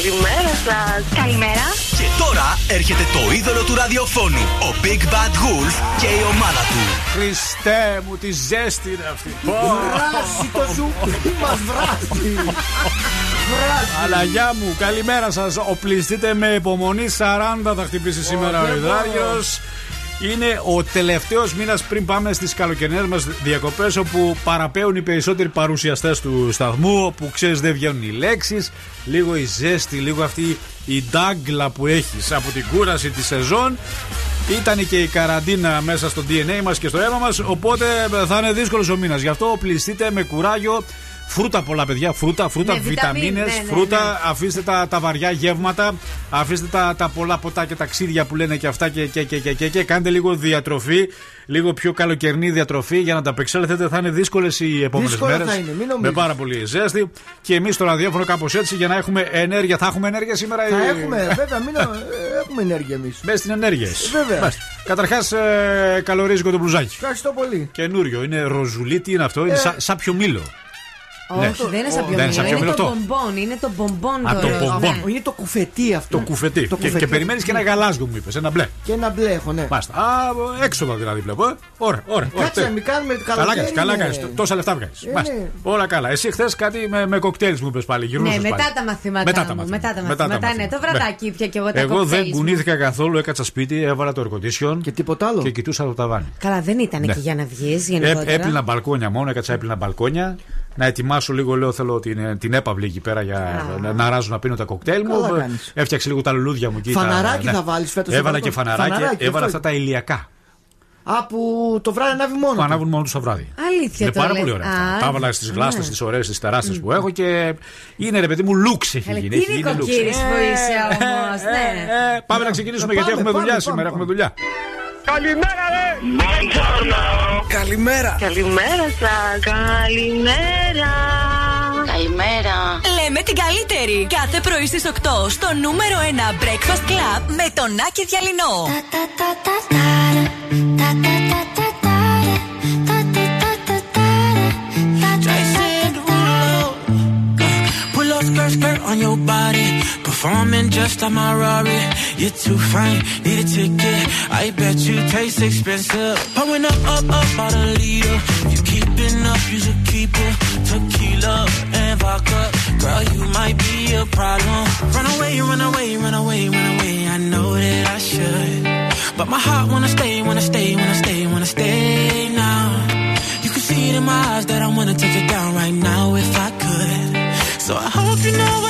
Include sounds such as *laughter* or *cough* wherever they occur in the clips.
Καλημέρα. Καλημέρα σας. Καλημέρα. Και τώρα έρχεται το είδωλο του ραδιοφώνου, ο Big Bad Wolf και η ομάδα του. Χριστέ μου, τι ζέστη είναι αυτή. Βράζει το ζουμί μας, βράζει. Βράζει. Αλαγιά μου, καλημέρα σας. Οπλιστείτε με υπομονή. 40 θα χτυπήσει σήμερα ο δεν Ιδάριος. Είναι ο τελευταίος μήνας πριν πάμε στις καλοκαιρινές μας διακοπές, όπου παραπέουν οι περισσότεροι παρουσιαστές του σταθμού, όπου ξέρεις δεν βγαίνουν οι λέξεις, λίγο η ζέστη, λίγο αυτή η ντάγκλα που έχεις από την κούραση της σεζόν. Ήταν και η καραντίνα μέσα στο DNA μας και στο αίμα μας, οπότε θα είναι δύσκολος ο μήνας. Γι' αυτό πληστείτε με κουράγιο. Φρούτα πολλά, παιδιά. Φρούτα, φρούτα, Ναι, βιταμίνες. βιταμίνες, ναι, ναι, φρούτα, αφήστε τα, τα βαριά γεύματα. Αφήστε τα, τα πολλά ποτά και ταξίδια που λένε και αυτά και, και, και, και, και, και κάντε λίγο διατροφή. Λίγο πιο καλοκαιρινή διατροφή για να τα απεξέλθετε. Θα είναι δύσκολες οι επόμενες Δύσκολα μέρες. θα είναι, μην Με νομίζεις. πάρα πολύ ζέστη. Και εμείς στο ραδιόφωνο κάπως έτσι για να έχουμε ενέργεια. Θα έχουμε ενέργεια σήμερα Θα ή- έχουμε, βέβαια, μην, ε, έχουμε ενέργεια εμείς. Μέσα στην ενέργεια. Βέβαια. Καταρχάς, ε, καλορίζικο το μπλουζάκι. Ευχαριστώ πολύ. Καινούριο. Είναι ροζουλί, τι είναι αυτό. Είναι Ε, σαν σα πιο μήλο. Ναι. Όχι, δεν είναι Δεν σαν είναι πιομίλο. σαν Είναι πιομίλο το αυτό. μπομπόν. Είναι το μπομπόν Α, το ροζ. μπομπόν. Ναι. Είναι το κουφετί αυτό. Το κουφετί. Το Και, κουφετί. και περιμένεις και ένα γαλάζιο μου είπες. Ένα μπλε. Και ένα μπλε έχω, ναι. Μάλιστα. Α, έξοδα δηλαδή βλέπω. ε. Ωραία, ωραία. ωραία. Κάτσε, μην κάνουμε Καλά καλοκαίρι. κάνεις, καλά είναι. κάνεις. Τόσα λεφτά βγάζει. Ε, ναι. Όλα καλά. Εσύ χθες κάτι με, με κοκτέιλ μου είπες πάλι. Ναι, Γυρνούσες μετά πάλι. τα μαθήματά Μετά τα μου. μαθήματα. Μετά τα μαθήματα. Ναι, το βραδάκι ήπια και εγώ τα Εγώ δεν κοκτέιλς μου. κουνήθηκα καθόλου, έκατσα σπίτι, έβαλα το air Και τίποτα άλλο. και κοιτούσα το ταβάνι. Καλά, δεν ήταν Ναι. εκεί για να βγεις Ε, γενικότερα. έπλυνα μπαλκόνια μόνο, έκατσα έπλυνα μπαλκόνια. Να ετοιμάσω λίγο, λέω, θέλω την, την έπαυλη εκεί πέρα για να, να ράζω να πίνω τα κοκτέιλ μου. Καλά κάνεις. Έφτιαξε λίγο τα λουλούδια μου εκεί. τα- Φαναράκι ναι. θα βάλεις φέτος στο Έβαλα μπαλκόνι. και φαναράκι, Φαναράκι, έβαλα αυτό αυτά τα ηλιακά Α, που το βράδυ ανάβει μόνο. που του. ανάβουν μόνο τους το βράδυ. Αλήθεια Είναι το πάρα λες. πολύ ωραία. αυτά. Α, Τα έβαλα στις γλάστρες, ναι. τις ωραίες, τις τεράστιες που έχω και είναι ρε παιδί μου λούξ έχει Καλέ, γίνει. τι έχει γίνει λούξ. νοικοκύρης που είσαι Ε, όμως, ε, ναι. ε, Πάμε να ξεκινήσουμε Ε, γιατί πάμε, έχουμε πάμε, δουλειά πάμε, σήμερα. πάμε. Έχουμε δουλειά. Καλημέρα. Καλημέρα σα. Καλημέρα. Καλημέρα. Λέμε την καλύτερη. Κάθε πρωί στις 8 στο νούμερο 1 Breakfast Club με τον Άκη Διαλυνό. Jason Derulo. Pull up skirt, skirt on your body. Performing just on my Rari. You're too fine, need a ticket. I bet you taste expensive. Pouring up, up, up out a leader. You keeping up, you should keep it. Tequila and vodka. Girl, you might be a problem. Run away, run away, run away, run away. I know that I should. But my heart wanna stay, wanna stay, wanna stay, wanna stay now. You can see it in my eyes that I wanna take it down right now if I could. So I hope you know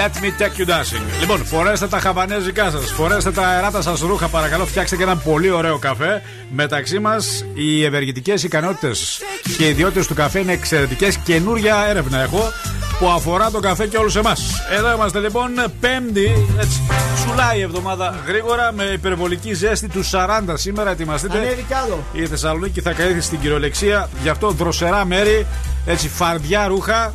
Let me take you dancing. Λοιπόν, φορέστε τα χαβανέζικά σας, φορέστε τα αεράτα σας ρούχα, παρακαλώ, φτιάξτε και ένα πολύ ωραίο καφέ. Μεταξύ μας, οι ευεργετικές ικανότητες και οι ιδιότητες του καφέ είναι εξαιρετικές. Καινούρια έρευνα έχω που αφορά το καφέ και όλους εμάς. Εδώ είμαστε λοιπόν, Πέμπτη, έτσι, σουλάει η εβδομάδα γρήγορα με υπερβολική ζέστη του 40 σήμερα. Ετοιμαστείτε. Ανέβει κι άλλο. Η Θεσσαλονίκη θα καεί στην κυριολεξία. Γι' αυτό δροσερά μέρη, έτσι φαρδιά ρούχα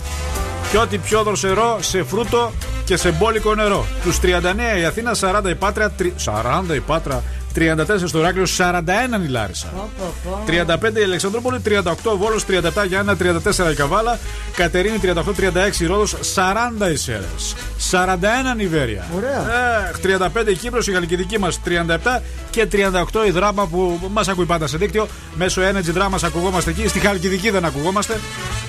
και ό,τι πιο δροσερό σε φρούτο και σε μπόλικο νερό. Τους 39 η Αθήνα, 40 η Πάτρα, τρι- 40 η Πάτρα, 34 στο Ηράκλειο, 41 η Λάρισα. 35 η Αλεξανδρούπολη, 38 ο Βόλος, 37 Γιάννα, 34 η Καβάλα, Κατερίνη 38-36 η Ρόδος, 40 οι Σέρες, 41 η Βέρεια. Ωραία. Ε, 35 η Κύπρος, η Γαλλική μας 37 και 38 η Δράμα που μας ακούει πάντα σε δίκτυο. Μέσω Energy Drama ακουγόμαστε εκεί, στη Χαλκιδική δεν ακουγόμαστε.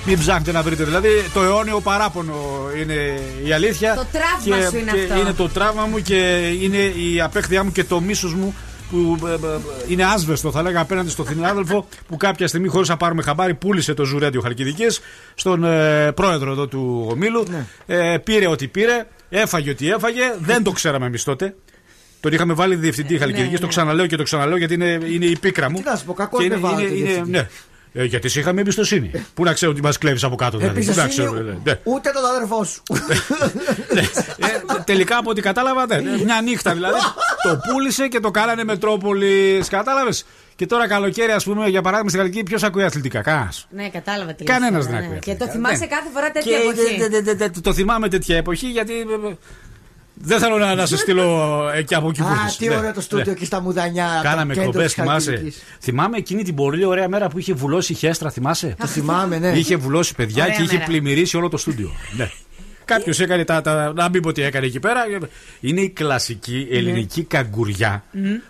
Μην ψάχνετε να βρείτε δηλαδή. Το αιώνιο παράπονο είναι η αλήθεια. Το τραύμα και, σου είναι και αυτό. είναι το τραύμα μου και είναι η απέχθειά μου και το μίσος μου που ε, ε, είναι άσβεστο, θα λέγα, απέναντι στον συνάδελφο που κάποια στιγμή, χωρίς να πάρουμε χαμπάρι, πούλησε το Ζουρέντιο Χαλκιδικής στον ε, πρόεδρο εδώ του ομίλου. Ναι. Ε, πήρε ό,τι πήρε, έφαγε ό,τι έφαγε. Δεν το ξέραμε εμείς τότε. Τον είχαμε βάλει διευθυντή Χαλκιδικής. ναι, Το ναι. ξαναλέω και το ξαναλέω γιατί είναι, είναι η πίκρα μου. Τι να σου πω, κακό Και με βάλατε διευθυντή. ναι. Ε, γιατί σε είχαμε εμπιστοσύνη. Πού να ξέρω ότι μας κλέβεις από κάτω, δηλαδή. Πού να Εμπιστοσύνη ξέρω, δηλαδή. Ναι. ούτε τον αδερφό σου. *laughs* Ε, τελικά από ό,τι κατάλαβα, δεν. Μια νύχτα δηλαδή. το πούλησε και το κάνανε Μετρόπολης. Κατάλαβες. Και τώρα καλοκαίρι, ας πούμε, για παράδειγμα στην Γαλλική, ποιος ακούει αθλητικά. Κανένας. Ναι, κατάλαβα τι λες Κανένας τώρα, δεν ναι. ακούει Και το αθλητικά. θυμάσαι Ναι. κάθε φορά Και τέτοια εποχή. δε- δε- δε- δε- το θυμάμαι τέτοια εποχή γιατί. Ε, ε, Δεν θέλω να, να σε στείλω εκεί από εκεί που Α, ήρθες. τι Ναι, ωραίο το ναι. στούντιο εκεί στα μουδανιά. Κάναμε το κέντρο εκπομπέ, της θυμάσαι. Χαλκιδικής. Θυμάμαι εκείνη την πολύ ωραία μέρα που είχε βουλώσει η χέστρα, θυμάσαι; Το θυμάμαι, ναι. Είχε βουλώσει παιδιά Ωραία και είχε μέρα. πλημμυρίσει όλο το στούντιο. ναι. Κάποιος έκανε τα, τα. Να μην πω τι έκανε εκεί πέρα. Είναι η κλασική ελληνική καγκουριά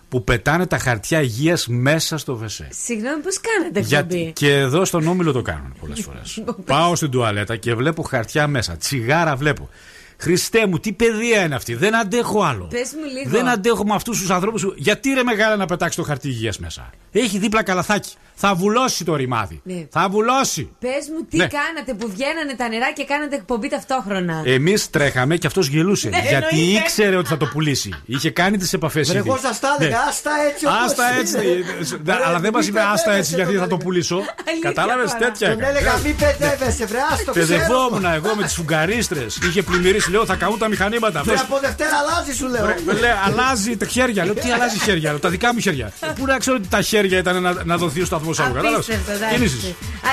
που πετάνε τα χαρτιά υγείας μέσα στο βεσέ. Συγγνώμη, πώς κάνετε Γιατί εκπομπή; και εδώ στον Όμιλο το κάνουν πολλές φορές. *laughs* Πάω στην τουαλέτα και βλέπω χαρτιά μέσα. Τσιγάρα βλέπω. Χριστέ μου, τι παιδεία είναι αυτή. Δεν αντέχω άλλο. Πες μου λίγο. Δεν αντέχω με αυτούς τους ανθρώπους. Γιατί ρε μεγάλα να πετάξεις το χαρτί υγείας μέσα. Έχει δίπλα καλαθάκι. Θα βουλώσει το ρημάδι. Ναι. Θα βουλώσει. Πες μου τι Ναι. κάνατε που βγαίνανε τα νερά και κάνατε εκπομπή ταυτόχρονα. Εμείς τρέχαμε και αυτός γελούσε. Ναι, γιατί εννοείται. ήξερε ότι θα το πουλήσει. Είχε κάνει τις επαφές Βρε, εγώ σας τα έλεγα, άστα έτσι όπως Άστα έτσι. είναι. Δε- Αλλά δεν μας είπε μην άστα έτσι παιδεύεσαι, γιατί τον θα το έλεγα. πουλήσω. Αλήθεια Κατάλαβες τώρα. τέτοια. Τον έκανε. έλεγα μην παιδεύεσαι, βρε, άστο ξέρω. Παιδευόμουν εγώ με τις φουγκαρίστρε. Είχε πλημμυρίσει, λέω θα καούν τα μηχανήματα. Βρε, Αυτός, από Δευτέρα αλλάζει σου λέω. Με λέει, αλλάζει τα χέρια. Λέω, τι αλλάζει χέρια, λέω, τα δικά μου χέρια. *laughs* Πού να ξέρω ότι τα χέρια ήταν να, να δοθεί ο σταθμό άλλου. Κατάλαβες; Απίστευτο, εντάξει. Κινήσεις.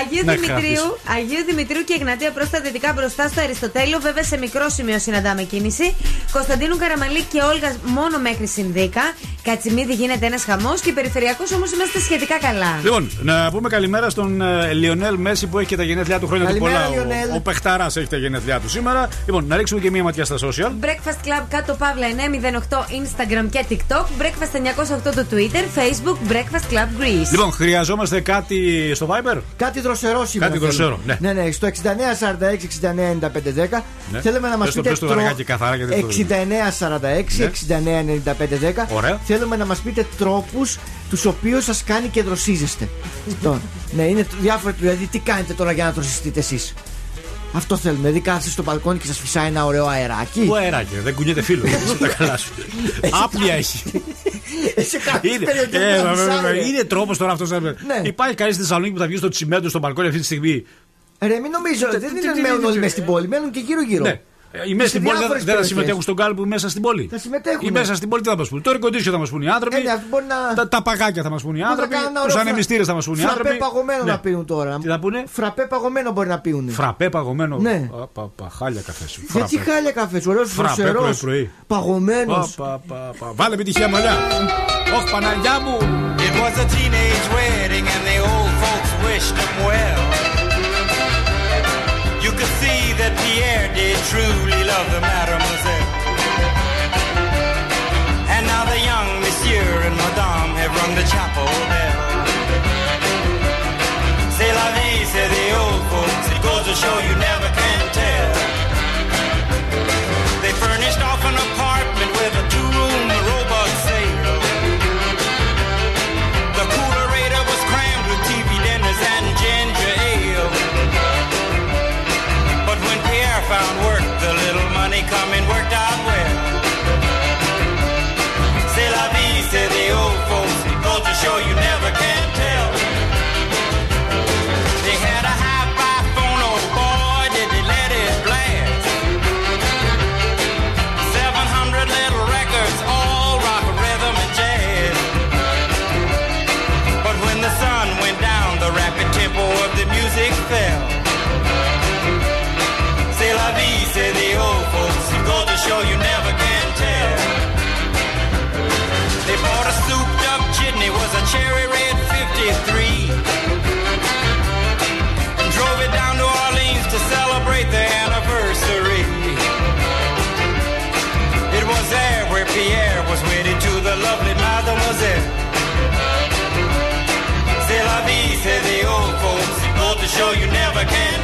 Αγίου Να Δημητρίου, χάθεις. Αγίου Δημητρίου και Εγνατία προ τα δυτικά μπροστά στο Αριστοτέλειο. Βέβαια σε μικρό σημείο συναντάμε κίνηση. Κωνσταντίνου Καραμαλή και Όλγα μόνο μέχρι Συνδίκα. Κατσιμίδη γίνεται ένας χαμός και περιφερειακός όμως είμαστε σχετικά καλά. Λοιπόν, να πούμε καλημέρα στον ε, Λιονέλ Μέση που έχει και τα γενέθλιά του χρόνια του Καλημέρα, πολλά. Λιονέλ. Ο, ο Πεχταράς έχει τα γενέθλιά του σήμερα. Λοιπόν, να ρίξουμε και μία ματιά στα social. Breakfast Club κάτω παύλα 908 Instagram και TikTok. Breakfast 908 το Twitter. Facebook Breakfast Club Greece. Λοιπόν, χρειαζόμαστε κάτι στο Viber; Κάτι δροσερό σήμερα. Κάτι θέλουμε. δροσερό, ναι. Ναι, ναι, στο 6946-699510 Ναι. θέλουμε να μας Πες το, πείτε. πες το αργά και καθαρά, γιατί το- 6946-699510 Ωραία. Θέλουμε να μας πείτε τρόπους τους οποίους σας κάνει και δροσίζεστε. Τώρα, ναι, είναι διάφορα. Δηλαδή, τι κάνετε τώρα για να δροσιστείτε εσείς; Αυτό θέλουμε. Δηλαδή, κάθεστε στο μπαλκόνι και σας φυσάει ένα ωραίο αεράκι. Πού αεράκι, δεν κουνιέται φίλος. Είσαι τα καλά *laughs* σου. Άπλια έχει. Σε κάποιες Είναι, περιοχές ε, που βέβαια, φυσάει, βέβαια, ρε. είναι τρόπος τώρα αυτός. Ναι. Υπάρχει κανείς στη Θεσσαλονίκη που θα βγει στο τσιμέντο στο μπαλκόνι αυτή τη στιγμή; Ρε, μην νομίζω, δεν τι- είναι τι- μένουν τι- όλοι τι- μέσα στην πόλη, μένουν και γύρω-γύρω. Ναι. Ε, Οι μέσα σε στην πόλη δεν- διάφορες δεν θα περιοχές. συμμετέχουν στον κάλπο μέσα στην πόλη. Θα συμμετέχουν. Οι μέσα στην πόλη τι θα μας πούνε. Το air condition θα μας πούνε οι άνθρωποι. Ε, ναι, αυτό μπορεί να- τα, τα παγάκια θα μας πούνε οι Μπορεί να άνθρωποι. κάνουν ένα Τους ωραίο ανεμιστήρες θα μας πούνε οι άνθρωποι. Φραπέ παγωμένο Ναι. να πίνουν τώρα. Τι θα πούνε; Φραπέ παγωμένο μπορεί να πίνουν. Φραπέ παγωμένο. Ναι. Α, πα, πα, χάλια καφέ σου. Γιατί Φραπέ. χάλια καφέ, ωραίος Φραπέ φροσερός. πρωί-πρωί. Παγωμένος. Πα, πα, πα, πα. Βάλε επιτυχία μαλλιά. Όχι Παναγιά μου. It was a teenage wedding and the old folks wished him well. You could see that Pierre did truly love the mademoiselle. And now the young monsieur and madame have rung the chapel bell. C'est la vie, the old folks. It goes to show you never again.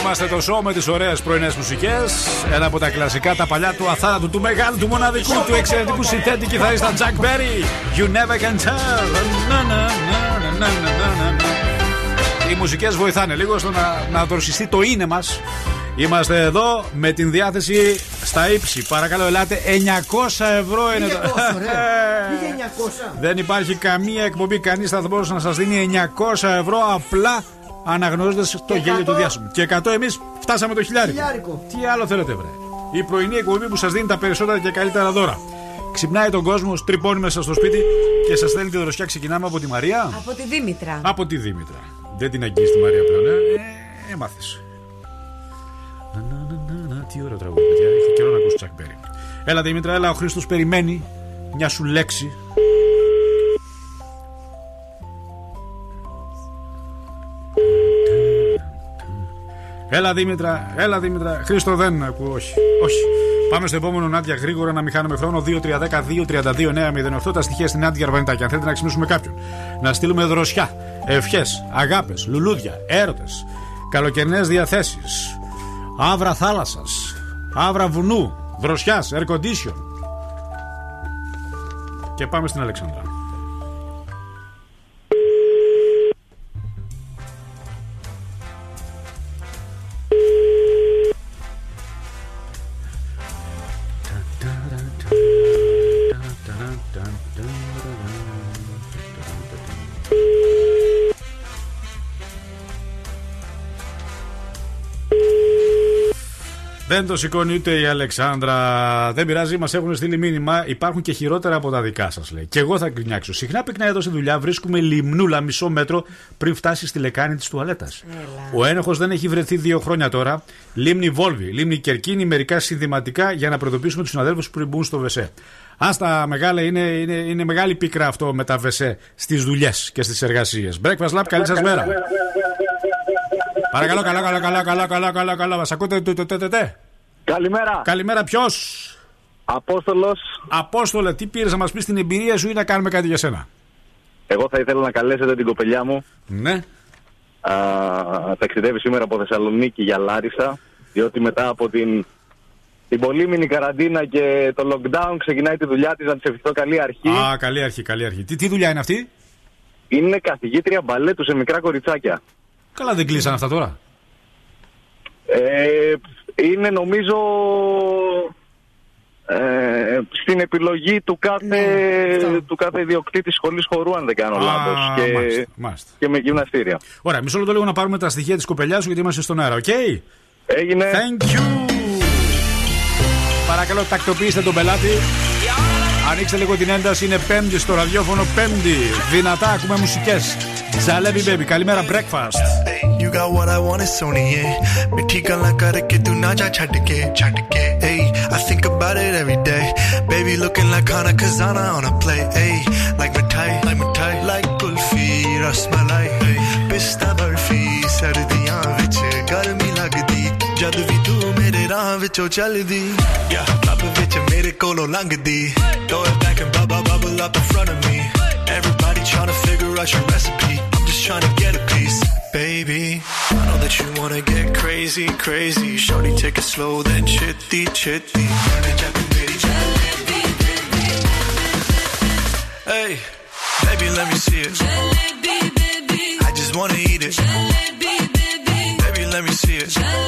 Είμαστε το show με τις ωραίες πρωινές μουσικές. Ένα από τα κλασικά, τα παλιά του αθάνατου, του μεγάλου, του μοναδικού, του εξαιρετικού συνθέτη κιθαρίστα Jack Berry. You never can tell. Να, να, να, να, να, να, να. Οι μουσικές βοηθάνε λίγο στο να, να δροσιστεί το είναι μας. Είμαστε εδώ με την διάθεση στα ύψη. Παρακαλώ, ελάτε. 900 ευρώ είναι το. 900, ωραία. Πήγε 900. Δεν υπάρχει καμία εκπομπή, κανείς σταθμό να σας δίνει 900 ευρώ απλά αναγνωρίζοντας το γέλιο του διάσημου. Και 100 εμείς φτάσαμε το χιλιάρικο. Χιλιάρικο. Τι άλλο θέλετε, βρε. Η πρωινή εκπομπή που σας δίνει τα περισσότερα και καλύτερα δώρα. Ξυπνάει τον κόσμο, τρυπώνει μέσα στο σπίτι και σας στέλνει τη δροσιά. Ξεκινάμε από τη Μαρία. Από τη Δήμητρα. Από τη Δήμητρα. Δεν την αγγίζει τη Μαρία πλέον, ε. ε έμαθες. Να, να, να, να, να. Τι ωραίο τραγούδι, παιδιά. Έχει καιρό να ακούσεις Τσακ Μπέρι. Έλα, Δήμητρα, έλα. Ο Χρήστος περιμένει μια σου λέξη. Έλα Δήμητρα, έλα Δήμητρα. Χρήστο δεν ακούω, όχι. όχι. Πάμε στο επόμενο Νάντια γρήγορα να μην χάνουμε χρόνο. 2-3-10-2-32-9-08 τα στοιχεία στην Νάντια Αρβανιτάκη. Αν θέλετε να ξυπνήσουμε κάποιον, να στείλουμε δροσιά, ευχές, αγάπες, λουλούδια, έρωτες, καλοκαιρινές διαθέσεις, άβρα θάλασσας, άβρα βουνού, δροσιάς, air condition. Και πάμε στην Αλεξάνδρα. Δεν το σηκώνει ούτε η Αλεξάνδρα. Δεν πειράζει, μας έχουν στείλει μήνυμα. Υπάρχουν και χειρότερα από τα δικά σας, λέει. Και εγώ θα γκρινιάξω. Συχνά πυκνά εδώ στη δουλειά βρίσκουμε λιμνούλα μισό μέτρο πριν φτάσει στη λεκάνη της τουαλέτας. Ο ένοχος δεν έχει βρεθεί δύο χρόνια τώρα. Λίμνη Βόλβη, λίμνη Κερκίνη, μερικά συνδυματικά για να προειδοποιήσουμε τους συναδέλφους που μπουν στο βεσέ. Αν στα μεγάλα είναι, είναι, είναι μεγάλη πίκρα αυτό με τα βεσέ στις δουλειές και στις εργασίες. Breakfast Lab, καλή σας μέρα. Παρακαλώ, καλά, καλά, καλά, καλά, καλά, καλά, καλά. Μας ακούτε, τε, τε, τε, τε, τε. Καλημέρα. Καλημέρα, ποιος; Απόστολος. Απόστολε, τι πήρες να μας πεις την εμπειρία σου ή να κάνουμε κάτι για σένα; Εγώ θα ήθελα να καλέσετε την κοπελιά μου. Ναι. Α, ταξιδεύει σήμερα από Θεσσαλονίκη για Λάρισα. Διότι μετά από την, την πολύμηνη καραντίνα και το lockdown ξεκινάει τη δουλειά της. Να της ευχηθώ καλή αρχή. Α, καλή αρχή, καλή αρχή. Τι, τι δουλειά είναι αυτή; Είναι καθηγήτρια μπαλέτου σε μικρά κοριτσάκια. Καλά, δεν κλείσαν αυτά τώρα. Ε, είναι νομίζω ε, στην επιλογή του κάθε, Ναι, του κάθε ιδιοκτήτη σχολής χορού αν δεν κάνω Α, λάθος και, μάλιστα, μάλιστα. και με γυμναστήρια. Ωραία, μισό λεπτό λίγο να πάρουμε τα στοιχεία της κοπελιάς σου γιατί είμαστε στον αέρα, οκ; Έγινε. Thank you. Παρακαλώ, τακτοποιήστε τον πελάτη. Ανοίξτε λίγο την ένταση, είναι πέμπτη στο ραδιόφωνο, πέμπτη. Δυνατά ακούμε. Ζαλέβι baby, καλημέρα breakfast. You got what I want is Sony. Mithi galan karke tu na ja chhad ke chhad ke. Hey, I think about it every day. Baby looking like Hana Kazana on a play. Hey, like mithai, like mithai, like kulfi, rasmalai. Hey, pista barfi, sardiyan vich garmi lagdi. Jad vi tu ਰਾਹ ਵਿੱਚੋਂ ਚੱਲਦੀ yeah ਲੱਭ ਵਿੱਚ ਮੇਰੇ ਕੋਲੋਂ ਲੰਘਦੀ throw it back and bubble bubble up in front of me everybody trying to figure out your recipe I'm just trying to get a piece baby I know that you wanna get crazy crazy shorty take it slow then chitty chitty Hey, baby, let me see it. I just wanna eat it. Baby, let me see it.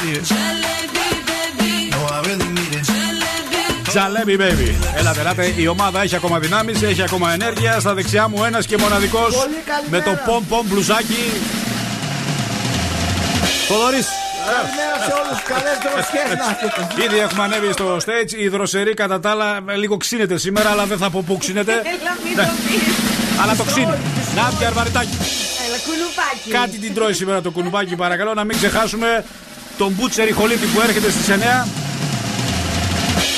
It. Τζαλέμπι baby. Έλατε, ελάτε. Η ομάδα έχει ακόμα δυνάμεις, έχει ακόμα ενέργεια. Στα δεξιά μου ένας και μοναδικός Πολύ με καλημέρα. το πομ πομ μπλουζάκι. Θοδωρή. Καλημέρα σε όλους. Καλέ δροσιέ να έχετε. Ήδη έχουμε ανέβει στο stage. Η δροσερή κατά τα άλλα ε, λίγο ξύνεται σήμερα, αλλά δεν θα πω πού ξύνεται. *laughs* Έλα, μην Ναι. το πεις. αλλά το ξύνει. Να πια αρβαριτάκι. Έλα, κουνουπάκι. Κάτι την τρώει σήμερα το κουνουπάκι, παρακαλώ. Να μην ξεχάσουμε τον Μπούτσερη Χολίτη που έρχεται στις 9.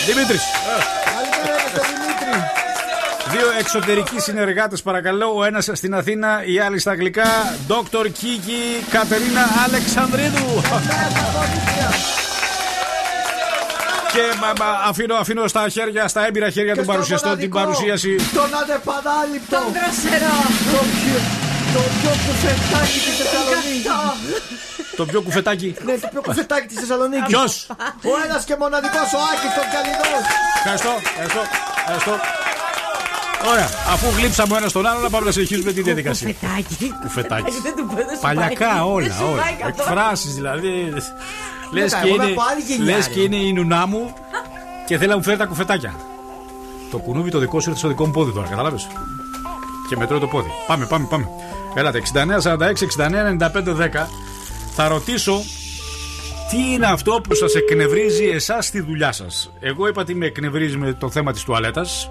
Δημήτρης. Καλημέρα στο Δημήτρη. Δύο εξωτερικοί συνεργάτες, παρακαλώ. Ο ένας στην Αθήνα, η άλλη στα αγγλικά. Dr. Κίκη Κατερίνα Αλεξανδρίδου. Και μα, μα, αφήνω, αφήνω στα χέρια, στα έμπειρα χέρια των στο παρουσιαστών την μοναδικό, παρουσίαση. Τον αντεπανάληπτο. Τον δροσερό. Το πιο, το πιο κουφετάκι τη Θεσσαλονίκη. Το πιο κουφετάκι. Ναι, το πιο κουφετάκι της Θεσσαλονίκης. Ποιος; Ο ένας και μοναδικός ο Άκης τον Καλινό. Ευχαριστώ, ευχαριστώ, ευχαριστώ. Ωραία, αφού γλύψαμε ο ένας τον άλλο, να πάμε να συνεχίσουμε τη διαδικασία. Κουφετάκι. Κουφετάκι. Δεν του πω, δεν σου Παλιακά πάει. όλα, Δεν σου όλα. πάει καθόλου. Εκφράσεις δηλαδή. Λες τα, και, εγώ είναι, είμαι από άλλη γενιά, λες ρε. και είναι η νουνά μου και θέλει να μου φέρει τα κουφετάκια. Το κουνούβι το δικό σου ήρθε στο δικό μου πόδι τώρα, κατάλαβες; Και μετρώει το πόδι. Πάμε, πάμε, πάμε. Ελάτε, 69, 46, 69, 95, 10. Θα ρωτήσω τι είναι αυτό που σας εκνευρίζει εσάς στη δουλειά σας; Εγώ είπα τι με εκνευρίζει με το θέμα της τουαλέτας.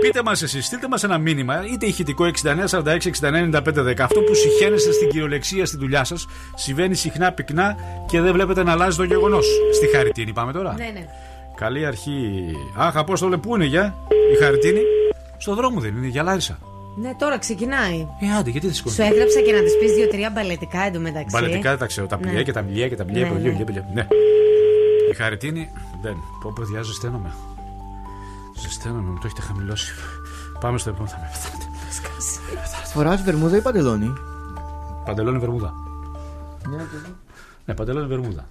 Πείτε μας εσείς, στείλτε μας ένα μήνυμα, είτε ηχητικό 69 46 69 95 10. Αυτό που συχαίνεστε στην κυριολεξία στη δουλειά σας συμβαίνει συχνά πυκνά και δεν βλέπετε να αλλάζει το γεγονός. Στη Χαριτίνη πάμε τώρα. Ναι, ναι. Καλή αρχή. Αχ, Απόστολε, πού είναι για; Η Χαριτίνη. Στο δρόμο δεν είναι, για Λάρισα. Ναι, τώρα ξεκινάει. Ε, άντε, γιατί δεν σηκώνεις; Σου έγραψα και να της πεις δύο-τρία μπαλετικά εντωμεταξύ. Μπαλετικά δεν τα ξέρω. Τα Ναι. πλοία και τα μιλιά και τα μιλιά. Ναι, Ναι, ναι. ναι. Η Χαριτίνη δεν. Πω, πω, διά, ζεσταίνομαι. Ζεσταίνομαι, μου το έχετε χαμηλώσει. Πάμε στο επόμενο, θα με πεθάνετε. Φοράς βερμούδα ή παντελόνι; Παντελόνι βερμούδα. Ναι, και εδώ. Ναι, παντελόνι βερμούδα.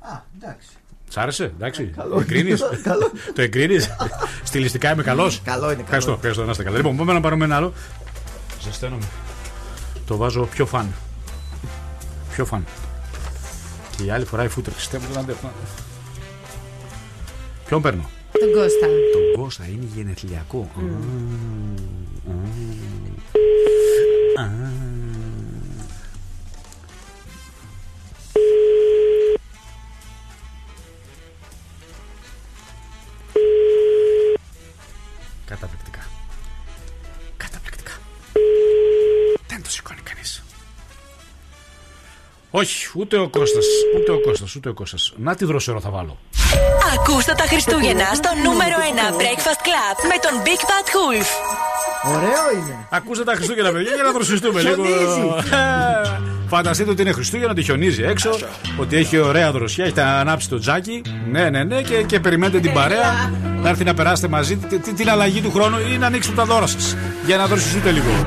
Α, εντάξει. Σ' άρεσε, εντάξει. καλό. Το εγκρίνεις; *laughs* Καλό. το εγκρίνεις; *laughs* Στιλιστικά είμαι καλός; Καλό είναι, Ευχαριστώ, καλό. ευχαριστώ να είστε καλά. Λοιπόν, πάμε να πάρουμε ένα άλλο. Ζεσταίνομαι. Το βάζω πιο φαν. Πιο φαν. Και η άλλη φοράει φούτερ. Χριστέ μου, δεν αντέχω. Ποιον παίρνω; Τον Κώστα. Τον Κώστα είναι γενεθλιακό. Α, α, α. Καταπληκτικά. Καταπληκτικά. Δεν το σηκώνει κανείς. Όχι, ούτε ο Κώστας, ούτε ο Κώστας, ούτε ο Κώστας. Να τη δροσερό θα βάλω. Ακούστε τα Χριστούγεννα στο νούμερο 1 Breakfast Club με τον Big Bad Wolf. Ωραίο είναι. Ακούστε τα Χριστούγεννα, παιδιά, για να δροσιστούμε λίγο. Χιονίζει. Ε, *laughs* Φανταστείτε ότι είναι Χριστούγεννα, ότι χιονίζει έξω, ότι έχει ωραία δροσιά, έχετε ανάψει το τζάκι. Ναι, ναι, ναι, και, και περιμένετε την παρέα να έρθει να περάσετε μαζί τη- τη- την αλλαγή του χρόνου ή να ανοίξετε τα δώρα σας. Για να δροσιστείτε λίγο.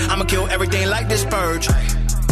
I'ma kill everything like this purge.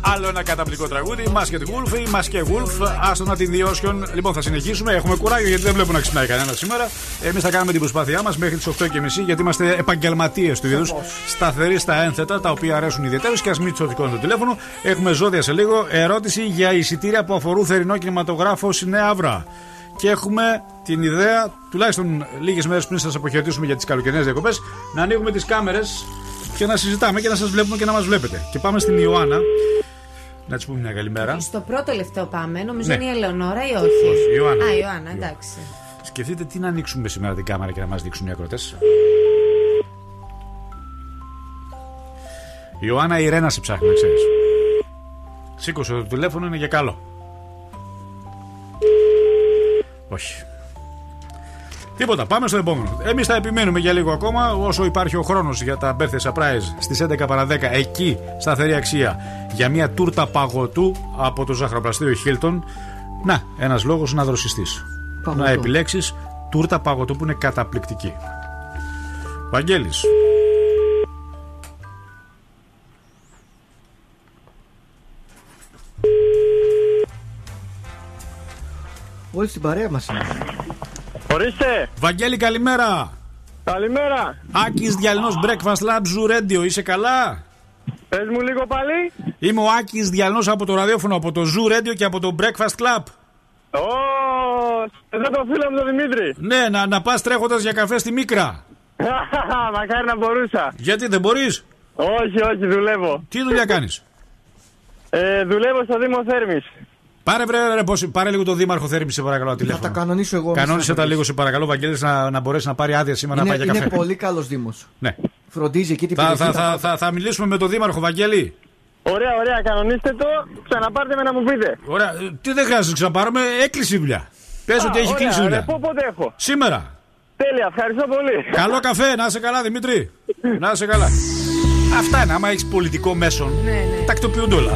Άλλο ένα καταπληκτικό τραγούδι. Masked Wolf ή Masked Wolf. Άστο να την διώσιον. Λοιπόν, θα συνεχίσουμε. Έχουμε κουράγιο γιατί δεν βλέπω να ξυπνάει κανένα σήμερα. Εμείς θα κάνουμε την προσπάθειά μας μέχρι τις 8.30 γιατί είμαστε επαγγελματίες του είδους. Σταθεροί στα ένθετα τα οποία αρέσουν ιδιαίτερως και ας μην τσοτικώνουν το τηλέφωνο. Έχουμε ζώδια σε λίγο. Ερώτηση για εισιτήρια που αφορούν θερινό κινηματογράφο στη Νέα Αύρα. Και έχουμε την ιδέα, τουλάχιστον λίγες μέρες πριν σας αποχαιρετήσουμε για τις καλοκαιρινές διακοπές, να ανοίγουμε τις κάμερες και να συζητάμε και να σας βλέπουμε και να μας βλέπετε. Και πάμε στην Ιωάννα. Να της πούμε μια καλημέρα. Στο πρώτο λεπτό πάμε. Νομίζω Ναι. είναι η Ελεονόρα ή όχι; Όχι, η Ιωάννα. Α, η Ιωάννα, εντάξει. Σκεφτείτε τι να ανοίξουμε σήμερα την κάμερα και να μας δείξουν οι ακροτές. Η Ιωάννα η Ρένα σε ψάχνει, να ξέρεις. Σήκωσε το τηλέφωνο, είναι για καλό. Όχι. Τίποτα, πάμε στο επόμενο. Εμείς θα επιμείνουμε για λίγο ακόμα, όσο υπάρχει ο χρόνος για τα birthday surprise στις 11 παρα 10 εκεί, σταθερή αξία, για μια τούρτα παγωτού από το ζαχαροπλαστείο Hilton. Να, ένας λόγος να δροσιστείς. Παγωτό. Να επιλέξεις τούρτα παγωτού που είναι καταπληκτική. Βαγγέλης. Όλοι στην παρέα μας είναι. Ορίστε. Βαγγέλη, καλημέρα. Καλημέρα. Άκης Διαλυνός Breakfast Lab Zoo Radio, είσαι καλά; Πες μου λίγο πάλι. Είμαι ο Άκης Διαλυνός από το ραδιόφωνο, από το Zoo Radio και από το Breakfast Club. Ω, εδώ το φίλο μου τον Δημήτρη. Ναι, να, να πας τρέχοντας για καφέ στη Μίκρα. *laughs* Μακάρι να μπορούσα. Γιατί δεν μπορείς; Όχι, όχι, δουλεύω. Τι δουλειά κάνεις; Ε, δουλεύω στο Δήμο Θέρμης. Πάρε, βρε, ρε, πώς- πάρε λίγο το Δήμαρχο Θέρμης, σε παρακαλώ, τηλέφωνο. Θα τα κανονίσω εγώ. Κανόνισε μέσα. τα λίγο, σε παρακαλώ, Βαγγέλης, να, να μπορέσει να πάρει άδεια σήμερα Είναι, να πάει για είναι καφέ. πολύ καλός Δήμος. Ναι. Φροντίζει εκεί την Θα, περιοχή. θα, τα θα, θα, θα μιλήσουμε με τον Δήμαρχο, Βαγγέλη. Ωραία, ωραία, κανονίστε το. Ξαναπάρτε με να μου πείτε. Ωραία, ε, τι δεν χρειάζεται να ξαναπάρουμε, έκλεισε η δουλειά. Πες Α, ότι έχει ωραία, κλείσει η δουλειά. ρε, πού- πότε έχω. Σήμερα. Τέλεια, ευχαριστώ πολύ. Καλό καφέ, να είσαι καλά, Δημήτρη. Να είσαι καλά. Αυτά είναι, άμα έχεις πολιτικό μέσον. Ναι, ναι. Τακτοποιούνται όλα.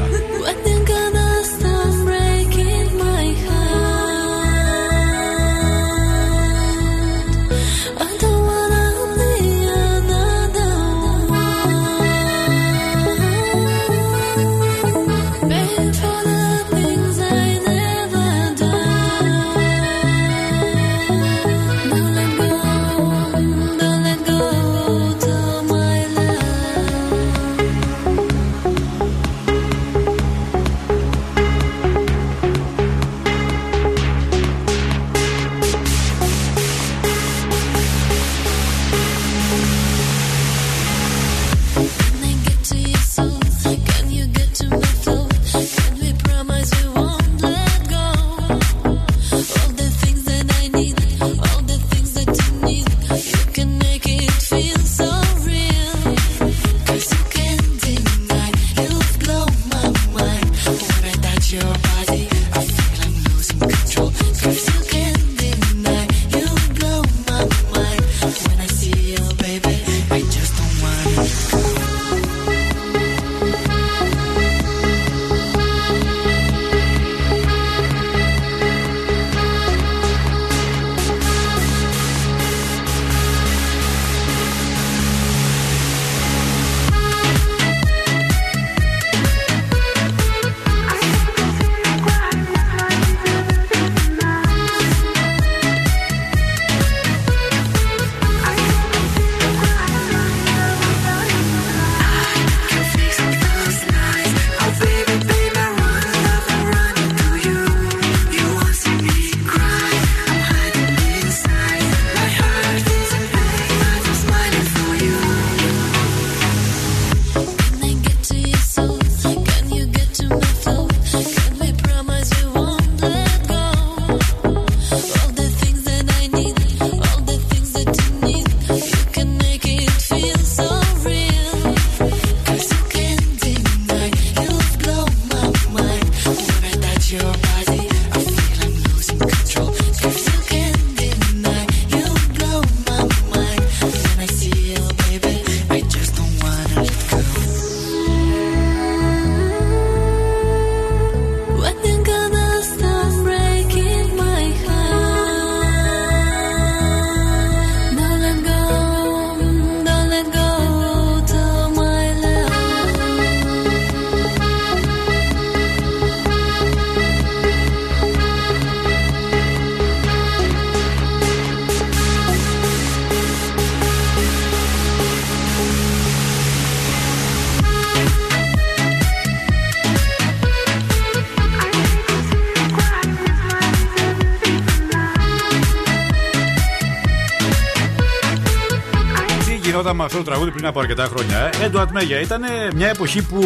Ερχόταν με αυτό το τραγούδι πριν από αρκετά χρόνια. Ε. Έντουαρτ Μέγια. Ήταν μια εποχή που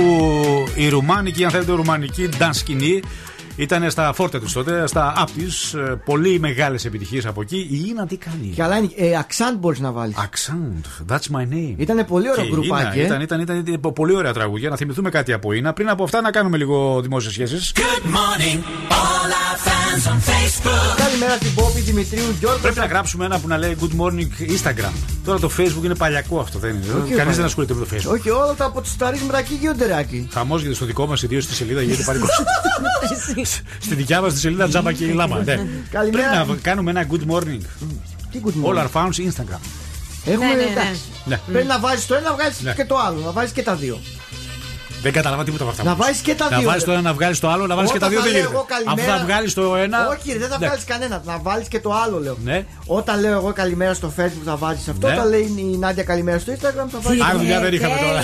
η ρουμάνικη, αν θέλετε, ρουμανική dance σκηνή ήταν στα φόρτα τους τότε, στα απ της. Πολύ μεγάλες επιτυχίες από εκεί. Η Ίνα τι κάνει; Και αλλά είναι, ε, αξάντ μπορείς να βάλεις. Αξάντ, that's my name. Ήταν πολύ ωραίο Και η γκρουπάκι. Ίνα ε. Ήταν, ήταν, ήταν, πολύ ωραία τραγούδια. Να θυμηθούμε κάτι από Ίνα. Πριν από αυτά να κάνουμε λίγο δημόσιες σχέσεις. Good morning, Καλημέρα στην Πόπη Δημητρίου Γιώργο. Πρέπει να γράψουμε ένα που να λέει Good morning Instagram. Τώρα το Facebook είναι παλιακό αυτό, δεν είναι. Όχι, Κανείς όχι. δεν ασχολείται με το Facebook. Όχι, όλα τα από τους ταρίσματα εκεί γίνονται ράκι. Χαμός γιατί στο δικό μας, ιδίως στη σελίδα, γίνεται *laughs* πάλι Στη δικιά μας τη σελίδα τζάμπα και η λάμα. Ναι. Καλημέρα. Πρέπει να κάνουμε ένα good morning. Τι good morning. All our founds Instagram. Έχουμε Ναι, ναι, ναι. εντάξει. Ναι. Πρέπει να βάζεις το ένα, να βγάλει Ναι. και το άλλο. Να βάζεις και τα δύο. Δεν κατάλαβα τίποτα από αυτά. Να που είπες. βάζεις και τα Να δύο, βάζεις ρε. το ένα, να βγάλεις το άλλο, να βάλει και τα Όταν δύο θα δεν λέω γίνεται. εγώ καλημέρα- Αφού θα βγάλεις το ένα. Όχι, ρε, δεν θα Ναι. βγάλεις κανένα. Να βάλεις και το άλλο, λέω. Ναι. Όταν λέω εγώ καλημέρα στο Facebook θα βάζεις αυτό. Ναι. Όταν λέει η Νάντια καλημέρα στο Instagram θα βάζεις. Άλλη δουλειά δεν είχαμε τώρα.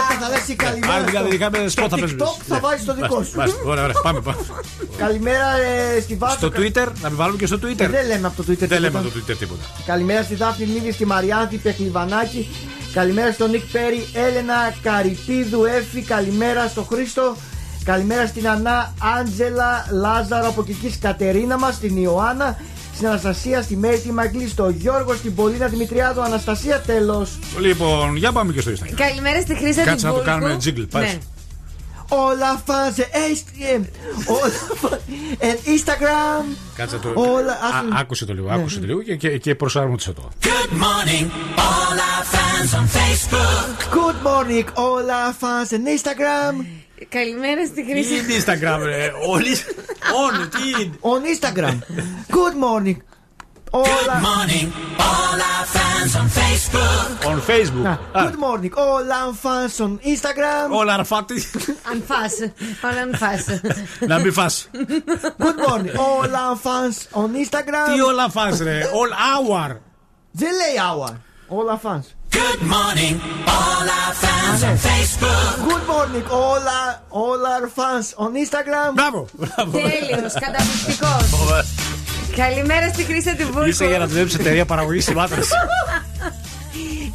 Όταν θα λες η καλημέρα. Άλλη δουλειά στο- δεν είχαμε, στο σποτ θα παίζουμε. TikTok θα βάζεις το δικό σου. Μάλιστα, Ωραία, ωραία. Πάμε. πάμε. Καλημέρα ε, στη Βάσο. Στο Twitter, να μην βάλουμε και στο Twitter. Δεν λέμε από το Twitter. Δεν λέμε τίποτα. από το Twitter τίποτα. Καλημέρα στη Δάφνη Λίδη, στη Μαριάνθη Πεκλιβανάκη. Καλημέρα στον Νικ Πέρι, Έλενα Καρυπίδου, Έφη. Καλημέρα στο Χρήστο. Καλημέρα στην Ανά, Άντζελα, Λάζαρο από εκεί, Κατερίνα μας, στην Ιωάννα, στην Αναστασία, στη Μέρη τη Μαγκλή, στο Γιώργο, στην Πολίνα Δημητριάδου. Αναστασία, τέλος. Λοιπόν, για πάμε και στο Instagram. Καλημέρα στη Χρήσα Κάτσε να το Βούλκου. κάνουμε jingle, πας. Ναι. Όλα φάνσε, HTM. Όλα φάνσε, Instagram. Κάτσε το. Όλα, Α, άκου- Άκουσε το λίγο, άκουσε το λίγο και, και, και προσάρμοσε το. Good morning, all our fans on Facebook. Good morning, όλα φάνσε, Instagram. Καλημέρα στη Τι Χρήσα. είναι Instagram, ρε; Όλοι. Όνου, τι είναι; On Instagram. Good morning. Όλα. Good morning, all our fans on Facebook. On Facebook. Α, Good morning, all fans on Instagram. Όλα αρφάτη. *laughs* Αν φας. Όλα αν φας. Να μην φας. Good morning, all fans on Instagram. Τι όλα φας, ρε. All hour. Δεν λέει hour. Όλα fans. Good morning, all our fans on Facebook. Good morning, all our, all our fans on Instagram. Μπράβο. μπράβο. Τέλειος, καταπληκτικός. Καλημέρα στη Χρήσα τη Βούλκου. Είσαι για να δουλέψει εταιρεία παραγωγής σημάτρας.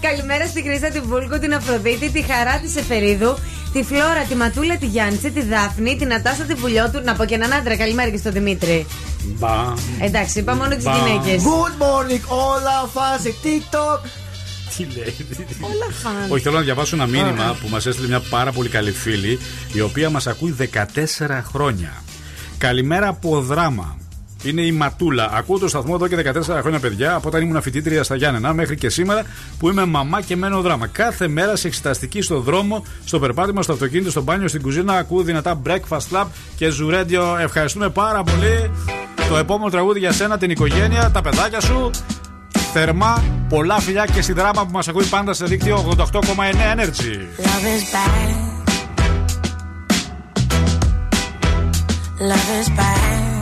Καλημέρα στη Χρήσα τη Βούλκου, την Αφροδίτη, τη Χαρά της Εφερίδου, τη Φλόρα, τη Ματούλα, τη Γιάννη, τη Δάφνη, την Ατάσα τη Βουλιώτου. Να πω και έναν άντρα. Καλημέρα και στον Δημήτρη. Μπα. Εντάξει, είπα μόνο τις Μπα. γυναίκες. Good morning, all our fans σε TikTok. Τι λέει. Όλα φαν. Όχι, θέλω να διαβάσω ένα μήνυμα που μας έστειλε μια πάρα πολύ καλή φίλη, η οποία μας ακούει 14 χρόνια. Καλημέρα από δράμα. Είναι η Ματούλα. Ακούω το σταθμό εδώ και 14 χρόνια, παιδιά, από όταν ήμουν φοιτήτρια στα Γιάννενα μέχρι και σήμερα που είμαι μαμά και μένω δράμα. Κάθε μέρα σε εξεταστική στο δρόμο, στο περπάτημα, στο αυτοκίνητο, στο μπάνιο, στην κουζίνα. Ακούω δυνατά breakfast club και ζουρέντιο. Ευχαριστούμε πάρα πολύ. Το επόμενο τραγούδι για σένα, την οικογένεια, τα παιδάκια σου. Θερμά, πολλά φιλιά και στη δράμα που μας ακούει πάντα σε δίκτυο 88,9 Energy. Love is bad. Love is bad.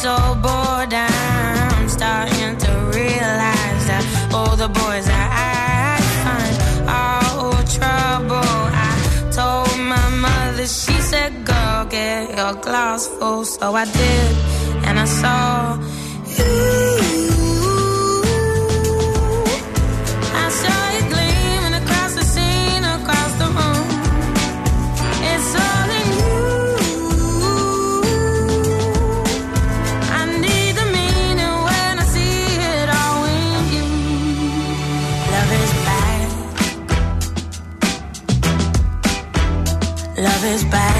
So bored. I'm starting to realize that all the boys that I find are all trouble. I told my mother, she said, Girl, get your glass full. So I did, and I saw you. Love is bad.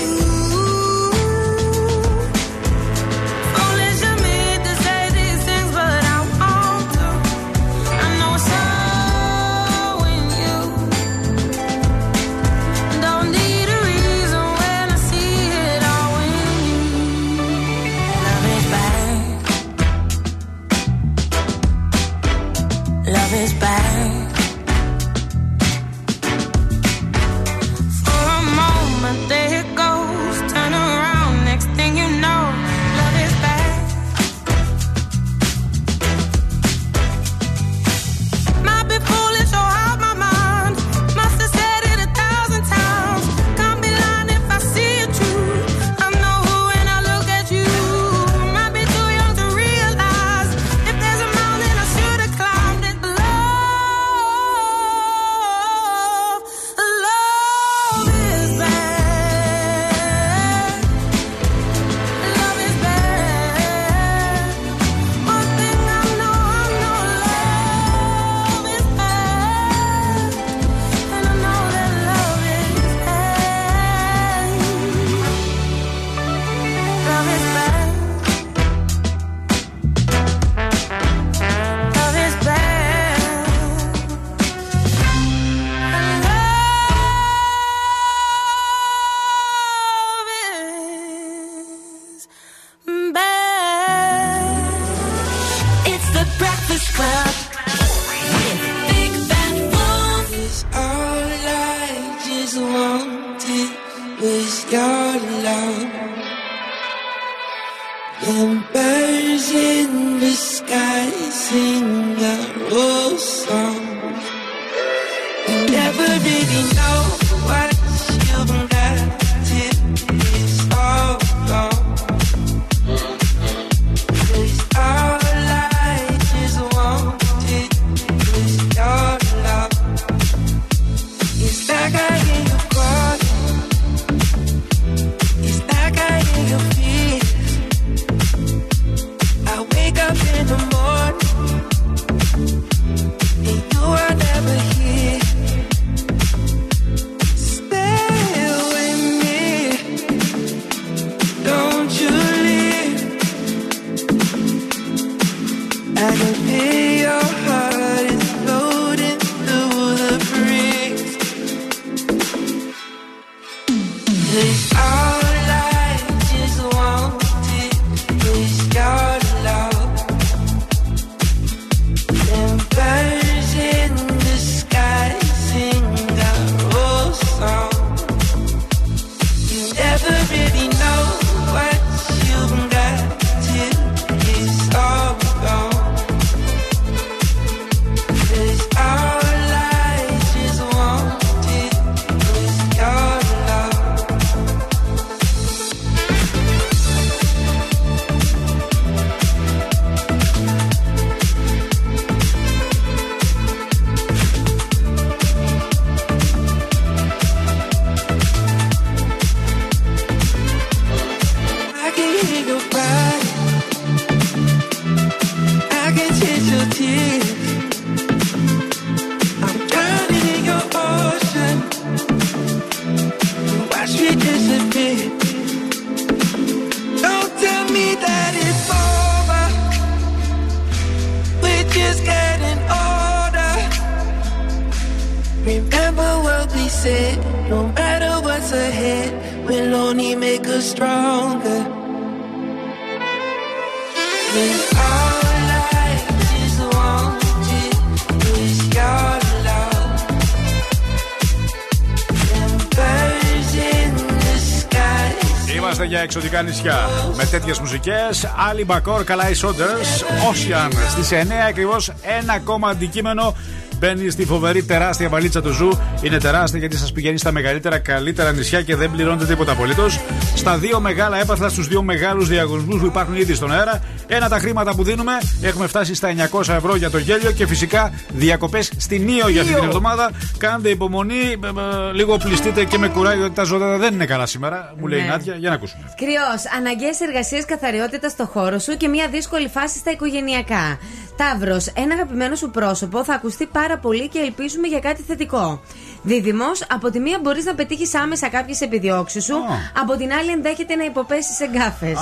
Μουσικές, Ali Bakgor, Kállay Saunders, Ocean. Στις 9 ακριβώς ένα ακόμα αντικείμενο μπαίνει στη φοβερή τεράστια βαλίτσα του Zoo. Είναι τεράστια γιατί σας πηγαίνει στα μεγαλύτερα, καλύτερα νησιά και δεν πληρώνετε τίποτα απολύτως. Στα δύο μεγάλα έπαθλα, στους δύο μεγάλους διαγωνισμούς που υπάρχουν ήδη στον αέρα. Ένα τα χρήματα που δίνουμε. Έχουμε φτάσει στα 900 ευρώ για το γέλιο και φυσικά διακοπές στην Νίο για αυτή την εβδομάδα. Κάντε υπομονή, ε, ε, λίγο οπλιστείτε και με κουράγιο γιατί τα ζώδια δεν είναι καλά σήμερα. Μου λέει η Ναι. Νάντια, για να ακούσουμε. Κρυός, αναγκαίες εργασίες καθαριότητα στο χώρο σου και μια δύσκολη φάση στα οικογενειακά. Ταύρος, ένα αγαπημένο σου πρόσωπο θα ακουστεί πάρα πολύ και ελπίζουμε για κάτι θετικό. Δίδυμος, από τη μία μπορείς να πετύχεις άμεσα κάποιες επιδιώξεις σου, από την άλλη ενδέχεται να υποπέσεις σε γκάφε.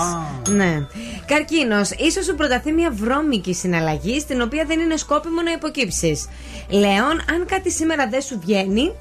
Ναι. Καρκίνος, ίσως σου προταθεί μια βρώμικη συναλλαγή στην οποία δεν είναι σκόπιμο να υποκύψεις. Λέων, αν κάτι σήμερα δεν σου βγαίνει,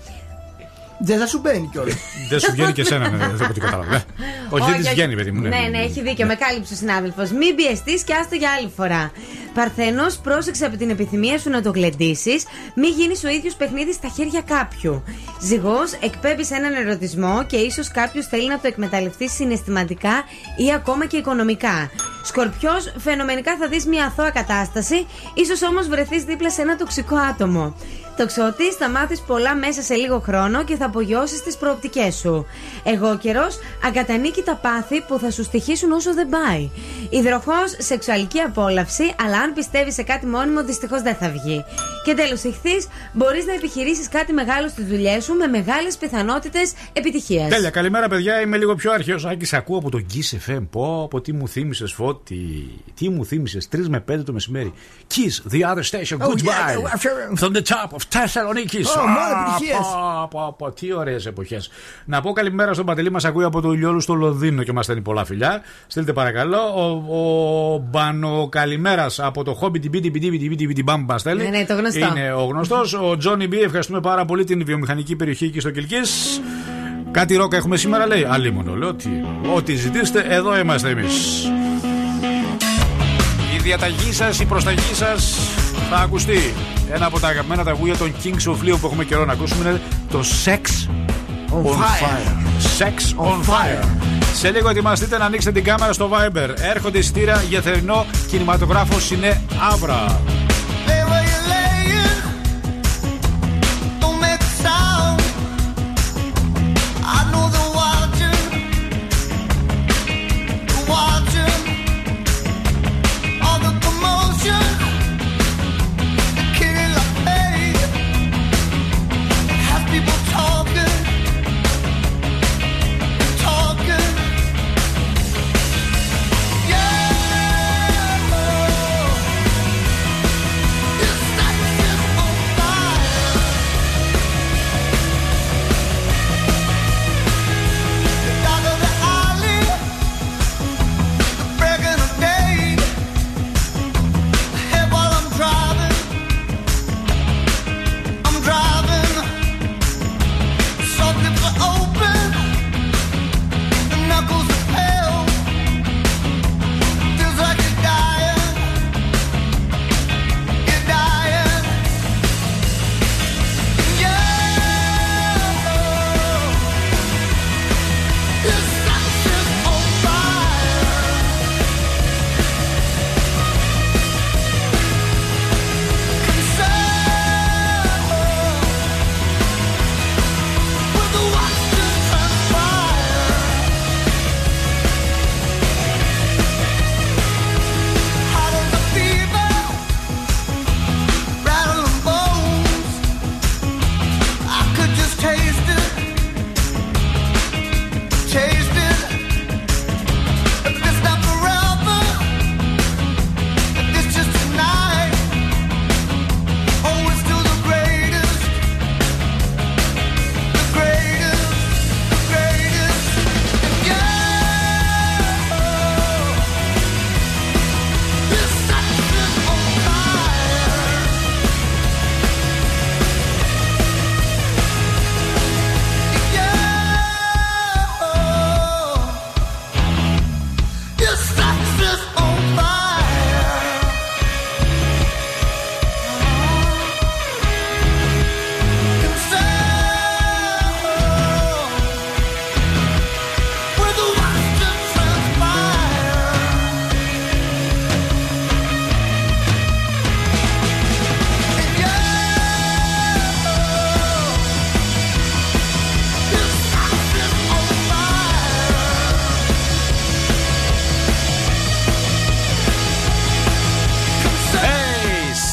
Δεν θα σου μπαίνει κιόλας. Δεν σου βγαίνει και εσένα, ναι, δεν από ό,τι κατάλαβα. ναι. Όχι, δεν της βγαίνει, παιδί μου. Ναι, ναι, έχει δίκιο. Με κάλυψε ο συνάδελφος. Μην πιεστείς και άστο για άλλη φορά. Παρθένος, πρόσεξε από την επιθυμία σου να το γλεντήσεις, μη γίνεις ο ίδιος παιχνίδι στα χέρια κάποιου. Ζυγός, εκπέμπεις έναν ερωτισμό και ίσως κάποιος θέλει να το εκμεταλλευτεί συναισθηματικά ή ακόμα και οικονομικά. Σκορπιός, φαινομενικά θα δεις μια αθώα κατάσταση, ίσως όμως βρεθείς δίπλα σε ένα τοξικό άτομο. Τοξότης, θα μάθεις πολλά μέσα σε λίγο χρόνο και θα απογειώσεις τι προοπτικές σου. Εγώ καιρός, αγκατανίκει τα πάθη που θα σου στοιχήσουν όσο δεν πάει. Υδροχός, σεξουαλική απόλαυση, αλλά αν πιστεύεις σε κάτι μόνιμο, δυστυχώς δεν θα βγει. Και τέλος, ηχθείς, μπορείς να επιχειρήσεις κάτι μεγάλο στι δουλειέ σου με μεγάλες πιθανότητες επιτυχίας. Τέλεια, καλημέρα παιδιά. Είμαι λίγο πιο αρχαίος. Άκη, ακούω από τον Kiss FM. Πω, από τι μου θύμισες, Φώτη. Τι μου θύμισες, 3 με 5 το μεσημέρι. Kiss, the other station. Oh, Goodbye. yeah, From the top of Thessaloniki. Oh, μόνο επιτυχίες. Από τι ωραίες εποχές. Να πω καλημέρα στον Παντελή, μας ακούει από το Ηλιόλου στο Λονδίνο και μας στέλνει πολλά φιλιά. Στείλτε παρακαλώ. Ο, ο Μπανο Καλημέρας από το Χόμπι την Πίτι Πίτι Πίτι Πίτι Μπαμ μας στέλνει. Ναι, ναι, το γνωστό. Είναι ο γνωστός. Ο Τζόνι Μπι, ευχαριστούμε πάρα πολύ την βιομηχανική περιοχή εκεί στο Κυλκής. Κάτι ρόκα έχουμε σήμερα, λέει. Αλίμονο, λέω. Τι, ό,τι ζητήσετε, εδώ είμαστε εμείς. Η διαταγή σας, η προσταγή σας θα ακουστεί. Ένα από τα αγαπημένα τραγούδια των Kings of Leon που έχουμε καιρό να ακούσουμε είναι το Sex On fire. Sex on fire. Σε λίγο ετοιμαστείτε να ανοίξετε την κάμερα στο Viber. Έρχονται εισιτήρια για θερινό κινηματογράφος Σινέ Αύρα.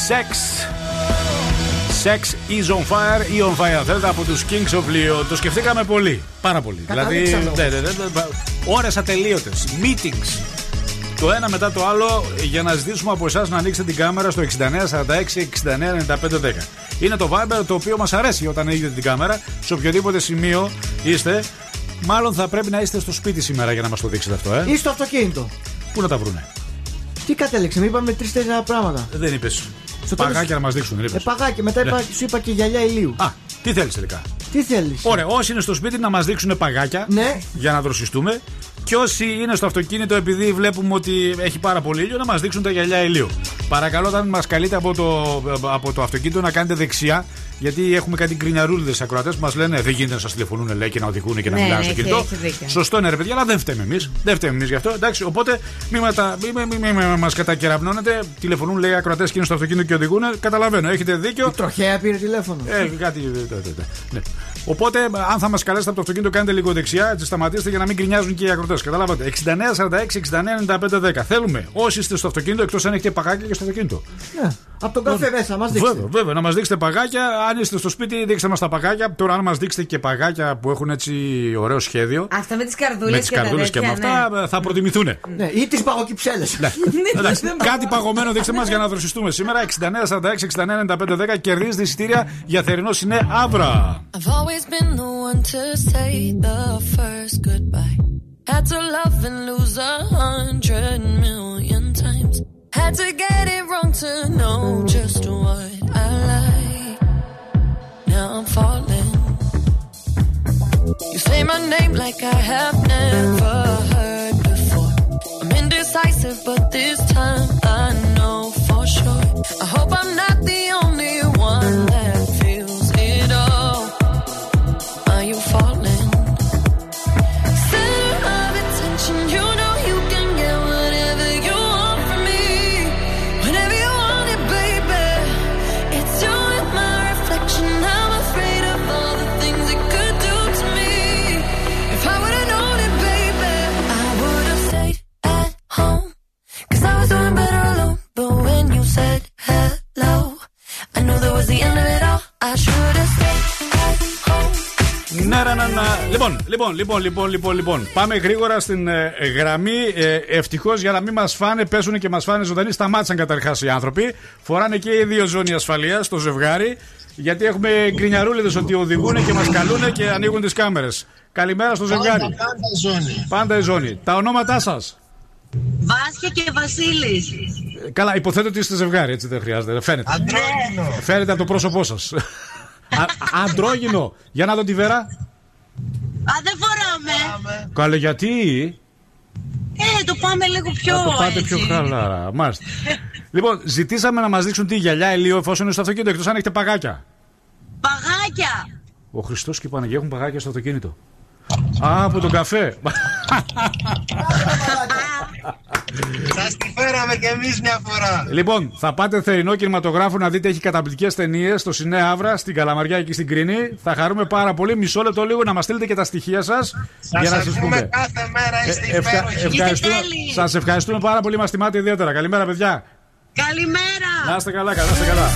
Sex. Sex is on fire ή on fire. Θέλετε από τους Kings of Leon. Το σκεφτήκαμε πολύ. Πάρα πολύ. Δηλαδή, Καταλήξαμε. ναι, ναι, ναι, ναι, ώρες ατελείωτες. Meetings. Το ένα μετά το άλλο για να ζητήσουμε από εσάς να ανοίξετε την κάμερα στο 6946 69 95 10. Είναι το Viber το οποίο μας αρέσει όταν ανοίγετε την κάμερα. Σε οποιοδήποτε σημείο είστε. Μάλλον θα πρέπει να είστε στο σπίτι σήμερα για να μας το δείξετε αυτό, ε. Ή στο αυτοκίνητο. Πού να τα βρούνε; Τι κατέληξε, είπαμε τρει-τέσσερα πράγματα. Δεν είπες. Στο Παγάκια τέλος- να μας δείξουν, δεν Ε, είπες. παγάκι, μετά είπα, Ναι. σου είπα και γυαλιά ηλίου. Α, τι θέλεις τελικά. Τι θέλεις; Ωραία, όσοι είναι στο σπίτι να μας δείξουν παγάκια Ναι. για να δροσιστούμε. Και όσοι είναι στο αυτοκίνητο, επειδή βλέπουμε ότι έχει πάρα πολύ ήλιο, να μας δείξουν τα γυαλιά ηλίου. Παρακαλώ, όταν μας καλείτε από το, από το αυτοκίνητο, να κάνετε δεξιά. Γιατί έχουμε κάτι γκρινιαρούλιδες ακροατές που μας λένε Δεν γίνεται να σας τηλεφωνούν, λέει, και να οδηγούν και να Ναι, μιλάνε ναι, στο έχει- κινητό. έχει δίκιο. Σωστό είναι, ρε παιδιά, αλλά δεν φταίμε εμείς. Δεν φταίμε εμείς γι' αυτό. Εντάξει, οπότε μην, μετα... μην, μην, μην, μην μας κατακεραυνώνετε. Τηλεφωνούν, λέει, ακροατές και είναι στο αυτοκίνητο και οδηγούν. Καταλαβαίνω, έχετε δίκιο. Τροχέα πήρε τηλέφωνο. Ε, κάτι. ε, ε, ε, ε, ναι. Οπότε, αν θα μας καλέσετε από το αυτοκίνητο, κάντε λίγο δεξιά, έτσι σταματήστε για να μην γκρινιάζουν και οι ακροτές. Καταλάβατε. 69-46-69-95-10. Θέλουμε όσοι είστε στο αυτοκίνητο, εκτός αν έχετε παγάκια και στο αυτοκίνητο. Ναι. Από τον καφέ μέσα, μας δείξτε. Βέβαια, βέβαια, να μας δείξετε παγάκια. Αν είστε στο σπίτι, δείξτε μας τα παγάκια. Τώρα, αν μας δείξετε και παγάκια που έχουν έτσι ωραίο σχέδιο. Αυτά με τις καρδούλες Με τις καρδούλες και με αυτά ε, θα προτιμηθούν. Ναι, ή τις παγοκυψέλε. Ναι. *laughs* Εντάξει, Κάτι παγωμένο δείξτε μας για να δροσιστούμε σήμερα. 69-46-69-95-10 κερδίζετε εισιτήρια για θερινός συνέ Αύρα. I've always been the one to say the first goodbye. Had to love and lose a hundred million times. Had to get it wrong to know just what I like. Now I'm falling. You say my name like I have never heard before. I'm indecisive, but this time I know for sure. I hope Ναι, ναι, ναι, ναι. Λοιπόν, λοιπόν, λοιπόν, λοιπόν, λοιπόν, λοιπόν. Πάμε γρήγορα στην ε, γραμμή. Ε, Ευτυχώς για να μην μας φάνε, πέσουν και μας φάνε ζωντανοί. Σταμάτησαν καταρχάς οι άνθρωποι. Φοράνε και οι δύο ζώνη ασφαλείας στο ζευγάρι. Γιατί έχουμε γκρινιαρούλιδες ότι οδηγούν και μας καλούν και ανοίγουν τις κάμερες. Καλημέρα στο ζευγάρι. Πάντα, πάντα η ζώνη. Πάντα η ζώνη. Τα ονόματά σας. Βάσια και Βασίλης. Καλά, υποθέτω ότι είστε ζευγάρι, έτσι δεν χρειάζεται. Φαίνεται. Αντρόγινο. Φαίνεται από το πρόσωπό σας. Αντρόγινο. Για να δω τη βέρα. Α, δεν φοράμε. Καλέ, γιατί; Ε, το πάμε λίγο πιο Να το πάτε έτσι. πιο χαλαρά. Μάλιστα. λοιπόν, ζητήσαμε να μας δείξουν τι γυαλιά ηλίου εφόσον είναι στο αυτοκίνητο, εκτός αν έχετε παγάκια. Παγάκια. Ο Χριστός και η Παναγία έχουν παγάκια στο αυτοκίνητο. Α, από τον καφέ. *laughs* Σας τη φέραμε κι εμείς μια φορά. λοιπόν, θα πάτε θερινό κινηματογράφο να δείτε έχει καταπληκτικές ταινίες στο Σινέ Αύρα, στην Καλαμαριά και στην Κρίνη. Θα χαρούμε πάρα πολύ. Μισό λεπτό λίγο να μας στείλετε και τα στοιχεία σας για να Σας σα ακούμε πούμε. κάθε μέρα, είστε Ε, ευχα- υπέροχοι. ευχαριστούμε, σας ευχαριστούμε πάρα πολύ, μας τιμάτε ιδιαίτερα. Καλημέρα, παιδιά. Καλημέρα. Να είστε καλά, καλά, να είστε καλά.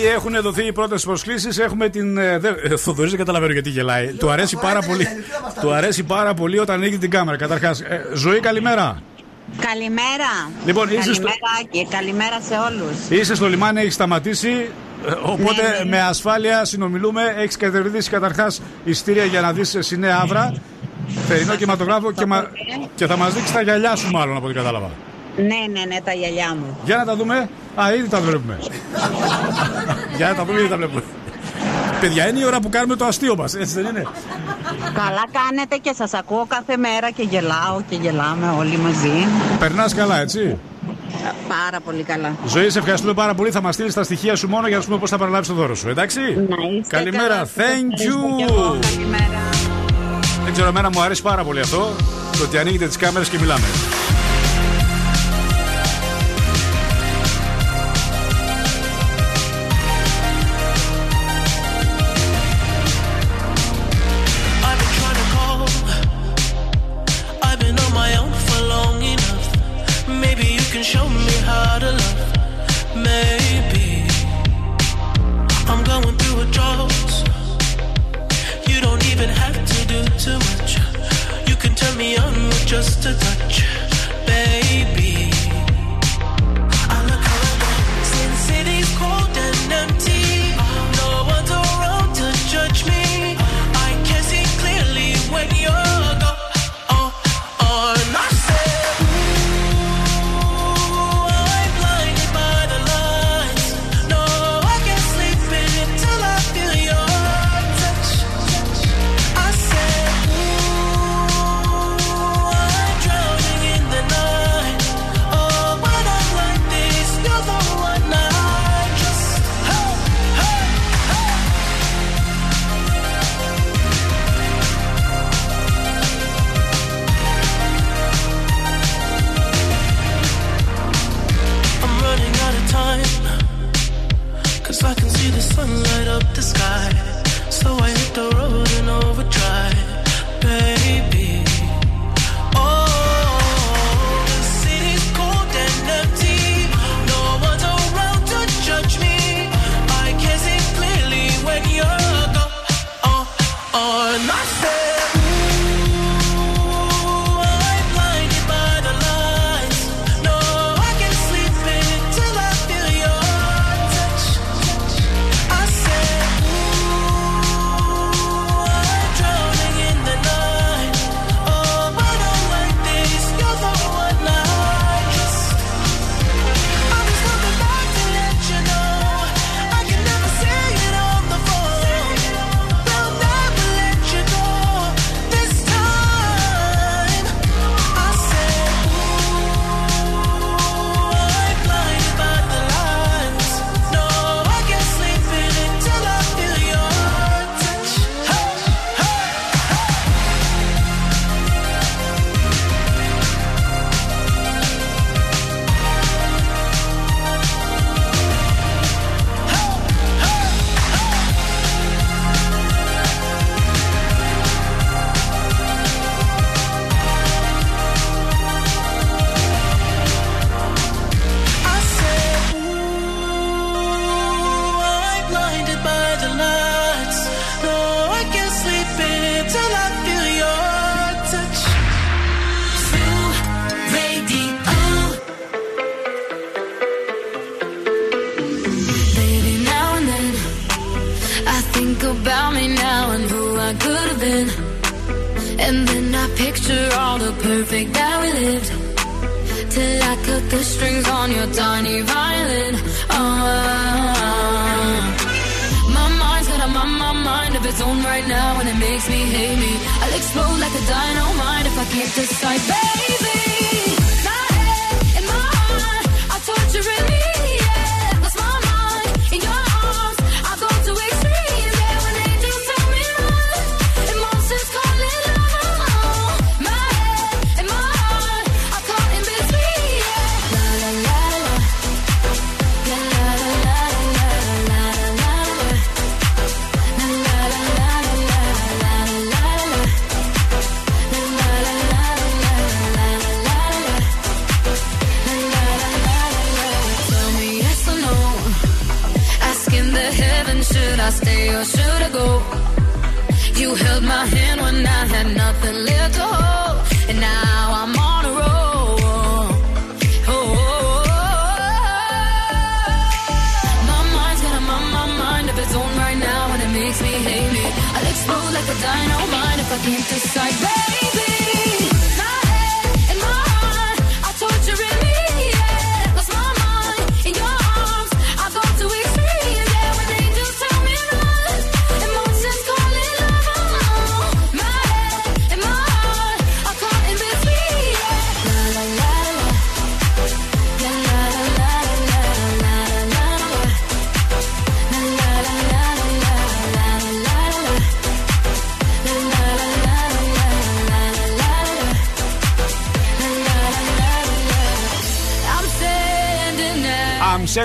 Ήδη έχουν δοθεί οι πρώτες προσκλήσεις. Έχουμε την. ε, δε- ε, Θοδωρής δεν καταλαβαίνω γιατί γελάει. Του αρέσει πάρα πολύ. Του αρέσει πάρα πολύ όταν ανοίγει την κάμερα. Καταρχάς, ζωή, καλημέρα. Καλημέρα. Λοιπόν, είσαι στο- καλημέρα και καλημέρα σε όλους. Είσαι στο λιμάνι, έχεις σταματήσει. ε, Οπότε Ναι, ναι. με ασφάλεια συνομιλούμε. Έχεις κερδίσει καταρχάς ειστήρια για να δεις Σινέ Αύρα. Θερινό κινηματογράφο και, μα... και θα μας δείξεις τα γυαλιά σου, μάλλον από ό,τι κατάλαβα. Ναι, ναι, ναι, τα γυαλιά μου. Για να τα δούμε. Α, ήδη τα βλέπουμε. *laughs* Για να τα δούμε, ήδη τα βλέπουμε. Παιδιά, είναι η ώρα που κάνουμε το αστείο μας, έτσι δεν είναι; Καλά κάνετε και σας ακούω κάθε μέρα και γελάω και γελάμε όλοι μαζί. Περνάς καλά, έτσι; Πάρα πολύ καλά. Ζωή, σε ευχαριστούμε πάρα πολύ. Θα μας στείλεις τα στοιχεία σου μόνο για να σου πούμε πώς θα παραλάβεις το δώρο σου, εντάξει; είστε Καλημέρα, καλά. thank you. Καλημέρα. Δεν ξέρω, εμένα μου αρέσει πάρα πολύ αυτό. Το ότι ανοίγετε τις κάμερες και μιλάμε. Just a touch,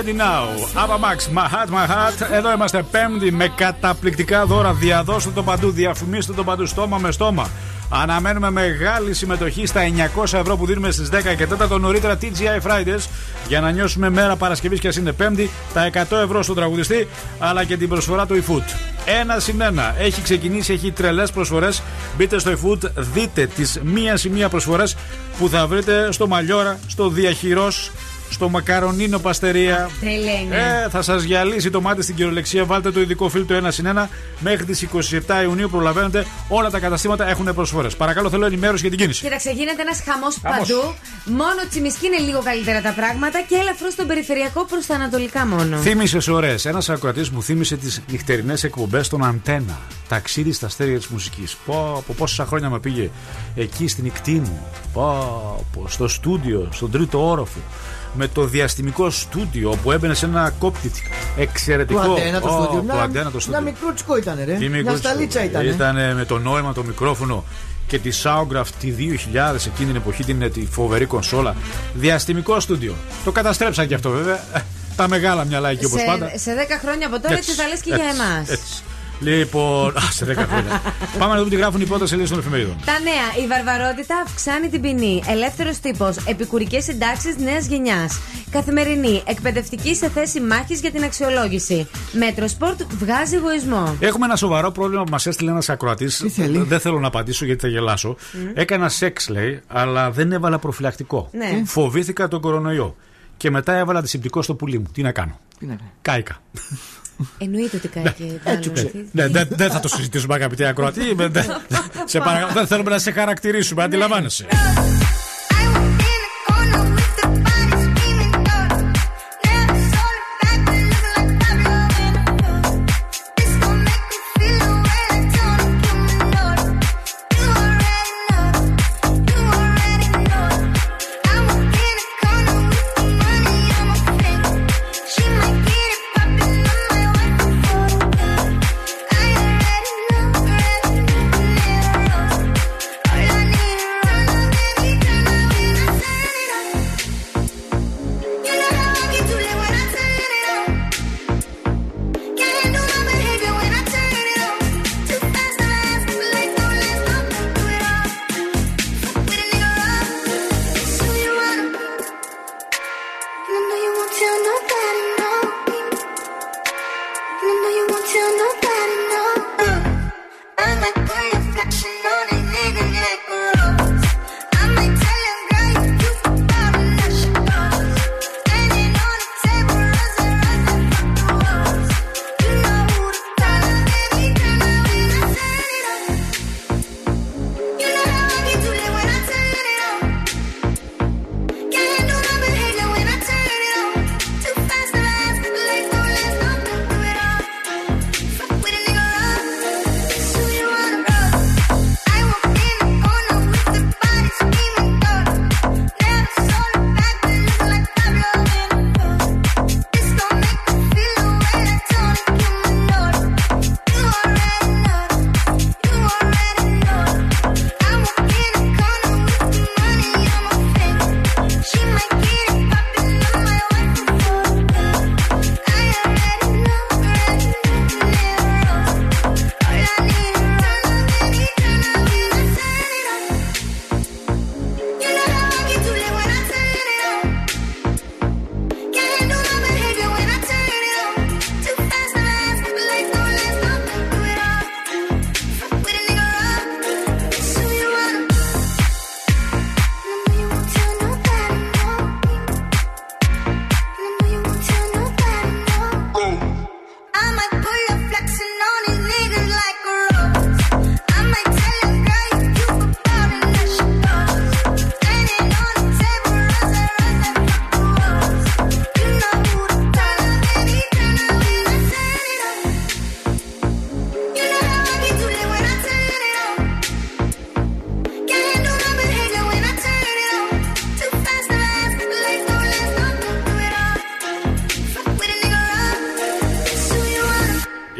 Said It Now. Ava Max, My Heart, My Heart. Εδώ είμαστε πέμπτη με καταπληκτικά δώρα. Διαδώστε το παντού, διαφημίστε το παντού, στόμα με στόμα. Αναμένουμε μεγάλη συμμετοχή στα 900 ευρώ που δίνουμε στις 10 και 4 νωρίτερα TGI Fridays για να νιώσουμε μέρα Παρασκευής και ας είναι Πέμπτη τα 100 ευρώ στον τραγουδιστή αλλά και την προσφορά του eFood. Ένα συν ένα. Έχει ξεκινήσει, έχει τρελές προσφορές. Μπείτε στο eFood, δείτε τις μία ή μία προσφορές που θα βρείτε στο Μαλιόρα, στο Διαχειρός, στο Μακαρονίνο Παστερία. Τρελή είναι. Ε, θα σας γυαλίσει το μάτι στην κυριολεξία. Βάλτε το ειδικό φίλτρο 1 συν 1 μέχρι τις 27 Ιουνίου. Προλαβαίνετε, όλα τα καταστήματα έχουν προσφορές. Παρακαλώ, θέλω ενημέρωση για την κίνηση. Κοίταξε, γίνεται ένας χαμός Χαμός. παντού. Μόνο τσιμισκή είναι λίγο καλύτερα τα πράγματα και ελαφρώς στον περιφερειακό προς τα ανατολικά μόνο. Θύμησε ωραίες. Ένας ακροατής μου θύμισε τις νυχτερινές εκπομπές των Αντένα. Ταξίδι στα αστέρια της μουσικής. Πω, από πόσα χρόνια με πήγε εκεί στην νυχτή μου. Πω, πω, στο στούντιο, στον τρίτο όροφο. Με το διαστημικό στούντιο που έμπαινε σε ένα κόπτιτ εξαιρετικό. Του αντένα το Ω, στούντιο. του Να- αντένα το Ένα στούντιο. μικρούτσικο ήταν, ρε. Τι Μια μικρό σταλίτσα ήταν. Ήταν με το νόημα το μικρόφωνο και τη Soundcraft τη 2000 εκείνη την εποχή την τη φοβερή κονσόλα. Διαστημικό στούντιο. Το καταστρέψαν και αυτό βέβαια. Ε, Τα μεγάλα μυαλά εκεί όπως πάντα. Σε, σε 10 χρόνια από τώρα έτσι θα λες και για έτσι, εμά. Έτσι. Λοιπόν, α, σε 10 χρόνια. Πάμε να δούμε τι γράφουν οι πρώτες σελίδες των εφημερίδων. Τα νέα. Η βαρβαρότητα αυξάνει την ποινή. Ελεύθερος τύπος. Επικουρικές συντάξεις νέας γενιάς. Καθημερινή. Εκπαιδευτική σε θέση μάχης για την αξιολόγηση. Metrosport βγάζει εγωισμό. Έχουμε ένα σοβαρό πρόβλημα που μας έστειλε ένας ακροατής. Δεν θέλω να απαντήσω γιατί θα γελάσω. Έκανα σεξ, λέει, αλλά δεν έβαλα προφυλακτικό. Ναι. Φοβήθηκα τον κορονοϊό. Και μετά έβαλα αντισηπτικό στο πουλί μου. Τι να κάνω; Τι να κάνει. Κάηκα. Εννοείται ότι κάνει και Έτσι, ναι, δεν δεν θα το συζητήσουμε, αγαπητοί ακροατή. Με- *laughs* δεν- σε παρακαλώ, δεν θέλουμε να σε χαρακτηρίσουμε, αντιλαμβάνεσαι.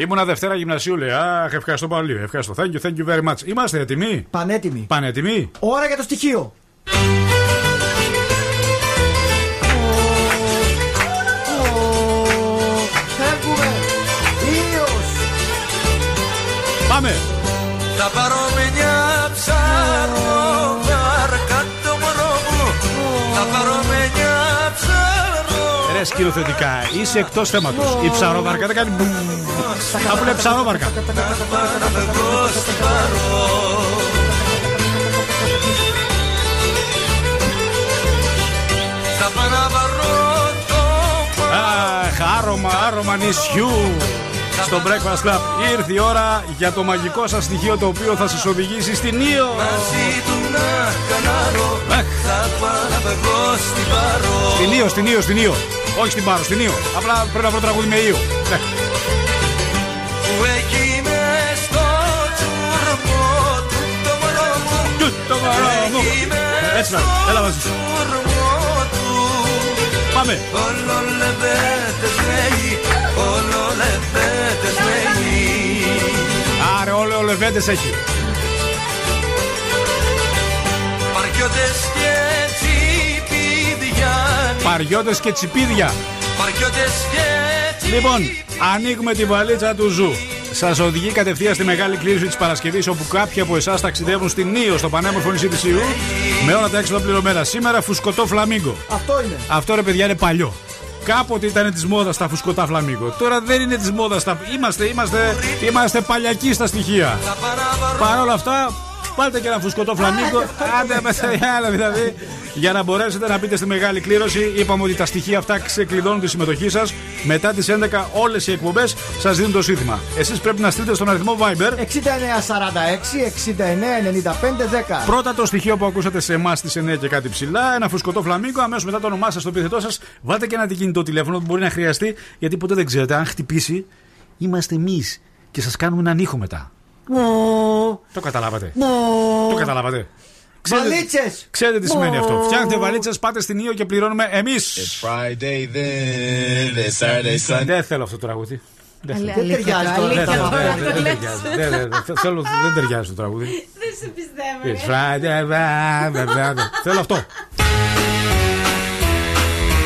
Ήμουνα Δευτέρα γυμνασίου, λέει. Αχ, ευχαριστώ πολύ. Ευχαριστώ. Thank you, thank you very much. Είμαστε έτοιμοι; Πανέτοιμοι. Πανέτοιμοι; Ώρα για το στοιχείο. Πάμε! Θα πάρω μια ψάρω βάρκα το μωρό μου Θα πάρω μια ψάρω Ρε σκηνοθετικά, είσαι εκτός θέματος Η ψαροβάρκα δεν κάνει μπούμ. Κάπου λέει ψαρόβαρκα. Θα πάω να πάρω το Αχ, άρωμα, άρωμα νησιού. Στο Breakfast Club ήρθε η ώρα για το μαγικό σας στοιχείο το οποίο θα σας οδηγήσει στην Ήο. μαζί του να κανάρω Θα πάω να πεγώ στην παρό Στην Ήο, στην Ήο, στην Ήο. Όχι στην Πάρο, στην Ήο. Απλά πρέπει να βρω τραγούδι με Ήο. Ναι. Μωρό μου. Εκεί μες Έτσι να, έλα μαζί σου. τσουρμό του Πάμε. Όλο λεβέντες λέει Όλο λεβέντες λέει Άρε, όλο ο Λεβέντες έχει. Παρκιώτες και τσιπίδια Παριώτες και τσιπίδια. Παρκιώτες και Λοιπόν, ανοίγουμε τη βαλίτσα του Zoo. Σας οδηγεί κατευθείαν στη μεγάλη κλήρωση της Παρασκευής, όπου κάποιοι από εσάς ταξιδεύουν στην Νίο, στο πανέμορφο νησί της Ιού, με όλα τα έξοδα πληρωμένα. Σήμερα φουσκωτό φλαμίγκο. Αυτό είναι. Αυτό ρε παιδιά είναι παλιό. Κάποτε ήταν της μόδας τα φουσκωτά φλαμίγκο. Τώρα δεν είναι της μόδας τα. Είμαστε, είμαστε, είμαστε παλιακοί στα στοιχεία. Παρ' όλα αυτά, πάρτε και ένα φουσκωτό φλαμίγκο. Άντε με τα άλλα δηλαδή. Για να μπορέσετε να μπείτε στη μεγάλη κλήρωση, είπαμε ότι τα στοιχεία αυτά ξεκλειδώνουν τη συμμετοχή σας. Μετά τις 11 όλες οι εκπομπές σας δίνουν το σύνθημα. Εσείς πρέπει να στείλετε στον αριθμό Viber 6946 6995 10. Πρώτα το στοιχείο που ακούσατε σε εμάς στις 9 και κάτι ψηλά, ένα φουσκωτό φλαμίγκο. Αμέσως μετά το όνομά σας, το επίθετό σας, βάλτε και ένα κινητό τηλέφωνο που μπορεί να χρειαστεί, γιατί ποτέ δεν ξέρετε. Αν χτυπήσει, είμαστε εμείς και σας κάνουμε έναν ήχο μετά. Το καταλάβατε. Το καταλάβατε. Βαλίτσες! Ξέρετε τι σημαίνει αυτό. Φτιάχνετε βαλίτσες, πάτε στην Ήο και πληρώνουμε εμείς. Friday then, it's Saturday, Sunday. Δεν θέλω αυτό το τραγούδι. Δεν θέλω. Δεν ταιριάζει το Δεν θέλω, αλήθεια. δεν- δεν ταιριάζει. Δεν- δεν- δεν- θέλω- Δεν ταιριάζει το τραγούδι. Δεν σε πιστεύω. It's Friday, blah, blah, blah, blah. Θέλω αυτό.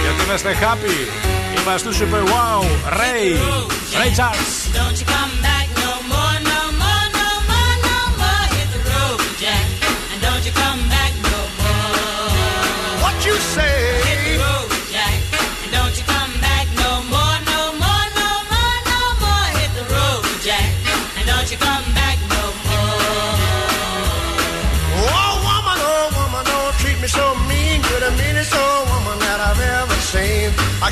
Γιατί είμαστε happy. Είμαστε super wow. Ray. Ray Charles.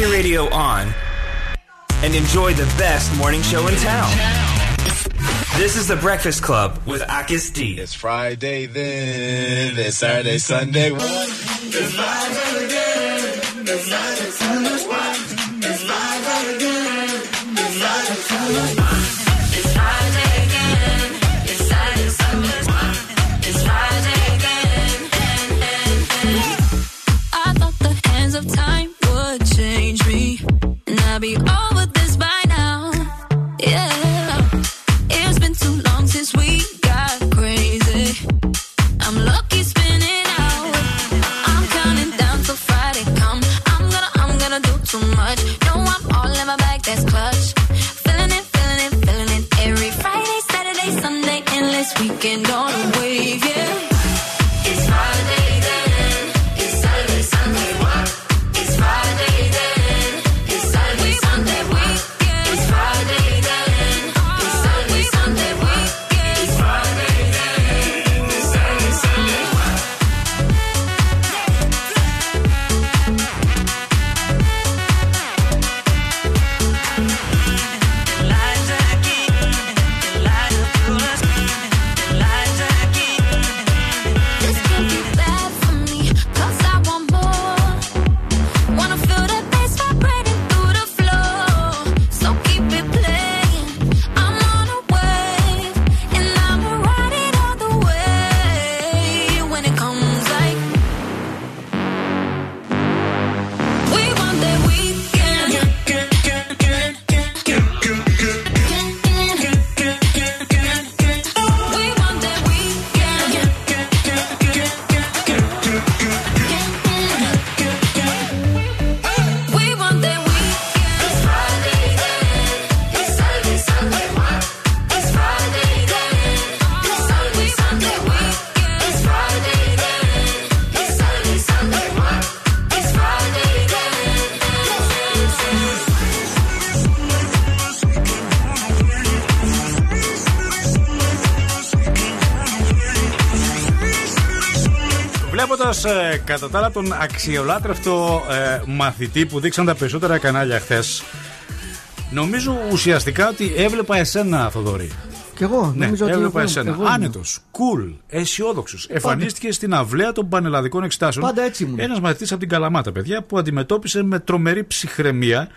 your radio on and enjoy the best morning show in town. This is the Breakfast Club with Akis D. It's Friday then, it's Saturday, Sunday. It's κατά τα άλλα τον αξιολάτρευτο ε, μαθητή που δείξαν τα περισσότερα κανάλια χθες, νομίζω ουσιαστικά ότι έβλεπα εσένα, Θοδωρή. Κι εγώ, Ναι, νομίζω ότι. έβλεπα εγώ- εσένα. εγώ ήμουν. Άνετος, cool, αισιόδοξος. Εμφανίστηκε στην αυλαία των πανελλαδικών εξετάσεων. Πάντα έτσι ήμουν. Ένας μαθητής από την Καλαμάτα, παιδιά, που αντιμετώπισε με τρομερή ψυχραιμία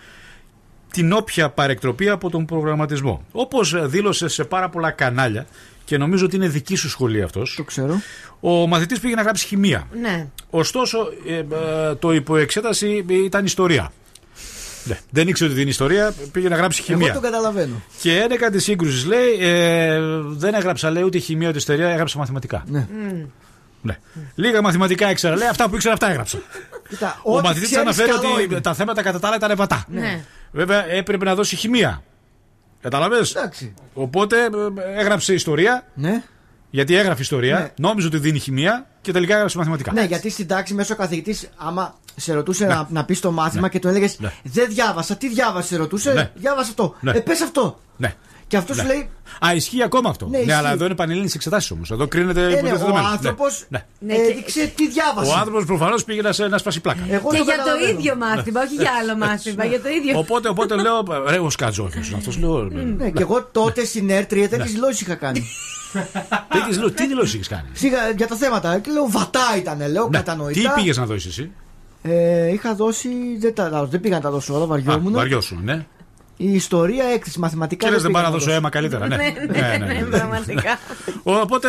την όποια παρεκτροπή από τον προγραμματισμό. Όπως δήλωσε σε πάρα πολλά κανάλια και νομίζω ότι είναι δική σου σχολή αυτός. Το ξέρω. Ο μαθητής πήγε να γράψει χημεία. Ναι. Ωστόσο, ε, ε, το υποεξέταση ήταν ιστορία. Ναι, δεν ήξερε ότι είναι ιστορία, πήγε να γράψει χημεία. Εγώ το καταλαβαίνω. Και ένεκα της σύγκρουσης λέει, ε, δεν έγραψα λέει ούτε χημεία ούτε ιστορία, έγραψα μαθηματικά. Ναι. Ναι. Λίγα μαθηματικά ήξερα, λέει, αυτά που ήξερα αυτά έγραψα. Κοίτα, Ο ό,τι μαθητής ξέρεις αναφέρει καλό ότι είναι. τα θέματα κατά τα άλλα ήταν βατά. Ναι. Βέβαια έπρεπε να δώσει χημεία. Κατάλαβε. Οπότε ε, έγραψε ιστορία. Ναι. Γιατί έγραφε ιστορία, Ναι. νόμιζε ότι δίνει χημεία και τελικά έγραψε μαθηματικά. Ναι, γιατί στην τάξη μέσα ο καθηγητής, άμα σε ρωτούσε να, να πεις το μάθημα και του έλεγες Ναι. Δεν διάβασα, τι διάβασες, σε ρωτούσε. Ναι. Διάβασα αυτό. Ναι. Ε, πες αυτό. Ναι. Και αυτός Ναι. σου λέει. Α, ισχύει ακόμα αυτό. Ναι, Ναι, ισχύει. αλλά εδώ είναι πανελλήνιες εξετάσεις όμως. Εδώ κρίνεται Ε, ναι, υπό το ο δεδομένο. άνθρωπος Ναι. έδειξε τι διάβασε. Ο άνθρωπος προφανώς πήγε να, σε- να σπάσει πλάκα. Εγώ και το για το καταλαβαίνω. ίδιο μάθημα, όχι για άλλο μάθημα. για το ίδιο. Οπότε, οπότε λέω, ρε, ο Σκατζόκιο. Αυτός λέω. Ναι, και εγώ τότε στην ΕΡΤ3 τέτοιες δηλώσεις είχα κάνει. *laughs* Τέτοιες δηλώσεις- Τι δηλώσεις έχει κάνει; Σίγα για τα θέματα. Και λέω βατά ήταν, λέω Ναι. κατανοητά. Τι πήγες να δώσεις εσύ; Ε, είχα δώσει. Δεν, τα, δεν πήγα να τα δώσω όλα, βαριόμουν. Βαριώσου, ναι. Η ιστορία έκθεση μαθηματικά. Και λες, δεν πήγα πάω να να δώσω αίμα καλύτερα. Ναι, Ναι, ναι, ναι, πραγματικά. *laughs* Οπότε,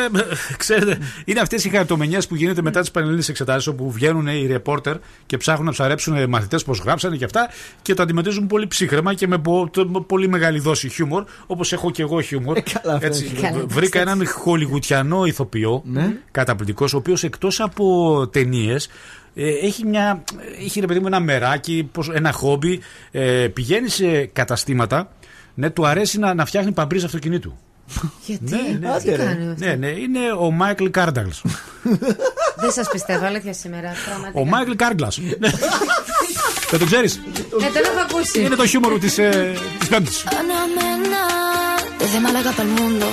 ξέρετε, είναι αυτές οι χαρακτομενιέ που γίνεται μετά τις πανελλήνιες εξετάσεις, όπου βγαίνουν οι ρεπόρτερ και ψάχνουν να ψαρέψουν μαθητές πώ γράψανε και αυτά και το αντιμετωπίζουν πολύ ψύχρεμα και με πο- το- με πολύ μεγάλη δόση χιούμορ, όπως έχω και εγώ χιούμορ. αυτό Έτσι, έχει. Καλά, βρήκα έναν χολιγουτιανό ηθοποιό, Ναι. καταπληκτικός, ο οποίος εκτός από ταινίες. Έχει, μια, έχει ρε παιδί μου ένα μεράκι, πώς- ένα χόμπι. Ε, πηγαίνει σε καταστήματα. Ναι, του αρέσει να, να φτιάχνει παμπρίζ αυτοκινήτου. Γιατί, Ναι, ναι. τι κάνει αυτό. Ναι, ναι, είναι ο Μάικλ Κάρνταγλ. *laughs* Δεν σας πιστεύω, αλήθεια σήμερα. Πραγματικά. ο Μάικλ Κάρνταγλ. Δεν *laughs* το ξέρεις. Ε, τον έχω ακούσει. Είναι το χιούμορ της ε, της Πέμπτης. Panamena, desde Málaga para el mundo.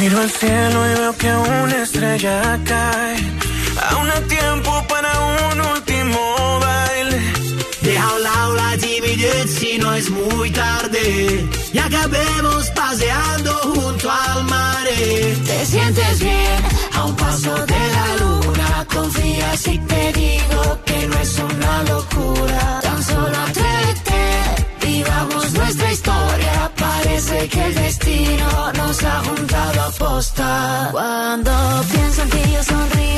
Miro al cielo y veo que una estrella cae. Aún hay tiempo para un último baile. Deja a un lado la timidez si no es muy tarde. Y acabemos paseando junto al mar. Te sientes bien A un paso de la luna. Confía si te digo que no es una locura. Tan solo atrévete, vivamos nuestra historia. Parece que el destino nos ha juntado a posta. Cuando pienso en ti yo sonrío,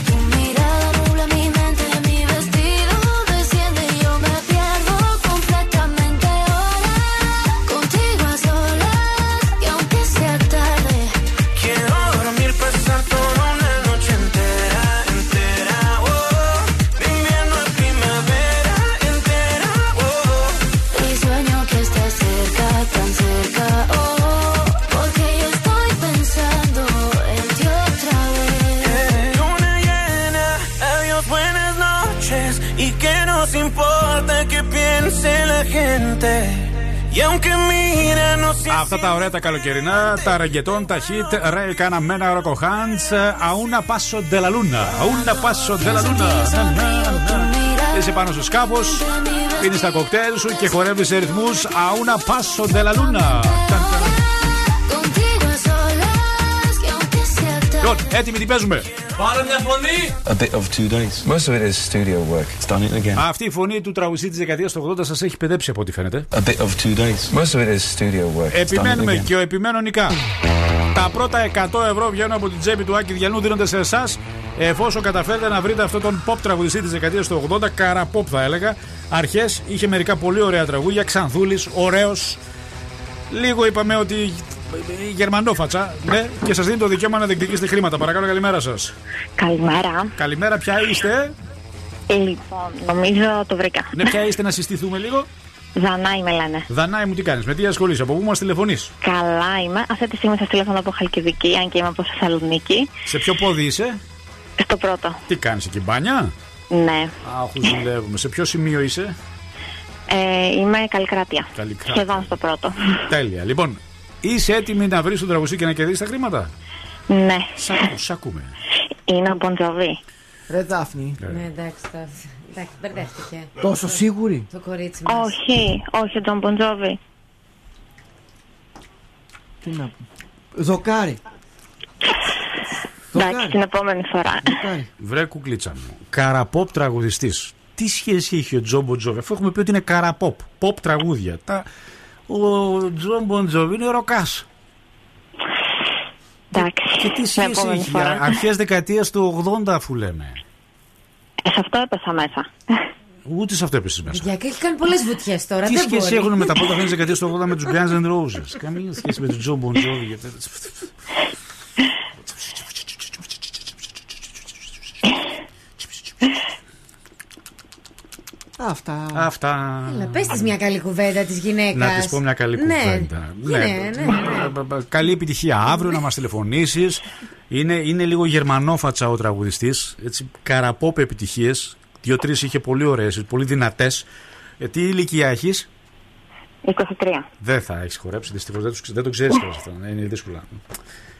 Αυτά τα ωραία τα καλοκαιρινά, τα ρεγκετών, τα hit, ρε καναμένα ροκοχάντς, αούνα πάσο ντελαλούνα, αούνα πάσο ντελαλούνα. Είσαι πάνω στο σκάφος, πίνεις τα κοκτέιλ σου και χορεύεις σε ρυθμούς, αούνα πάσο ντελαλούνα. Contigo a solas y aunque sea tarde. Λοιπόν, έτοιμοι τι παίζουμε; Πάρε μια φωνή. A bit of two days. Most of it is studio work. It's done it again. Αυτή η φωνή του τραγουδιστή της δεκαετίας του 80 σας έχει παιδέψει από ό,τι φαίνεται. A bit of two days. Most of it is studio work. It's done it Επιμένουμε again. και ο επιμένω νικά. Τα πρώτα 100 ευρώ βγαίνουν από την τσέπη του Άκη Διανού, δίνονται σε εσάς. Εφόσον καταφέρετε να βρείτε αυτόν τον pop τραγουδιστή της δεκαετίας του 80, καραπόπ θα έλεγα. Αρχές είχε μερικά πολύ ωραία τραγούδια. Ξανθούλης, ωραίος. Λίγο είπαμε ότι. Γερμανόφατσα, ναι, και σας δίνει το δικαίωμα να διεκδικήσετε χρήματα. Παρακαλώ, καλημέρα σας. Καλημέρα. Καλημέρα, ποια είστε; Λοιπόν, νομίζω το βρήκα. Ναι, ποια είστε να συστηθούμε λίγο. Δανάη με λένε. Δανάη μου, τι κάνεις, με τι ασχολείσαι, από πού μας τηλεφωνείς; Καλά είμαι. Αυτή τη στιγμή σας τηλεφωνώ από Χαλκιδική, αν και είμαι από Θεσσαλονίκη. Σε ποιο πόδι είσαι, Στο πρώτο. τι κάνεις εκεί, μπάνια; Ναι. Αχ, δουλεύουμε. Σε ποιο σημείο είσαι, Ε, είμαι Καλλικράτεια. Καλλικράτεια. Σχεδόν στο πρώτο. Τέλεια. Λοιπόν, είσαι έτοιμη να βρεις τον τραγουδιστή και να κερδίσεις τα χρήματα; Ναι. Σ' ακούμε. Είναι ο Μποντζοβί. Ρε Δάφνη. Ναι, εντάξει, τα- εντάξει, μπερδεύτηκε. Τόσο σίγουρη; Το κορίτσι μας. Όχι, όχι ο Jon Bon Jovi. Τι να πω. Δοκάρι. Εντάξει, την επόμενη φορά. Βρε κουκλίτσα μου. Καραπόπ τραγουδιστής. Τι σχέση έχει ο Jon Bon Jovi, αφού έχουμε πει ότι είναι καραπόπ. Ποπ τραγούδια. Τα... Ο Jon Bon Jovi είναι ροκάς. Εντάξει. Και τι σχέση επόμενη έχει, φορά. αρχές δεκαετίας του 80, αφού λέμε. Ε, σε αυτό έπεσα μέσα. Ούτε σε αυτό έπεσε μέσα. Για και έχει κάνει πολλές βουτιές τώρα. Τι δεν σχέση μπορεί. έχουν με τα πρώτα χρόνια της δεκαετίας του 80 με τους Guns N' Roses; Καμία σχέση με τον Jon Bon Jovi. *laughs* Αυτά. Αυτά. Έλα, πες της μια καλή κουβέντα της γυναίκας. Να της πω μια καλή ναι. κουβέντα. Ναι, ναι, ναι. Καλή επιτυχία αύριο να μας τηλεφωνήσεις. Είναι, είναι λίγο γερμανόφατσα ο τραγουδιστής. Καραπόπ επιτυχίες. Δύο-τρεις είχε πολύ ωραίες, πολύ δυνατές. Ε, τι ηλικία έχεις, 23. Δεν θα έχεις χορέψει. Δυστυχώς δεν, τους- δεν το ξέρεις αυτό. ναι, Είναι δύσκολα.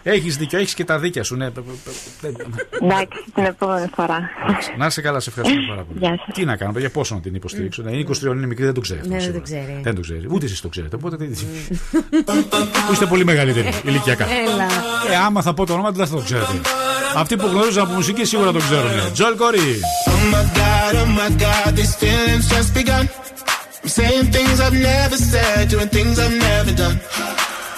Έχεις δίκιο, έχεις και τα δίκια σου. Ναι. Εντάξει, την επόμενη φορά. Να είσαι καλά, σε ευχαριστώ πάρα πολύ. Γεια σας. Τι να κάνω, για πόσο να την υποστηρίξω. Να είναι 23, είναι μικρή, δεν το ξέρει. αυτό, Ναι, δεν σίγουρα. το ξέρει. Δεν το ξέρει. Ούτε εσείς το ξέρετε. Οπότε τι. Που είστε πολύ μεγαλύτεροι ηλικιακά. Έλα. Ε, άμα θα πω το όνομα του, δεν θα το ξέρετε. Αυτοί που γνωρίζουν από μουσική σίγουρα το ξέρουν. Τζολ Κορί. Oh my god, oh my god, these feelings just begun. I'm saying things I've never said, doing things I've never done.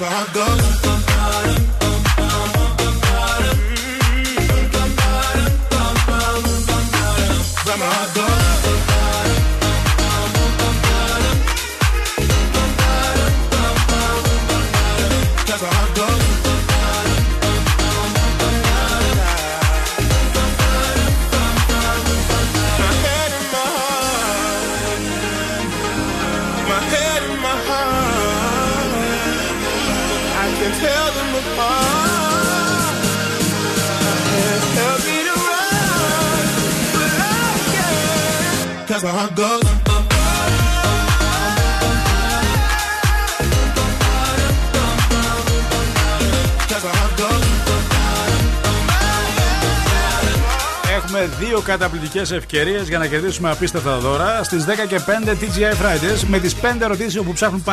that's how I go. Can't. Cause my heart goes. Cause my heart goes. Έχουμε δύο καταπληκτικές ευκαιρίες για να κερδίσουμε απίστευτα δώρα. Στις 10 και 5 TGI Fridays με τις 5 ερωτήσεις όπου ψάχνουν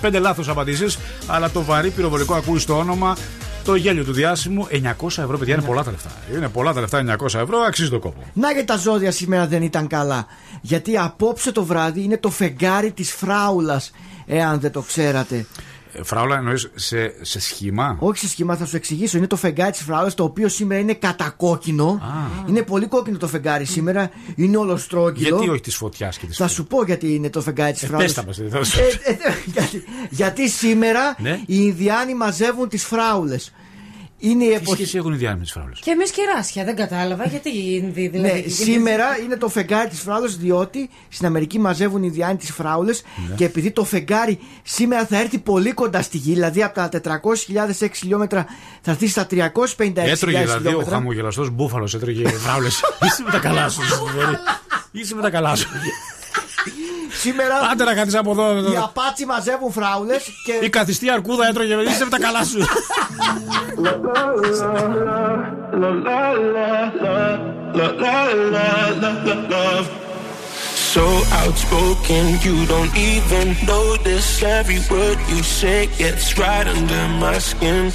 5 λάθος απαντήσεις. Αλλά το βαρύ πυροβολικό ακούει στο όνομα. Το γέλιο του διάσημου 900 ευρώ, παιδιά, είναι πολλά τα λεφτά. Είναι πολλά τα λεφτά, 900 ευρώ, αξίζει το κόπο. Να και τα ζώδια σήμερα δεν ήταν καλά. Γιατί απόψε το βράδυ είναι το φεγγάρι της φράουλας. Εάν δεν το ξέρατε. Ε, Φράουλα, εννοείς σε, σε σχήμα; Όχι σε σχήμα, θα σου εξηγήσω. Είναι το φεγγάρι της φράουλας, το οποίο σήμερα είναι κατακόκκινο. Είναι πολύ κόκκινο το φεγγάρι σήμερα. Είναι ολοστρόγγυλο. Γιατί όχι της φωτιάς και της Θα σου πω γιατί είναι το φεγγάρι της Ε, φράουλας. πες τα μας, δεν θα σου- *laughs* γιατί, γιατί σήμερα Ναι. οι Ινδιάνοι μαζεύουν τις φράουλες. Είναι η Τι εποχή. σχέση έχουν οι διάνυμε φράουλες. Και εμείς κεράσια, δεν κατάλαβα γιατί δηλαδή. Ναι, γιατί- σήμερα είναι το φεγγάρι της φράουλας, διότι στην Αμερική μαζεύουν οι Ινδιάνοι τι φράουλες Ναι. και επειδή το φεγγάρι σήμερα θα έρθει πολύ κοντά στη γη, δηλαδή από τα 400.000 χιλιόμετρα θα έρθει στα 356.000 Έτρωγε δηλαδή ο χιλιόμετρα. χαμογελαστός μπούφαλος, έτρωγε φράουλες. *laughs* Είσαι με τα καλά σου. δηλαδή. Είσαι με τα καλά σου. Σήμερα Άντε να κάτσει από εδώ. οι Απάτσι μαζεύουν φράουλε και Η καθιστή αρκούδα έτρωγε. Είσαι με τα καλά σου. So outspoken, you don't even notice every word you say gets right under my skin.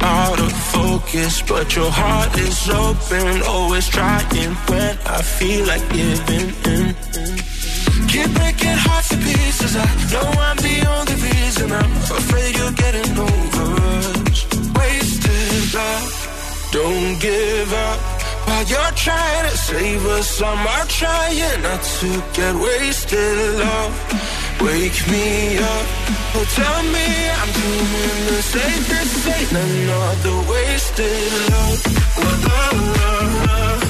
Out of focus, but your heart is open, always trying when I feel like giving in. Keep breaking hearts to pieces. I know I'm the only reason. I'm afraid you're getting over us. Wasted love. Don't give up while you're trying to save us. I'm trying not to get wasted. Love, wake me up. Oh, tell me I'm doing the safest. Ain't another wasted love. La, la, la,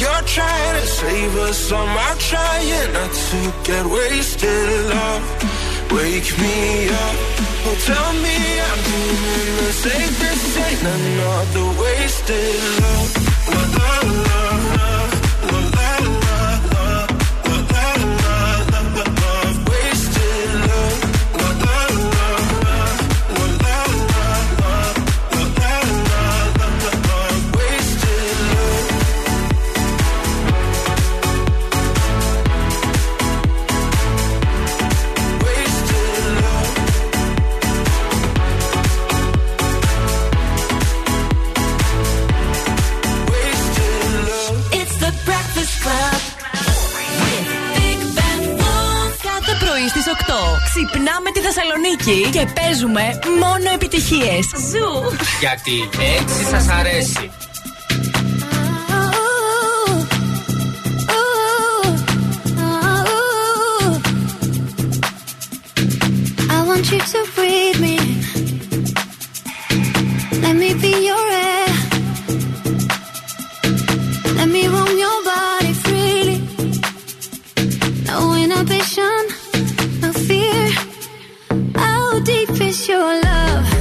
you're trying to save us. I'm out trying not to get wasted. Love, wake me up. Oh, tell me I'm doing the safest. Ain't another wasted love. La, la, la, Ξυπνάμε τη Θεσσαλονίκη και παίζουμε μόνο επιτυχίες. Zoo! Γιατί έτσι σας αρέσει. I want you to breathe me. Let me be your air. Let me roam your body freely. No inhibition, your love?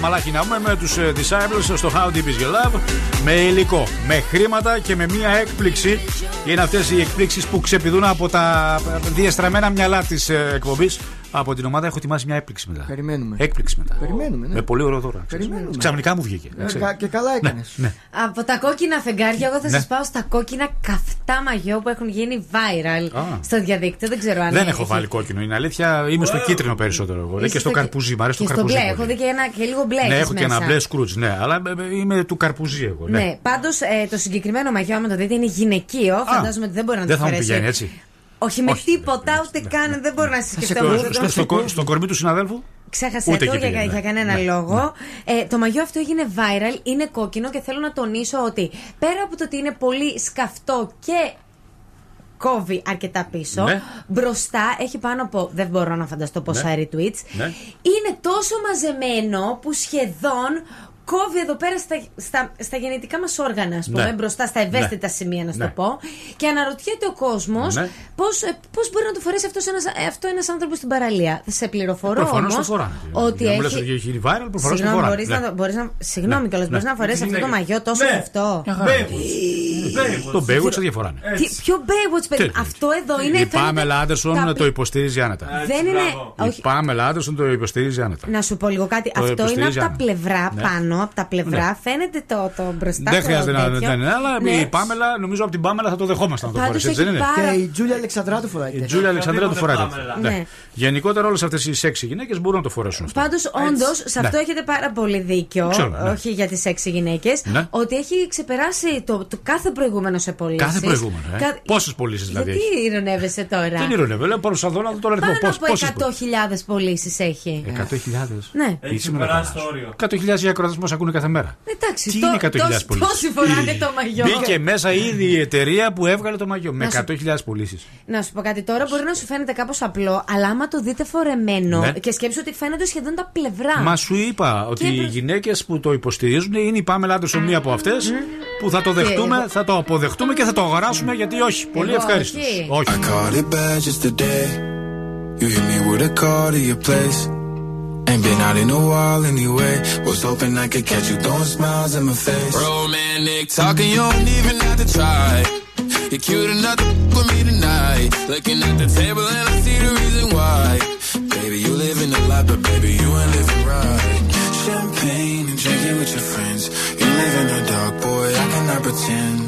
Χάρη είναι αυτό αμαλάκι να πούμε με τους Disciples στο How Deep Is Your Love. Με υλικό, με χρήματα και με μία έκπληξη. Είναι αυτές οι εκπλήξεις που ξεπηδούν από τα διεστραμμένα μυαλά της εκπομπής. Από την ομάδα έχω ετοιμάσει μια έκπληξη μετά. Περιμένουμε. Έκπληξη μετά. Περιμένουμε, ναι. Με πολύ ωραίο δώρα. ξέρεις. Περιμένουμε. Ξαφνικά μου βγήκε. Ε, ξέρεις. κα- και καλά έκανες. Ναι. Από τα κόκκινα φεγγάρια, εγώ θα Ναι. σας πάω στα κόκκινα καυτά μαγιό που έχουν γίνει viral Α. στο διαδίκτυο. Δεν ξέρω αν Δεν έχει- έχω βάλει κόκκινο. Είναι αλήθεια. Είμαι στο κίτρινο περισσότερο εγώ. Είσαι Και στο στο- καρπουζί. Μ' αρέσει Και το στο καρπουζί. μπλε. Έχω πολύ. δει και, ένα, και λίγο μπλε. Ναι, έχεις έχω και ένα μέσα. μπλε σκρούτζ. Ναι, αλλά ε, είμαι του καρπουζί εγώ. Ναι, Ναι. πάντως το συγκεκριμένο μαγιό, άμα το δείτε, είναι γυναικείο. Φαντάζομαι ότι δεν μπορεί να Δεν το θα μου αφαιρέσει. πηγαίνει έτσι. Όχι με Όχι, τίποτα, ούτε καν. Δεν μπορώ να συσκεφτώ. Στο, ούτε στο, το- στο, κο- στο κορμί του συναδέλφου; Ξέχασε Ούτε το εκεί για, πήγαινε, για ναι. κανένα Ναι, λόγο. Ε, το μαγιό αυτό έγινε viral, είναι κόκκινο και θέλω να τονίσω ότι πέρα από το ότι είναι πολύ σκαφτό και κόβει αρκετά πίσω, Ναι. μπροστά έχει πάνω από, δεν μπορώ να φανταστώ πόσα Ναι. retweets, Ναι. είναι τόσο μαζεμένο που σχεδόν κόβει εδώ πέρα στα, στα, στα γενετικά μας όργανα, ας πούμε, Ναι. μπροστά στα ευαίσθητα Ναι. σημεία, να σου Ναι. το πω. Και αναρωτιέται ο κόσμος Ναι. πώς, ε, πώς μπορεί να το φορέσει αυτός ένας, ε, αυτό ένας άνθρωπος στην παραλία. Θα σε πληροφορώ Προφανώς όμως το φοράνε. ότι Για να μου λες έχει. ότι έχει viral, προφανώς το Συγγνώμη, φοράνε. μπορείς Ναι. να, το- μπορείς να, συγγνώμη Ναι. κιόλας, μπορείς Ναι. να φορέσεις αυτό το μαγιό τόσο Ναι. αυτό. Το Baywatch θα διαφοράνε. Τι, ποιο Baywatch, παιδί. Τι- Αυτό εδώ είναι. Η φαίνεται Πάμελα Άντερσον τα- το υποστηρίζει άνετα. Δεν είναι. Η Όχι, Πάμελα Άντερσον το υποστηρίζει άνετα. να σου πω λίγο κάτι. Το Αυτό είναι από υποστηρίζει τα άνετα. πλευρά Ναι. πάνω πάνω, από τα πλευρά, φαίνεται το, το μπροστά. Δεν το χρειάζεται να τέτοιο. δεν είναι, αλλά Ναι. η Πάμελα, νομίζω από την Πάμελα θα το δεχόμασταν να το Πάντως φορέσει, έτσι δεν έχει είναι; πάρα- Και η Τζούλια Αλεξανδράτου φοράει. Η τέτοια. Τζούλια Αλεξανδρέα το φοράει. Πάμελα. τέτοιο. Ναι. Ναι. Γενικότερα όλες αυτές οι σεξι γυναίκες μπορούν να το φορέσουν αυτό. Πάντως, όντως, σε αυτό Ναι. έχετε πάρα πολύ δίκιο. Ξέρω, ναι. Όχι για τις έξι γυναίκες. Ναι. Ότι έχει ξεπεράσει το, το κάθε προηγούμενο σε πωλήσεις. Κάθε προηγούμενο. Ε. Κα- Πόσες πωλήσεις δηλαδή Γιατί έχει; ειρωνεύεσαι τώρα; Δεν ηρωνεύω, λέω προσπαθώ να δω τον αριθμό. Πάνω Πώς- από πόσες 100.000 πωλήσεις έχει. 100.000. Ναι. Έχει ξεπεράσει το όριο. 100.000 για ακροατές μα ακούνε κάθε μέρα. Εντάξει, Τι το- είναι 100.000 τόσοι- πωλήσεις; Τόσοι φοράνε το μαγιό. Μπήκε μέσα ήδη η εταιρεία που έβγαλε το μαγιό με Να σου- 100.000 πωλήσεις. Να σου πω κάτι τώρα, μπορεί να σου φαίνεται κάπως απλό, αλλά άμα το δείτε φορεμένο Ναι. και σκέψου ότι φαίνονται σχεδόν τα πλευρά. Μα σου είπα ότι Και οι προ- γυναίκες που το υποστηρίζουν είναι η Πάμελα Άντερσον, μία από αυτές που θα το δεχτούμε, εγώ- θα το αποδεχτούμε και θα το αγοράσουμε γιατί όχι. Πολύ Εγώ ευχάριστο. όχι. Όχι. I caught it bad just today. You hit me with a call to your place. Ain't been out in a while anyway. Was hoping I could catch you throwing smiles in my face. Romantic talking, you don't even have to try. You're cute enough to f- with me tonight. Looking at the table and I see the reason why. Baby, you living a lot, but baby, you ain't living right. Champagne and drinking with your friends. You live in the dark, boy, I cannot pretend.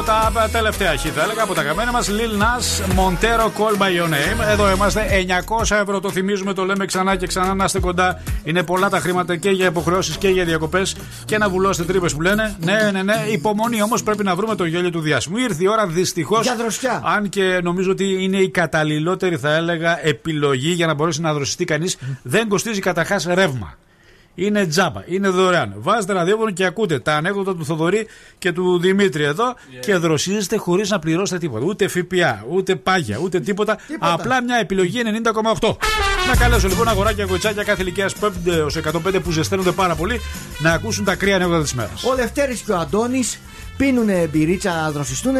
Από τα τελευταία χι θα έλεγα, από τα καμένα μας Lil Nas Montero Call by Your Name. Εδώ είμαστε 900 ευρώ. Το θυμίζουμε, το λέμε ξανά και ξανά να είστε κοντά. Είναι πολλά τα χρήματα και για υποχρεώσεις και για διακοπές και να βουλώσετε τρύπες που λένε. Ναι, ναι, ναι. Υπομονή όμως πρέπει να βρούμε το γέλιο του διάσημου. Ήρθε η ώρα δυστυχώς. Για δροσιά. Αν και νομίζω ότι είναι η καταλληλότερη, θα έλεγα, επιλογή για να μπορέσει να δροσιστεί κανείς. Δεν κοστίζει καταρχάς ρεύμα. Είναι τζάμπα, είναι δωρεάν. Βάζετε ραδιόφωνο και ακούτε τα ανέκδοτα του Θοδωρή και του Δημήτρη εδώ και δροσίζεστε χωρίς να πληρώσετε τίποτα. Ούτε ΦΠΑ, ούτε πάγια, ούτε τίποτα. Απλά μια επιλογή 90,8. Να καλέσω λοιπόν αγοράκια κοτσάκια κάθε ηλικία 5 έως 105 που ζεσταίνονται πάρα πολύ να ακούσουν τα κρύα ανέκδοτα της μέρας. Ο Λευτέρης και ο Αντώνης πίνουνε μπυρίτσα να δροσιστούν,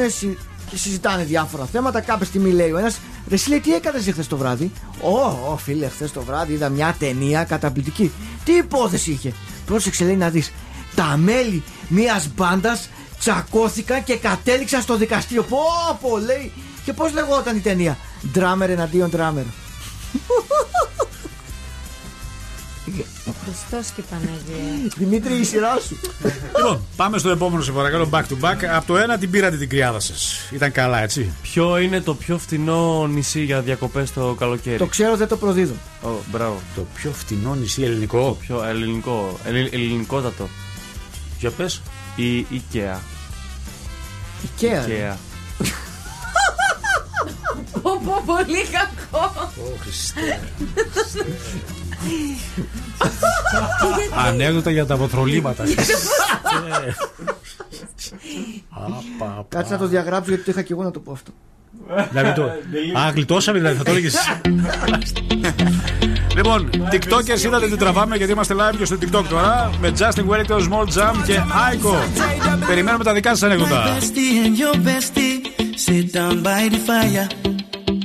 συζητάνε διάφορα θέματα. Κάποια στιγμή λέει ο ένας, Ρε εσύ λέει τι έκανες χθε το βράδυ; Ω, ω, φίλε, χθε το βράδυ είδα μια ταινία καταπληκτική. Τι υπόθεση είχε; Πρόσεξε λέει να δεις. Τα μέλη μιας μπάντας τσακώθηκαν και κατέληξαν στο δικαστήριο. Πω, πω, λέει. Και πώς λεγόταν η ταινία; Ντράμερ εναντίον ντράμερ. *laughs* Χριστός και Παναγία. Δημήτρη, η σειρά σου. Λοιπόν, πάμε στο επόμενο σε παρακαλώ back to back. Από το ένα την πήρατε την κρυάδα σας. Ήταν καλά, έτσι; Ποιο είναι το πιο φτηνό νησί για διακοπές το καλοκαίρι; Το ξέρω, δεν το προδίδω. Ω, μπράβο. Το πιο φτηνό νησί ελληνικό; Το πιο ελληνικό. ελλη- ελληνικότατο. Για πες. Η IKEA. Ikea. IKEA. Πω, πω, πολύ κακό. Ανέκδοτα για τα βοθρολίματα. Κάτσε να το διαγράψω γιατί το είχα και εγώ να το πω αυτό. Δηλαδή το. Α, γλιτώσαμε δηλαδή, θα το έλεγες. Λοιπόν, TikTokers είδατε τι τραβάμε γιατί είμαστε live και στο TikTok τώρα με Justin Wellington, Small Jam και Aiko. Περιμένουμε τα δικά σας ανέκδοτα.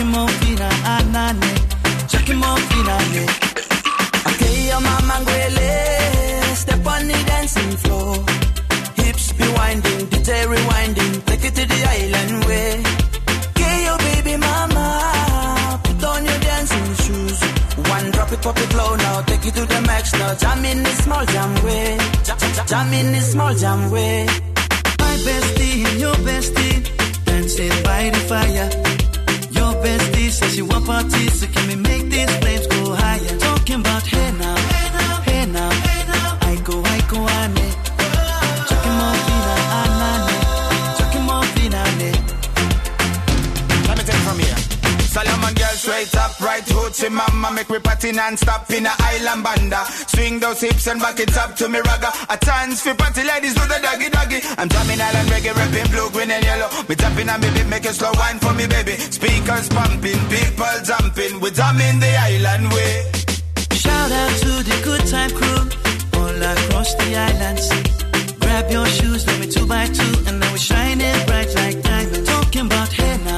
it. Chucking morphine. Okay, your mama ngwele, step on the dancing floor. Hips be winding, DJ rewinding, take it to the island way. Okay, your baby mama, put on your dancing shoes. One drop it, pop it low now, take it to the max now. Jam in the small jam way, jam, jam, jam in the small jam way. My bestie and your bestie dancing by the fire. Your bestie. Says she want parties, so can we make these flames go straight up, right hoochie mama Make me party non-stop in a island banda. Swing those hips and back it up to me ragga. A chance for party ladies do the doggy doggy. I'm drumming island reggae, rapping blue, green and yellow. Me tapping beat, make it slow wine for me baby. Speakers pumping, people jumping. We drumming the island way. Shout out to the good time crew all across the islands. Grab your shoes, let me two by two, and now we're shining bright like diamonds. Talking about hey now,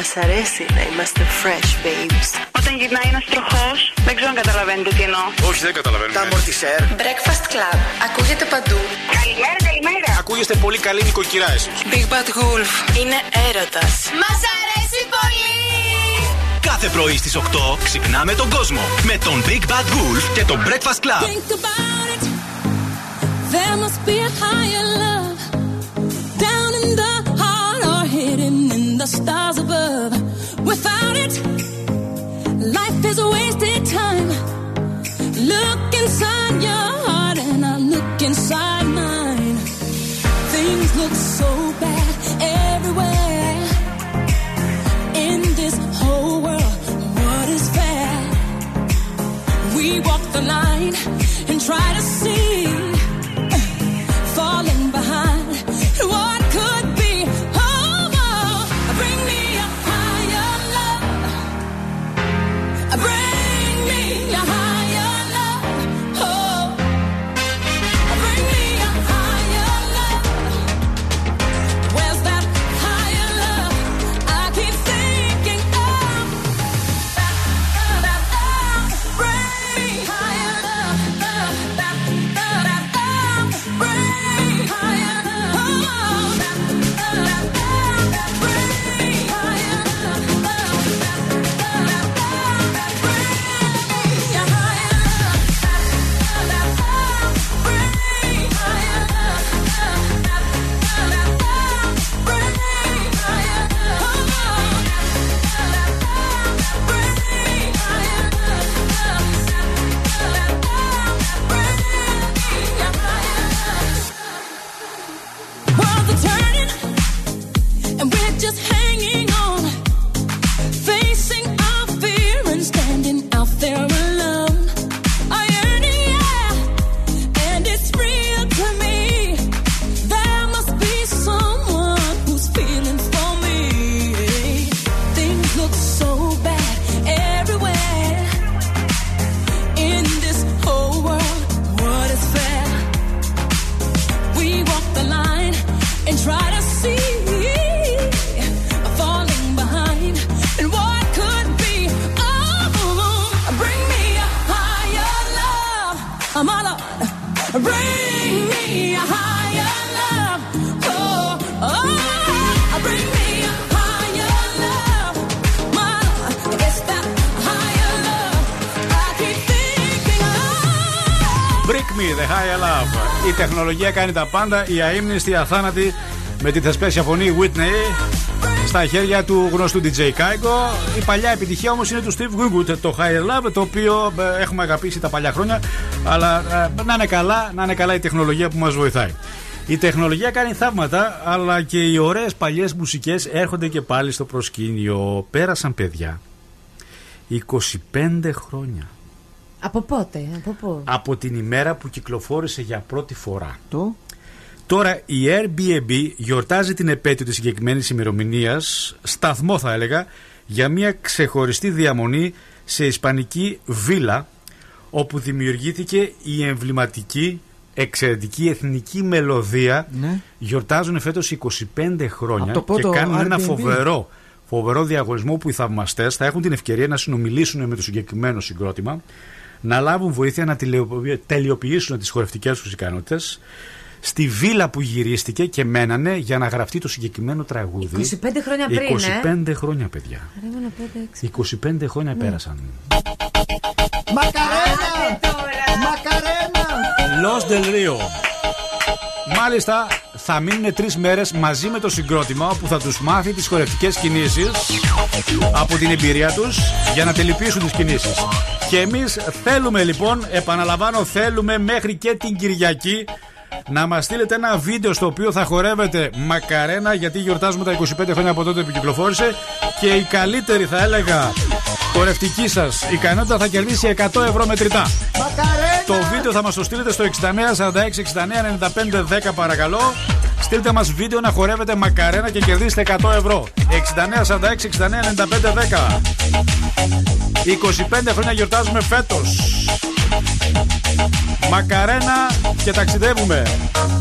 Μας αρέσει να είμαστε fresh babes. Όταν γυρνάει ένας τροχός, δεν ξέρω αν καταλαβαίνετε τι εννοώ. Όχι, δεν καταλαβαίνω. Τα αμορτισέρ Breakfast Club. Ακούγεται παντού. Καλημέρα, καλημέρα. Ακούγεστε πολύ καλή νοικοκυρά εσείς. Big Bad Wolf. Είναι έρωτας. Μας αρέσει πολύ! Κάθε πρωί στις 8 ξυπνάμε τον κόσμο με τον Big Bad Wolf και τον Breakfast Club. Think about it. There must be a higher love is a wasted time. Look inside your heart and I look inside mine. Things look so bad everywhere. In this whole world, what is fair? We walk the line and try to see, τεχνολογία κάνει τα πάντα. Η αείμνηστη αθάνατη με τη θεσπέσια φωνή Whitney στα χέρια του γνωστού DJ Kaigo. Η παλιά επιτυχία όμως είναι του Steve Winwood, το Higher Love, το οποίο ε, έχουμε αγαπήσει τα παλιά χρόνια. Αλλά ε, να είναι καλά, να είναι καλά η τεχνολογία που μας βοηθάει. Η τεχνολογία κάνει θαύματα, αλλά και οι ωραίες παλιές μουσικές έρχονται και πάλι στο προσκήνιο. Πέρασαν παιδιά 25 χρόνια Από πότε, από πού; από την ημέρα που κυκλοφόρησε για πρώτη φορά. Το; Τώρα η Airbnb γιορτάζει την επέτειο της συγκεκριμένης ημερομηνίας, σταθμό θα έλεγα, για μια ξεχωριστή διαμονή σε ισπανική βίλα όπου δημιουργήθηκε η εμβληματική εξαιρετική εθνική μελωδία Ναι. γιορτάζουν φέτος 25 χρόνια Από το πρώτο και κάνουν ένα Airbnb. φοβερό φοβερό διαγωνισμό που οι θαυμαστές θα έχουν την ευκαιρία να συνομιλήσουν με το συγκεκριμένο συγκρότημα να λάβουν βοήθεια να τηλεοποι- τελειοποιήσουν τις χορευτικές τους ικανότητες στη βίλα που γυρίστηκε και μένανε για να γραφτεί το συγκεκριμένο τραγούδι 25 χρόνια πριν, 25 χρόνια παιδιά Περίμενα πέντε, έξι. 25 χρόνια πέρασαν Μακαρένα! Μακαρένα! Los Del Rio. Μάλιστα, θα μείνουν τρεις μέρες μαζί με το συγκρότημα όπου θα τους μάθει τις χορευτικές κινήσεις από την εμπειρία τους για να τελειοποιήσουν τις κινήσεις. Και εμείς θέλουμε λοιπόν, επαναλαμβάνω, θέλουμε μέχρι και την Κυριακή να μας στείλετε ένα βίντεο στο οποίο θα χορεύετε μακαρένα γιατί γιορτάζουμε τα 25 χρόνια από τότε που κυκλοφόρησε και η καλύτερη θα έλεγα χορευτική σας ικανότητα θα κερδίσει 100 ευρώ μετρητά. Το βίντεο θα μας το στείλετε στο 69 46 69 95 10 παρακαλώ. Στείλτε μας βίντεο να χορεύετε μακαρένα και κερδίστε 100 ευρώ. 69 46 69 95 10. 25 χρόνια γιορτάζουμε φέτος. Μακαρένα και ταξιδεύουμε.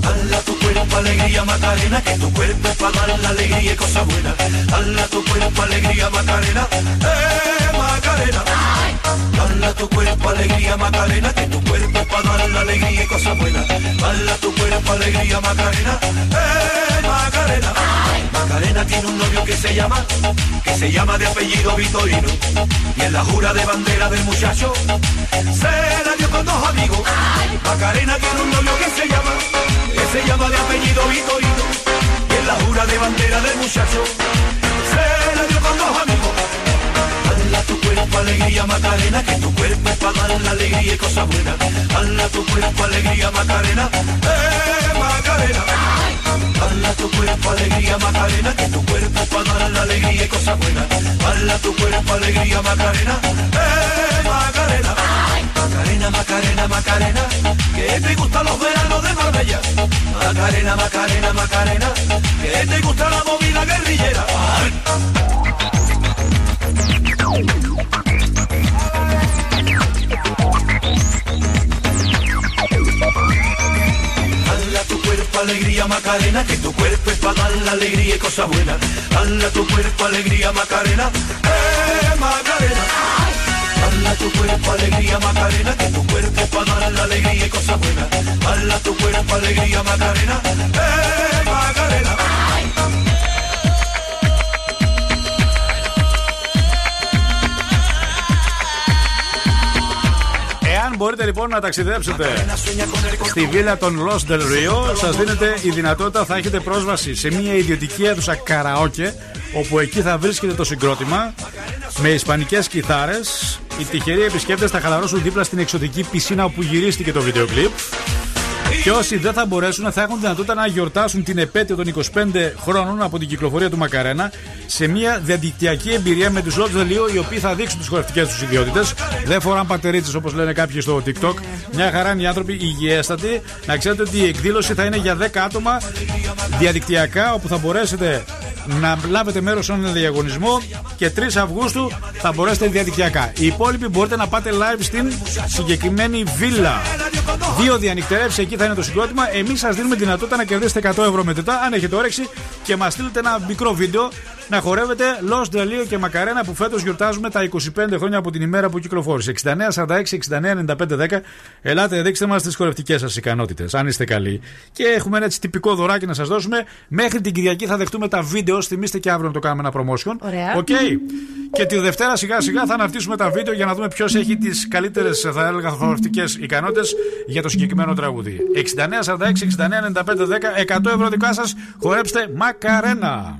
Dala tu cuerpo alegría Macarena, que tu cuerpo es para dar la alegría y cosas buenas. Dala tu cuerpo alegría Macarena, eh Macarena. Dala tu cuerpo alegría Macarena, que tu cuerpo para dar la alegría y cosas buenas. Dala tu cuerpo alegría Macarena, eh Macarena. Macarena tiene un novio que se llama, que se llama de apellido Vitorino. Y en la jura de bandera del muchacho, se la dio con dos amigos. Macarena tiene un novio que se llama, que se llama de apellido Vitorino. Y en la jura de bandera del muchacho, se la dio con dos amigos. Cuerpo alegría Macarena, que tu cuerpo es para dar la alegría y cosas buenas. Dala tu cuerpo alegría Macarena, eh Macarena. Dala tu cuerpo alegría Macarena, que tu cuerpo es para dar la alegría y cosas buenas. Dala tu cuerpo alegría Macarena, eh Macarena. Macarena, Macarena, Macarena, que te gustan los veranos de Marbella. Macarena, Macarena, Macarena, que te gusta la movida guerrillera. Alegría Macarena, que tu cuerpo es para dar la alegría y cosas buenas. Dala tu cuerpo alegría Macarena, eh Macarena. Dala tu cuerpo alegría Macarena, que tu cuerpo es para dar la alegría y cosas buenas. Dala tu cuerpo alegría Macarena, eh Macarena. Εάν μπορείτε λοιπόν να ταξιδέψετε στη βίλα των Los Del Rio, σας δίνεται η δυνατότητα, θα έχετε πρόσβαση σε μια ιδιωτική αίθουσα καραόκε, όπου εκεί θα βρίσκεται το συγκρότημα με ισπανικές κιθάρες. Οι τυχεροί επισκέπτες θα χαλαρώσουν δίπλα στην εξωτική πισίνα όπου γυρίστηκε το βίντεο κλιπ. Και όσοι δεν θα μπορέσουν θα έχουν δυνατότητα να γιορτάσουν την επέτειο των 25 χρόνων από την κυκλοφορία του Μακαρένα σε μια διαδικτυακή εμπειρία με τους Λότ Δελίο οι οποίοι θα δείξουν τις χορευτικές τους ιδιότητες. Δεν φοράν πατερίτσες όπως λένε κάποιοι στο TikTok. Μια χαρά είναι οι άνθρωποι υγιέστατοι. Να ξέρετε ότι η εκδήλωση θα είναι για 10 άτομα διαδικτυακά όπου θα μπορέσετε να λάβετε μέρος σε έναν διαγωνισμό και 3 Αυγούστου θα μπορέσετε διαδικτυακά. Οι υπόλοιποι μπορείτε να πάτε live στην συγκεκριμένη βίλα. Δύο διανυκτερεύσει εκεί θα είναι το συγκρότημα. Εμείς σας δίνουμε δυνατότητα να κερδίσετε 100 ευρώ μετρητά, αν έχετε όρεξη, και μας στείλετε ένα μικρό βίντεο να χορεύετε Los del Río και Μακαρένα που φέτος γιορτάζουμε τα 25 χρόνια από την ημέρα που κυκλοφόρησε. 69, 46, 69, 95, 10. Ελάτε, δείξτε μας τις χορευτικές σας ικανότητες, αν είστε καλοί. Και έχουμε ένα έτσι τυπικό δωράκι να σας δώσουμε. Μέχρι την Κυριακή θα δεχτούμε τα βίντεο. Θυμήστε και αύριο να το κάνουμε ένα promotion. Ωραία. Οκ. Και τη Δευτέρα σιγά σιγά θα αναρτήσουμε τα βίντεο για να δούμε ποιος έχει τις καλύτερες, θα έλεγα, χορευτικές ικανότητες για το συγκεκριμένο τραγούδι. 69, 46, 69, 95, 10. 100 ευρώ δικά σας. Χορέψτε Μακαρένα.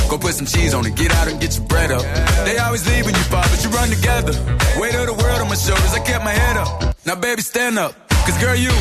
go put some cheese on it, get out and get your bread up. They always leave when you fall, but you run together. Weight of the world on my shoulders, I kept my head up. Now, baby, stand up, cause girl, you.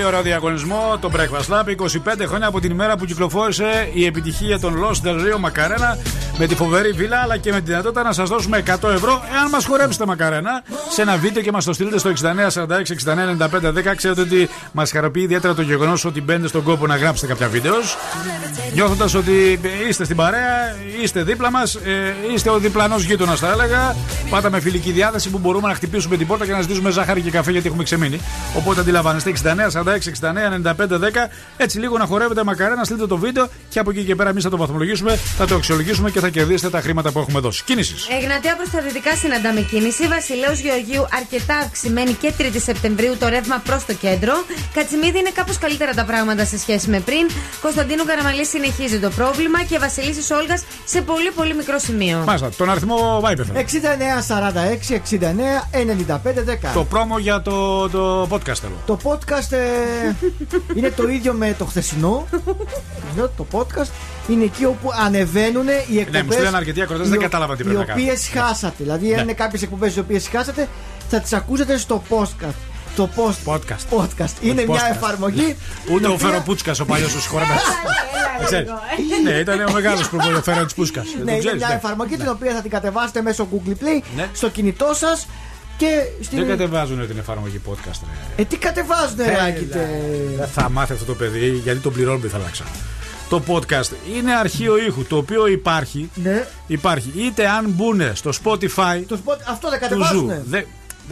Πολύ ωραίο διαγωνισμό. Το Breakfast Lab. 25 χρόνια από την ημέρα που κυκλοφόρησε η επιτυχία των Los Del Rio Macarena με τη φοβερή βίλα αλλά και με τη δυνατότητα να σας δώσουμε 100 ευρώ εάν μας χορέψετε Μακαρένα σε ένα βίντεο και μας το στείλετε στο 6946-699510. Ξέρετε ότι μας χαροποιεί ιδιαίτερα το γεγονός ότι μπαίνετε στον κόπο να γράψετε κάποια βίντεος. Νιώθοντας ότι είστε στην παρέα, είστε δίπλα μας, είστε ο διπλανός γείτονας, θα έλεγα. Πάτα με φιλική διάθεση που μπορούμε να χτυπήσουμε την πόρτα και να ζητήσουμε ζάχαρη και καφέ γιατί έχουμε ξεμείνει. Οπότε αντιλαμβάνεστε 69, 46, 69, 95, 10. Έτσι λίγο να χορεύετε μακαρέ, να στείλετε το βίντεο και από εκεί και πέρα εμεί θα το βαθμολογήσουμε, θα το αξιολογήσουμε και θα κερδίσετε τα χρήματα που έχουμε δώσει. Κίνηση. Εγνατία προ τα δυτικά συναντάμε κίνηση. Βασιλέο Γεωργίου αρκετά αυξημένη και 3η Σεπτεμβρίου το ρεύμα προ το κέντρο. Κατσιμίδη είναι κάπω καλύτερα τα πράγματα σε σχέση με πριν. Κωνσταντίνου Καραμαλή συνεχίζει το πρόβλημα και Βασιλίση Όλγα σε πολύ πολύ μικρό σημείο. Μάλιστα, τον αριθμό Viper. 69 46 69 95 10. Το πρόμο για το, το podcast θέλω. Το podcast ε, είναι το ίδιο με το χθεσινό. το podcast είναι εκεί όπου ανεβαίνουν οι εκπομπέ. Ναι, μου στείλαν αρκετοί ακροτέ, δεν κατάλαβα τι πρέπει να Οι κάνω. οποίες χάσατε. Δηλαδή, αν Ναι. είναι κάποιες εκπομπές οι οποίες χάσατε, θα τις ακούσετε στο podcast. Το post podcast. podcast. Είναι μια podcast. εφαρμογή. Ούτε η ο οποία- Φεροπούτσκα ο παλιός του συγχωρεμένος. Ναι, ήταν ο μεγάλος προπονητής Φέρο τη Πούσκα. Ναι, είναι μια εφαρμογή την οποία θα την κατεβάσετε μέσω Google Play Ναι. στο κινητό σας και στην. Δεν κατεβάζουν την εφαρμογή podcast. ρε. Ε, τι κατεβάζουν, ρε Άκη. Δεν θα μάθει αυτό το παιδί γιατί τον πληρώνουμε θα αλλάξα. Το podcast είναι αρχείο ήχου το οποίο υπάρχει. Ναι. Υπάρχει είτε αν μπουν στο Spotify Το spot- Αυτό δεν του Zoo.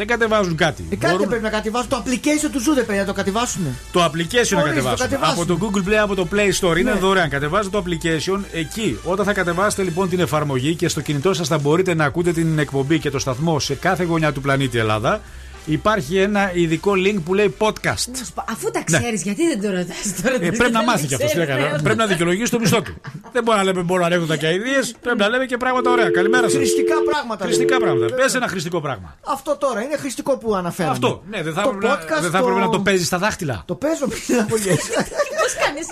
Κατεβάζουν. Δεν, δεν κατεβάζουν κάτι. Ε, κάτι Μπορούν- πρέπει να κατεβάσουν. Το application του Zoo δεν πρέπει να το κατεβάσουν. Το application να Ορίστε, το κατεβάσουν. κατεβάσουν. Από το Google Play, από το Play Store. Είναι Ναι. δωρεάν. Κατεβάζετε το application εκεί. Όταν θα κατεβάσετε λοιπόν την εφαρμογή και στο κινητό σας θα μπορείτε να ακούτε την εκπομπή και το σταθμό σε κάθε γωνιά του πλανήτη Ελλάδα. Υπάρχει ένα ειδικό link που λέει podcast. Αφού τα ξέρεις, γιατί δεν το ρωτάς τώρα. Ε, πρέπει να μάθει κι αυτός. τι να κάνει. Πρέπει να δικαιολογήσει το μισθό του. *laughs* Δεν μπορεί να λέμε μόνο ανέκδοτα και αειδίε. Πρέπει να λέμε και πράγματα ωραία. Καλημέρα σας. Χρηστικά πράγματα. Χρηστικά λέμε. πράγματα. Βέβαια. Πες ένα χρηστικό πράγμα. Αυτό τώρα είναι χρηστικό που αναφέραμε. Αυτό. Ναι, δεν θα Το έπρεπε να- podcast, δεν θα έπρεπε το- να το παίζεις στα δάχτυλα. Το παίζω πριν από *laughs* Πώς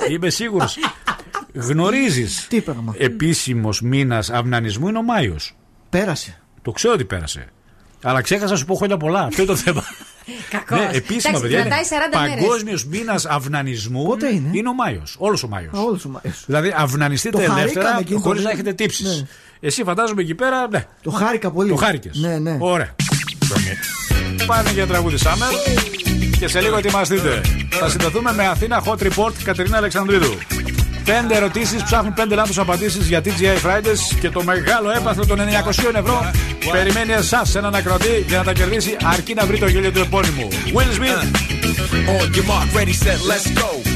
*laughs* Είμαι σίγουρος. Γνωρίζεις. Τι πράγμα. Επίσημος μήνας αυνανισμού είναι ο Μάιος. Πέρασε. Το ξέρω ότι πέρασε. Αλλά ξέχασα να σου πω χρόνια πολλά. Αυτό είναι το θέμα. *laughs* Κακός. Ναι, επίσημα, Εντάξει, παιδιά. κρατάει 40 μέρες. Παγκόσμιος μήνας αυνανισμού Πότε είναι; ο Μάιος. Όλος ο Μάιος. Όλος ο Μάιος. Δηλαδή, αυνανιστείτε Το χαρήκαμε ελεύθερα εκείνη χωρίς το να δι- έχετε τύψεις. Ναι. Εσύ φαντάζομαι εκεί πέρα, ναι. Το χάρηκα πολύ. Το χάρηκες. Ναι, ναι. Ωραία. Πάμε για τραγούδι Summer και σε λίγο ετοιμαστείτε. Θα συνδεθούμε με Αθήνα Hot Report Κατερίνα Αλεξανδρίδου. Πέντε ερωτήσεις ψάχνουν πέντε λάθος απαντήσεις για TGI Fridays και το μεγάλο έπαθλο των 900 ευρώ περιμένει εσάς έναν ακροατή για να τα κερδίσει αρκεί να βρει το γέλιο του επώνυμου. Will Smith. On your mark, ready, set, let's go.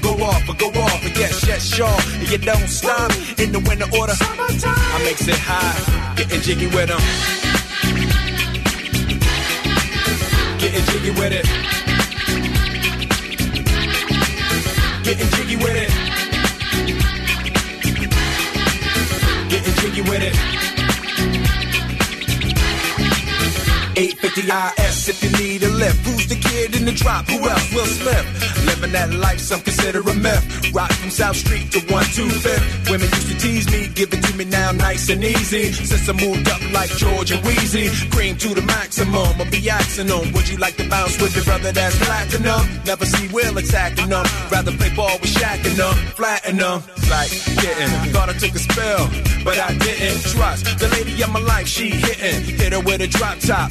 them go off, but go off. But yes, yes, sure. And you don't stop in the winter order. I makes it high, getting jiggy with them. Getting jiggy with it. Getting jiggy with it. Getting jiggy with it. 850 IS if you need a lift. Who's the kid in the drop? Who else? Will Smith. Living that life, some consider a myth. Rock from South Street to 125th. Women used to tease me, give it to me now nice and easy. Since I moved up like George and Wheezy, cream to the maximum. I'll be asking them, would you like to bounce with your brother that's platinum? Never see Will attacking them. Rather play ball with Shaq and them, flatten them. Like getting, thought I took a spell, but I didn't trust the lady of my life. She hitting, hit her with a drop top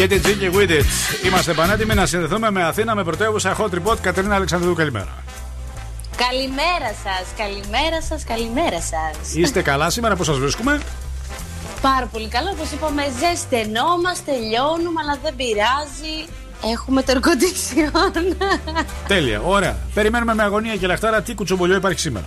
Get it jiggy with it. Είμαστε πανέτοιμοι να συνδεθούμε με Αθήνα με πρωτεύουσα Hot Report. Κατερίνα Αλεξανδρού, καλημέρα. Καλημέρα σας, καλημέρα σας, καλημέρα σας. Είστε καλά σήμερα, πώ σας βρίσκουμε; Πάρα πολύ καλά. Όπως είπαμε, ζεσθενόμαστε, λιώνουμε, αλλά δεν πειράζει. Έχουμε το air condition. Τέλεια, ωραία. Περιμένουμε με αγωνία και λαχτάρα τι κουτσομπολιό υπάρχει σήμερα.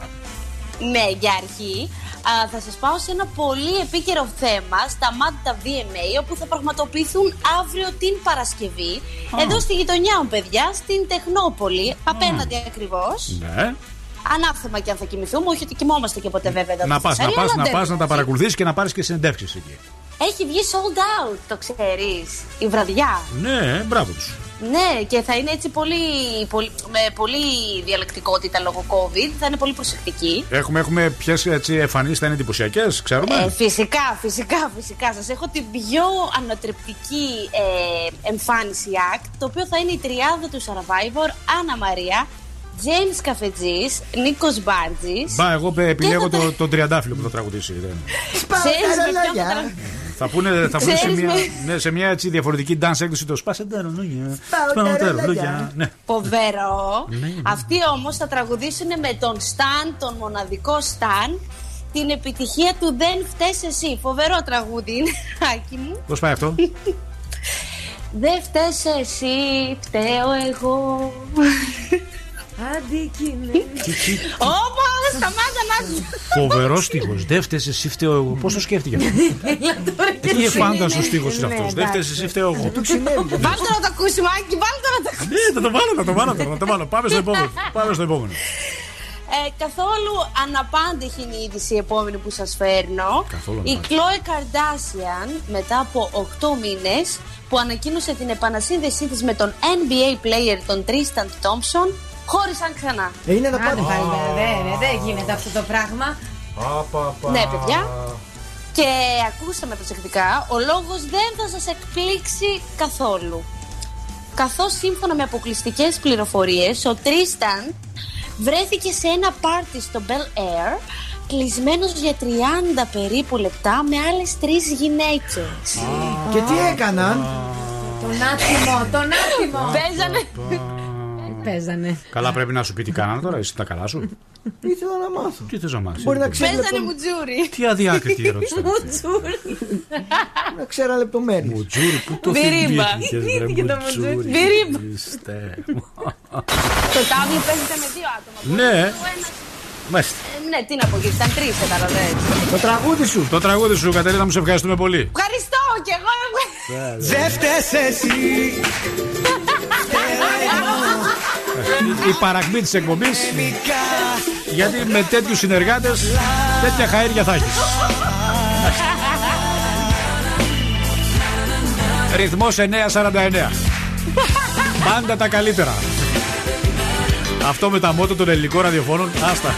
Ναι, για αρχή. Α, θα σας πάω σε ένα πολύ επίκαιρο θέμα στα Μάντα VMA όπου θα πραγματοποιηθούν αύριο την Παρασκευή εδώ στη γειτονιά μου παιδιά στην Τεχνόπολη απέναντι ακριβώς Ναι. Ανάθεμα και αν θα κοιμηθούμε, όχι ότι κοιμόμαστε και ποτέ βέβαια εδώ Να στη πας να Θεσσαλία, πας, αλλά να δεν πας, να τα πειράζει. παρακολουθήσεις και να πάρεις και συνεντεύξεις εκεί. Έχει βγει sold out, το ξέρεις, η βραδιά. Ναι, μπράβο τους. Ναι, και θα είναι έτσι πολύ, πολύ, με πολύ διαλεκτικότητα λόγω COVID. Θα είναι πολύ προσεκτική. Έχουμε, έχουμε ποιες εμφανίσεις θα είναι εντυπωσιακές, ξέρουμε; Ε, φυσικά, φυσικά, φυσικά. Σας έχω την πιο ανατρεπτική ε, εμφάνιση act, το οποίο θα είναι η τριάδα του Survivor, Άννα Μαρία, James Καφετζής, Νίκος Μπάρτζης. Μπα, εγώ πε- επιλέγω Και θα το, το τριαντάφυλλο που θα τραγουδήσει. δεν. Ξέρεις με ποιον θα τρα- Θα πούνε, θα πούνε σε, Ξέρεις μια, με- ναι, σε μια έτσι διαφορετική dance έκδοση το σπάσε τα ρολόγια. Πάω Σπάω τα τα ρολόγια. ρολόγια. Ναι. Φοβερό. Ναι, ναι. Αυτοί όμως θα τραγουδήσουν με τον Σταν, τον μοναδικό Σταν, την επιτυχία του Δεν φταίς εσύ. Φοβερό τραγούδι είναι, *laughs* Άκη μου. Πώς πάει αυτό; *laughs* Δεν φταίς εσύ, φταίω εγώ. *laughs* Αντικείμενο. Ωπα, σταμάτα να σου. Φοβερός στίχος. Δεύτερε εσύ φταίω εγώ. Πώς το σκέφτηκες αυτό; Τι εφάνταστο στίχος είναι αυτός. Δεύτερε εσύ φταίω εγώ. Βάλτε να το ακούσουμε, Άκη, βάλτε να το ακούσουμε. Ναι, θα το βάλω, θα το βάλω τώρα. Θα το βάλω. Πάμε στο επόμενο. Πάμε στο επόμενο. Ε, καθόλου αναπάντεχη είναι η είδηση η επόμενη που σας φέρνω. Καθόλου η Chloe Kardashian μετά από 8 μήνες που ανακοίνωσε την επανασύνδεσή της με τον NBA player τον Tristan Thompson χώρισαν ξανά. Ε, είναι να Άντε πάνε. πάλι, δεν, δεν, δεν γίνεται αυτό το πράγμα. Ναι, παιδιά. Και ακούστε με προσεκτικά, ο λόγος δεν θα σας εκπλήξει καθόλου. Καθώς σύμφωνα με αποκλειστικές πληροφορίες, ο Τρίσταν βρέθηκε σε ένα πάρτι στο Bel Air κλεισμένος για 30 περίπου λεπτά με άλλες τρεις γυναίκες. Και τι έκαναν; Τον άτιμο, τον άτιμο. Παίζανε. Παίζανε. Καλά, πρέπει να σου πει τι κάνανε τώρα. Εσύ τα καλά σου. *laughs* Ήθελα να μάθω. Τι θες να μάθεις; Μπορεί να ξέρει Παίζανε λεπτομ- μουτζούρι. Τι αδιάκριτη *laughs* ερώτηση. Μουτζούρι. να ξέρω λεπτομέρειες. Μουτζούρι, πού το Μπυρίμπα. θυμήθηκες, βρε, Και το μουτζούρι. μουτζούρι. Μπυρίμπα. Χριστέ. Το τάβλι παίζεται με δύο άτομα. Ναι. Ο ένας- Μάλιστα. Ε, Ναι, τι να πω, γιατί ήταν τρεις, κατάλαβες. Το τραγούδι σου. Το τραγούδι σου, Κατερίνα, μου σε ευχαριστούμε πολύ. Ευχαριστώ και εγώ. Δεν φταίς εσύ Η παρακμή της εκπομπής. Γιατί με τέτοιους συνεργάτες τέτοια χαέρια θα έχεις. Ρυθμός 949. Πάντα τα καλύτερα. Αυτό με τα μότο των ελληνικών ραδιοφώνων, άστα.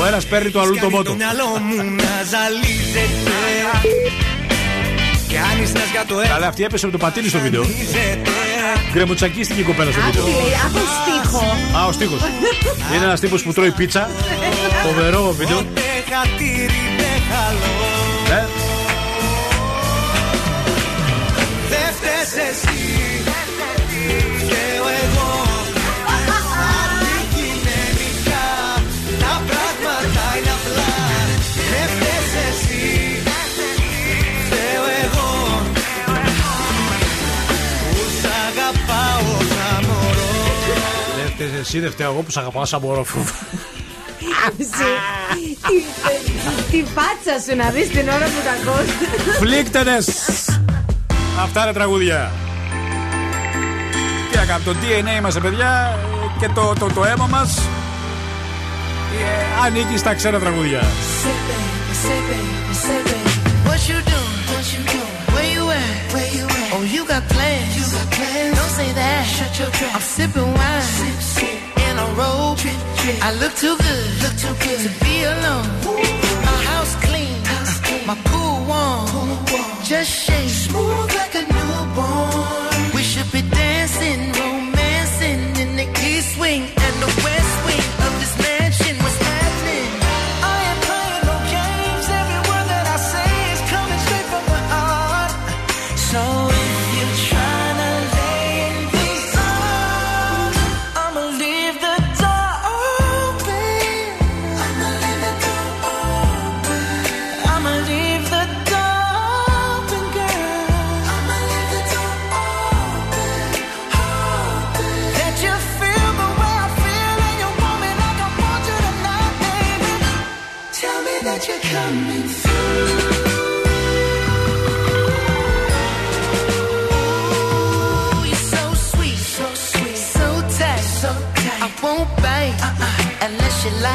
Ο ένας παίρνει το αλλού το μότο. Το μυαλό μου να ζαλίζεται Κάνεις νες για το Καλά, αυτή έπεσε με το πατίνι στο βίντεο. Γκρεμουτσακίστηκε η κοπέλα στο βίντεο. Από στίχο. Α, ο στίχος. Είναι ένας τύπος που τρώει πίτσα. Φοβερό βίντεο. χατήρι δεν χαλώ Ναι. Δεν φταίς εσύ φταίει εσύ, δεν φταίω εγώ που σ' αγαπάω σαν μωρό. Τη- Τη φάτσα σου να δεις την ώρα που τα ακούς Φλίκτενες! Αυτά είναι τραγούδια. Τι να κάνουμε, το DNA είμαστε παιδιά και το, το, το αίμα μας ε, ανήκει στα ξένα τραγούδια. Say baby, say baby, say baby. What you doing? What you doing? Where you at? Where you at? Oh, you got plans. Plans. Don't say that. Shut your trap. I'm sipping wine. Sip, sip. In a robe. Trip, trip. I look too good. Look too good to be alone. My house clean. House clean. My pool warm. Pool warm. Just shake. Smooth like a newborn. We should be dancing, romancing in the east wing and the west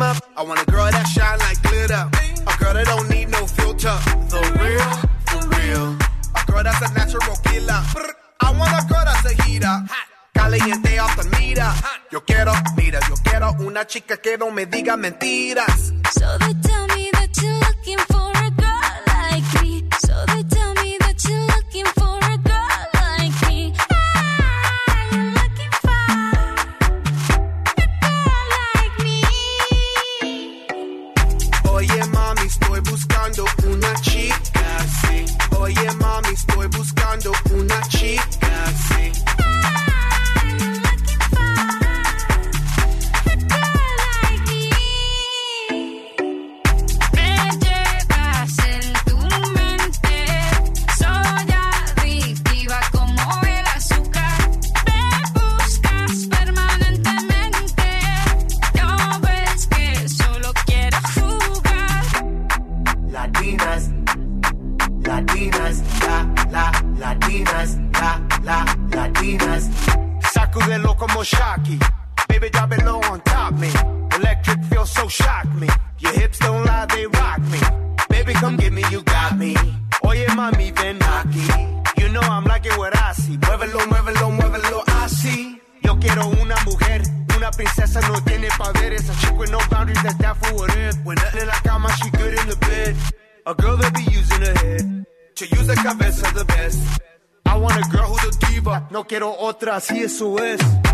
I want a girl that shine like glitter, a girl that don't need no filter. The real, for real. A girl that's a natural killer. I want a girl that's a heater. Caliente off the meter. Yo quiero, mira, yo quiero una chica que no me diga mentiras. So they tell atrás y eso es.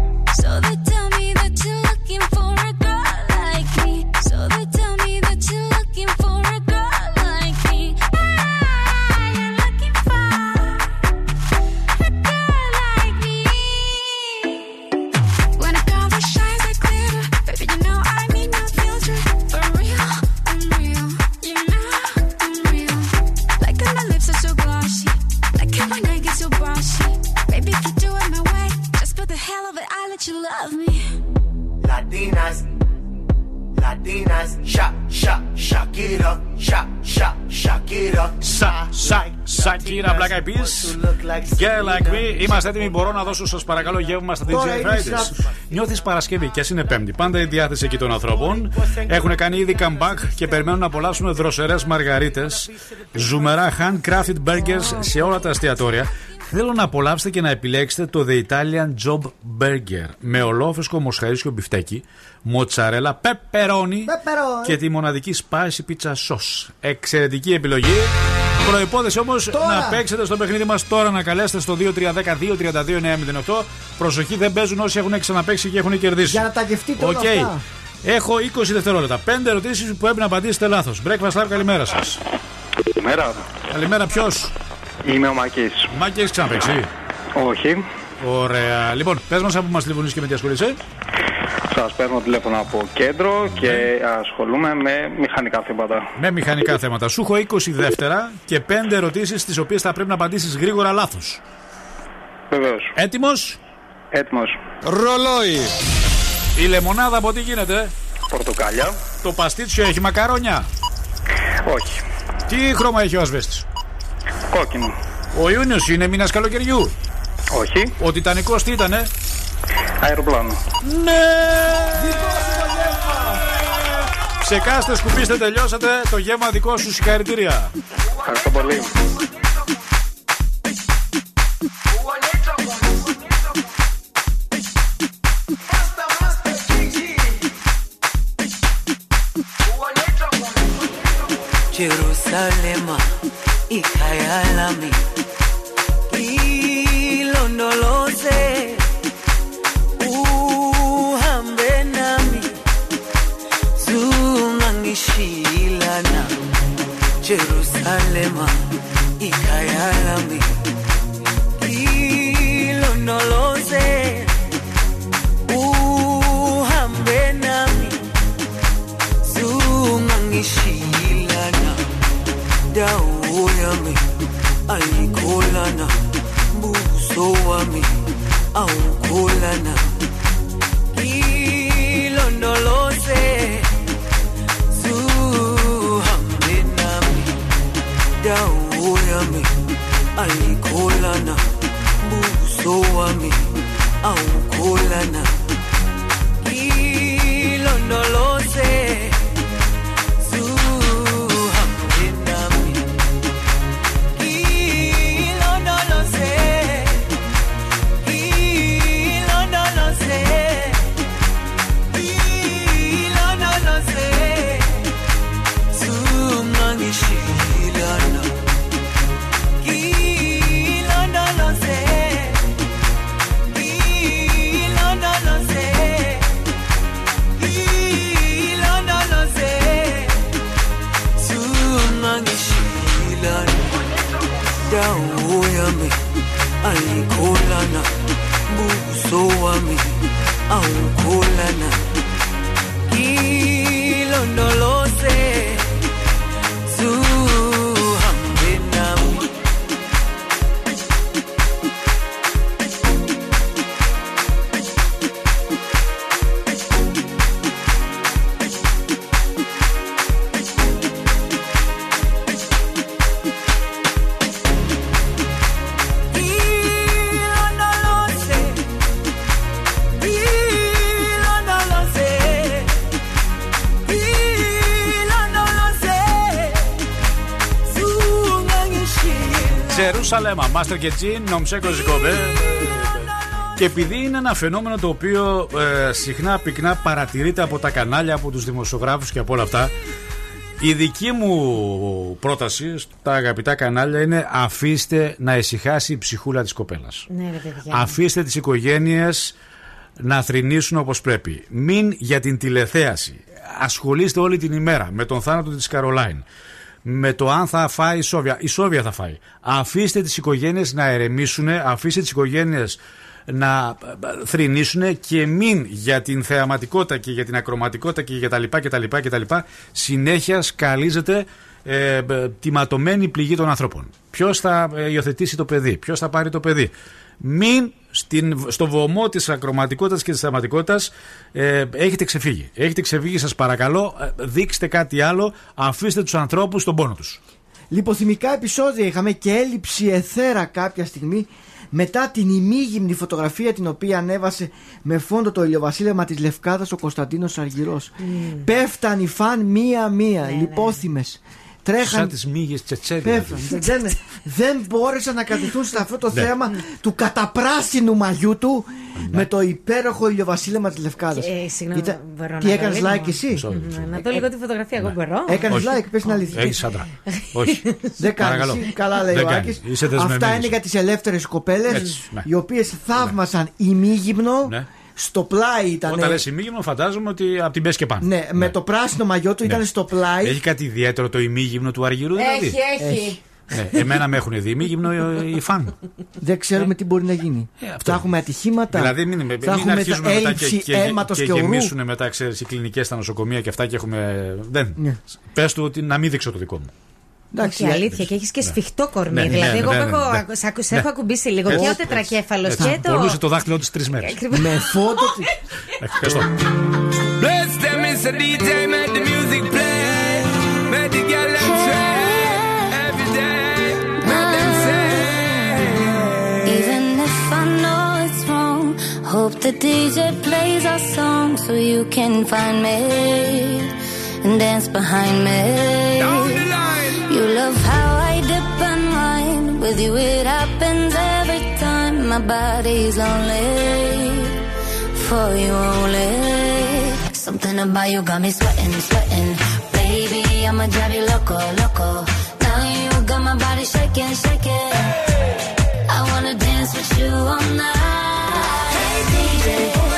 Είμαστε έτοιμοι. Μπορώ να δώσω σας παρακαλώ γεύμα στα DJ Τώρα είναι η Fridays. Νιώθεις Παρασκευή και ας είναι Πέμπτη. Πάντα η διάθεση εκεί των ανθρώπων. Έχουν κάνει ήδη comeback και περιμένουν να απολαύσουν δροσερές μαργαρίτες. Ζουμερά handcrafted burgers σε όλα τα εστιατόρια. Θέλω να απολαύσετε και να επιλέξετε το The Italian Job Burger με ολόφρεσκο μοσχαρίσιο μπιφτέκι, μοτσαρέλα, πεπερόνι και τη μοναδική spicy pizza sauce. Εξαιρετική επιλογή. Προϋπόθεση όμως να παίξετε στο παιχνίδι μας τώρα να καλέσετε στο 2310-232-908. Προσοχή, δεν παίζουν όσοι έχουν ξαναπαίξει και έχουν κερδίσει. Για να τα γευτείτε όλα Οκ. αυτά. Έχω 20 δευτερόλεπτα. 5 ερωτήσεις που πρέπει να απαντήσετε λάθος. Breakfast Club, καλημέρα σας. Καλημέρα. Καλημέρα, ποιος; Είμαι ο Μάκης. Μάκη, έχει ξαναπαίξει. Όχι. Ωραία. Λοιπόν, πες μας από πού μας τηλεφωνείς και με τι ασχολείσαι. Σας παίρνω τηλέφωνο από κέντρο και ασχολούμαι με μηχανικά θέματα. Με μηχανικά θέματα. Σου έχω 20 δεύτερα και 5 ερωτήσεις τις οποίες θα πρέπει να απαντήσεις γρήγορα λάθος. Βεβαίως. Έτοιμος; Έτοιμος. Ρολόι. Η λεμονάδα από τι γίνεται; Πορτοκάλια. Το παστίτσιο έχει μακαρόνια; Όχι. Τι χρώμα έχει ο ασβέστης; Κόκκινο. Ο Ιούνιος είναι μήνας καλοκαιριού; Όχι. Ο Τιτανικός τι ήτανε; Αεροπλάνο. Ναι! Ψεκάστε, σκουπίστε, τελειώσατε. Το γεύμα δικό σου συγχαρητήρια. Ευχαριστώ πολύ. Jerusalema ikhaya Jerusalema ikhaya lami ilondoloze uhambe nami. Zungangishilana dawo yami ayikholana. Buso wami awukholana Τζερούσαλέμα, Μάστερ και Τζιν, Νομσέκο Ζικοβέ. Και επειδή είναι ένα φαινόμενο το οποίο ε, συχνά πυκνά παρατηρείται από τα κανάλια, από τους δημοσιογράφους και από όλα αυτά, η δική μου πρόταση στα αγαπητά κανάλια είναι αφήστε να ησυχάσει η ψυχούλα της κοπέλας. Ναι, ρε παιδιά. Αφήστε τις οικογένειες να θρηνήσουν όπως πρέπει. Μην για την τηλεθέαση. Ασχολείστε όλη την ημέρα με τον θάνατο της Καρολάιν. Με το αν θα φάει η Σόβια. Η Σόβια θα φάει. Αφήστε τις οικογένειες να ερεμήσουν. Αφήστε τις οικογένειες να ε, θρηνήσουν και μην για την θεαματικότητα και για την ακροματικότητα και για τα λοιπά και τα λοιπά και τα λοιπά συνέχεια σκαλίζεται ε, ε, τη ματωμένη πληγή των ανθρώπων. Ποιος θα ε, υιοθετήσει το παιδί, ποιος θα πάρει το παιδί. Μην στην, στο βωμό της ακροματικότητας και της θεαματικότητας ε, έχετε ξεφύγει. Έχετε ξεφύγει, σας παρακαλώ. ε, δείξτε κάτι άλλο. Αφήστε τους ανθρώπους στον πόνο τους. Λιποθυμικά επεισόδια είχαμε και έλλειψη εθέρα κάποια στιγμή μετά την ημίγυμνη φωτογραφία την οποία ανέβασε με φόντο το ηλιοβασίλεμα της Λευκάδας ο Κωνσταντίνος Αργυρός. Πέφταν οι φαν μία-μία, λιπόθυμες. Τρέχαν Σαν τις μύγες τσετσέ Πέφτουν. δεν, δεν μπόρεσαν να κατηθούν σε αυτό το Ναι. θέμα του καταπράσινου μαγιού του με το υπέροχο ηλιοβασίλεμα της Λευκάδας. Ε, συγγνώμη, μπορώ Τι να έκανες το like λίγο; εσύ. Ναι, Να δω λίγο τη φωτογραφία, εγώ μπορώ. Έκανες Όχι. like, πες την αλήθεια. Έχεις άντρα. *laughs* Όχι. Δεν κάνεις. Παρακαλώ. Καλά λέει Δεν ο κάνεις. Άκης. Είσαι δεσμευμένη. Αυτά είναι για τις ελεύθερες κοπέλες Έτσι, ναι. οι οποίες θαύμασαν ημίγυμνο. Ναι. Στο πλάι ήταν. Όταν λες ημίγυμνο, φαντάζομαι ότι από την πες και πάνω. Ναι, με το πράσινο μαγιό του ήταν στο πλάι. Έχει κάτι ιδιαίτερο το ημίγυμνο του Αργυρού, δηλαδή; Έχει, έχει. Ναι, εμένα με έχουν δει ημίγυμνο οι- οι φαν. Δεν ξέρουμε τι μπορεί να γίνει. θα έχουμε ατυχήματα. Ε, Δηλαδή μην, μην θα έχουμε αρχίζουμε μετά και, έλλειψη και, αίματος και, και ουρού. γεμίσουν μετά ξέρεις, οι κλινικές στα νοσοκομεία και αυτά και έχουμε... Δεν. Ναι. Πες του ότι να μην δείξω το δικό μου. Όχι, αλήθεια, και έχεις και σφιχτό κορμί. Ναι, ναι, δηλαδή, ναι, εγώ ναι, που ναι, έχω, ναι. σε ακου- σε Ναι. έχω ακουμπήσει λίγο Έτσι. και ο τετρακέφαλος Έτσι. και το. Πονούσε το δάχτυλό της τρεις μέρες. Ακριβώς. Με φόντο. τη- Ευχαριστώ. Bless them, Mr. DJ, make the music play. Make the girl them sway. Every day, make them say. Even if I know it's wrong, hope the DJ plays our song so you can find me and dance behind me. You love how I dip and wine. With you, it happens every time. My body's lonely for you only. Something about you got me sweating, sweating. Baby, I'ma drive you loco, loco. Now you got my body shaking, shaking. I wanna dance with you all night. Hey DJ,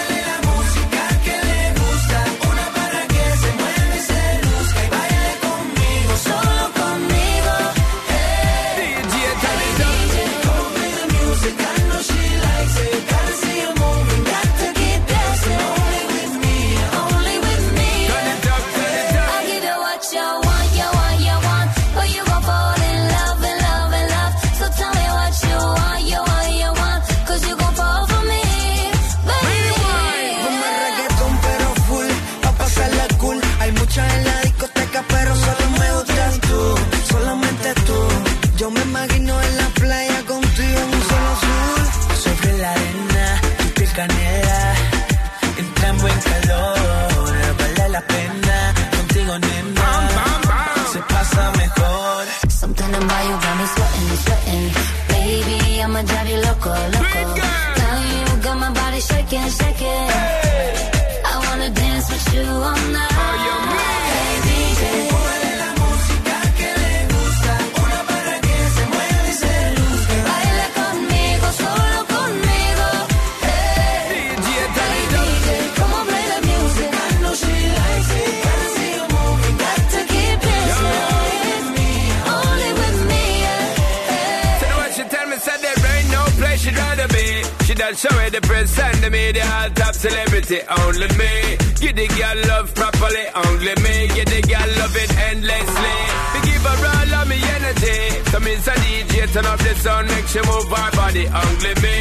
celebrity, only me. Give the girl love properly, only me. Give the girl love it endlessly. We give her all of me energy. So means a DJ, turn up the sound, make she move her body, only me.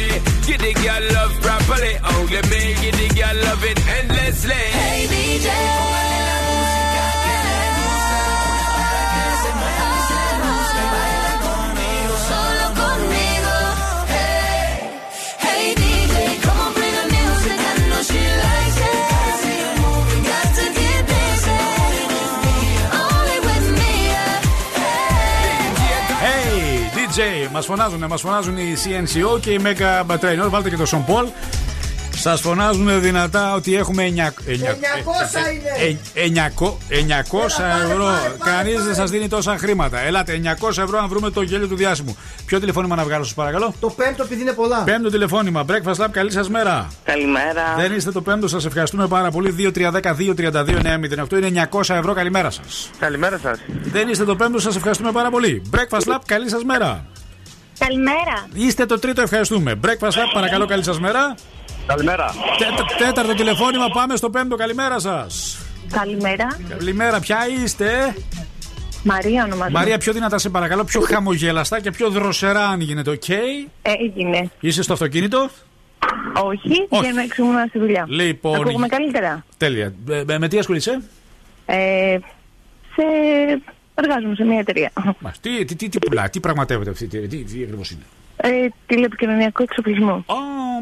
Give the girl love properly, only me. Give the girl love it endlessly. Hey, DJ. Μας φωνάζουν, μας φωνάζουν οι CNCO και οι Mega Trainer. Βάλτε και το Σον Paul. Σας φωνάζουν δυνατά ότι έχουμε 900 είναι. 900 ευρώ. Κανείς δεν σας δίνει τόσα χρήματα. Ελάτε, 900 ευρώ αν βρούμε το γέλιο του διάσημου. Ποιο τηλεφώνημα να βγάλω, σας παρακαλώ; Το πέμπτο επειδή είναι πολλά. Πέμπτο τηλεφώνημα. Breakfast Lab, καλή σας μέρα. Καλημέρα. Δεν είστε το πέμπτο, σας ευχαριστούμε πάρα πολύ. 2-3-10-2-32-908 είναι 900 ευρώ. Καλημέρα σας. Καλημέρα σας. Δεν είστε το πέμπτο, σας ευχαριστούμε πάρα πολύ. Breakfast Lab, καλή σας μέρα. Καλημέρα. Είστε το τρίτο, ευχαριστούμε. Breakfast Club, παρακαλώ, καλή σας μέρα. Καλημέρα. Τέ- τέταρτο τηλεφώνημα, πάμε στο πέμπτο. Καλημέρα σας. Καλημέρα. Καλημέρα, ποια είστε; Μαρία ονομάζομαι. Μαρία, πιο δυνατά σε παρακαλώ, πιο χαμογελαστά και πιο δροσερά αν γίνεται, οκ; Έγινε. Είσαι στο αυτοκίνητο; Όχι, Όχι. για να έξω ήμουν στη δουλειά. Λοιπόν, Ακούγομαι καλύτερα. Τέλεια. Ε, με, με τι ασχολείσαι; Ε, σε... Εργάζομαι σε μια εταιρεία. Μα, τι, τι, τι, τι πουλά, τι πραγματεύεται αυτή, τι, τι, τι ακριβώς είναι; Ε, τηλεπικοινωνιακό εξοπλισμό. Ω,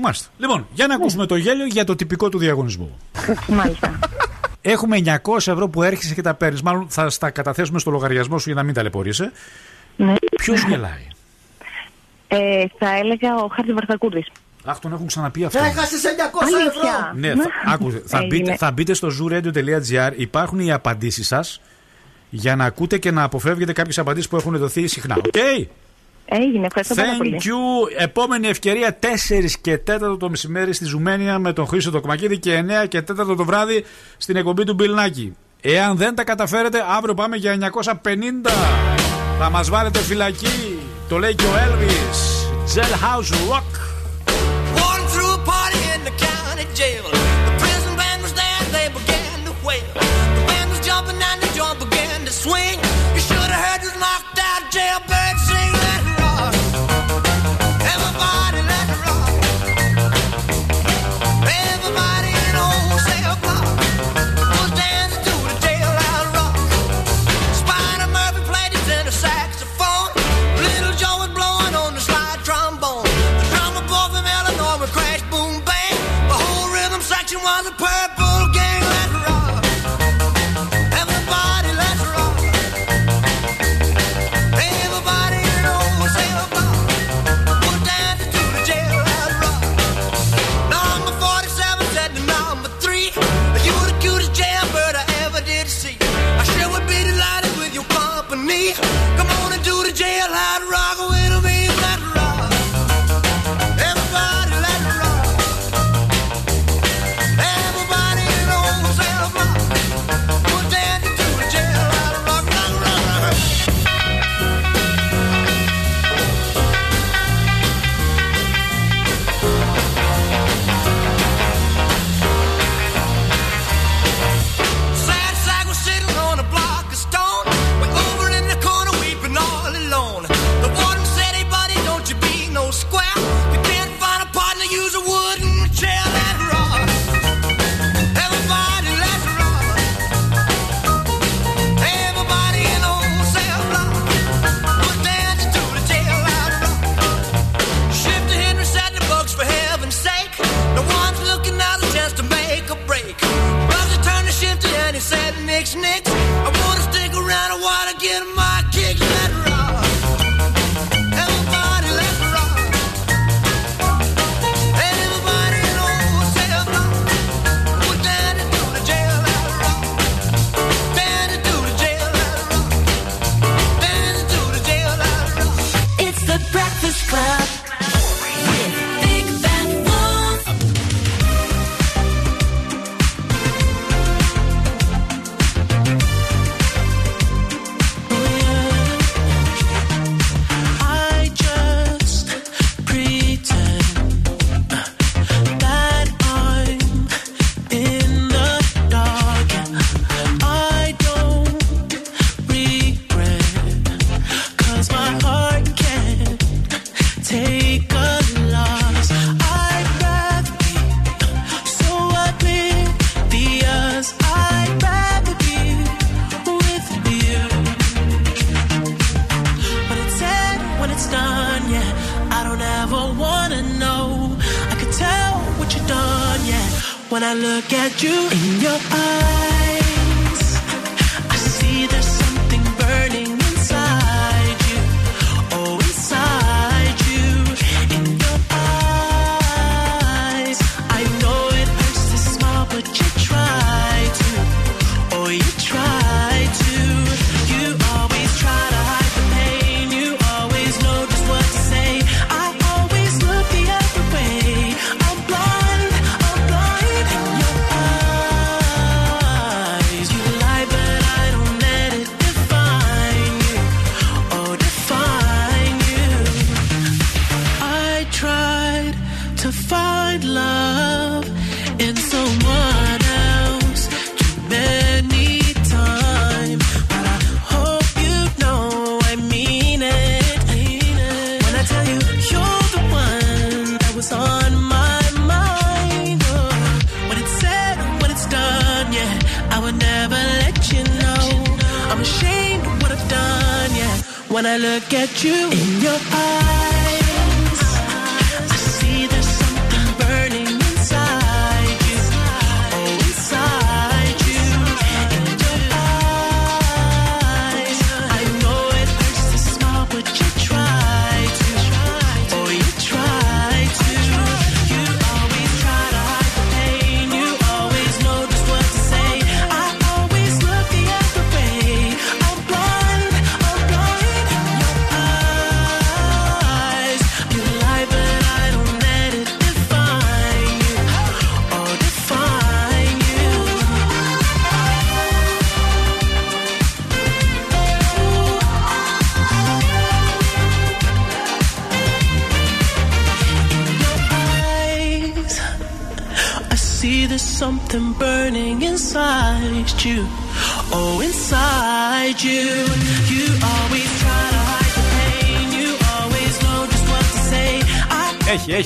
μάλιστα. Λοιπόν, για να ακούσουμε το γέλιο για το τυπικό του διαγωνισμού. Μάλιστα. Έχουμε 900 ευρώ που έρχεσαι και τα παίρνεις. Μάλλον θα στα καταθέσουμε στο λογαριασμό σου για να μην ταλαιπωρείσαι. Ναι. Ποιος γελάει; Ε, θα έλεγα ο Χάρτη Βαρθακούρδης. Αχ, τον έχουν ξαναπεί αυτό. Έχασες 900 Αλήθεια. ευρώ. Ναι, θα, άκουσε, θα, Έγινε. μπείτε, θα μπείτε στο zooradio.gr. Υπάρχουν οι απαντήσεις σας για να ακούτε και να αποφεύγετε κάποιες απαντήσεις που έχουν δοθεί συχνά. Οκ; Έγινε, ευχαριστώ πάρα πολύ. Thank you. Επόμενη ευκαιρία 4 και 4 το μεσημέρι στη Ζουμένια με τον Χρήστο Τοκμακίδη και 9 και 4 το βράδυ στην εκπομπή του Μπιλνάκη. Εάν δεν τα καταφέρετε, αύριο πάμε για 950. Θα μας βάλετε φυλακή. Το λέει και ο Elvis. Jailhouse Rock. Swing. You should have heard this knocked out jailbird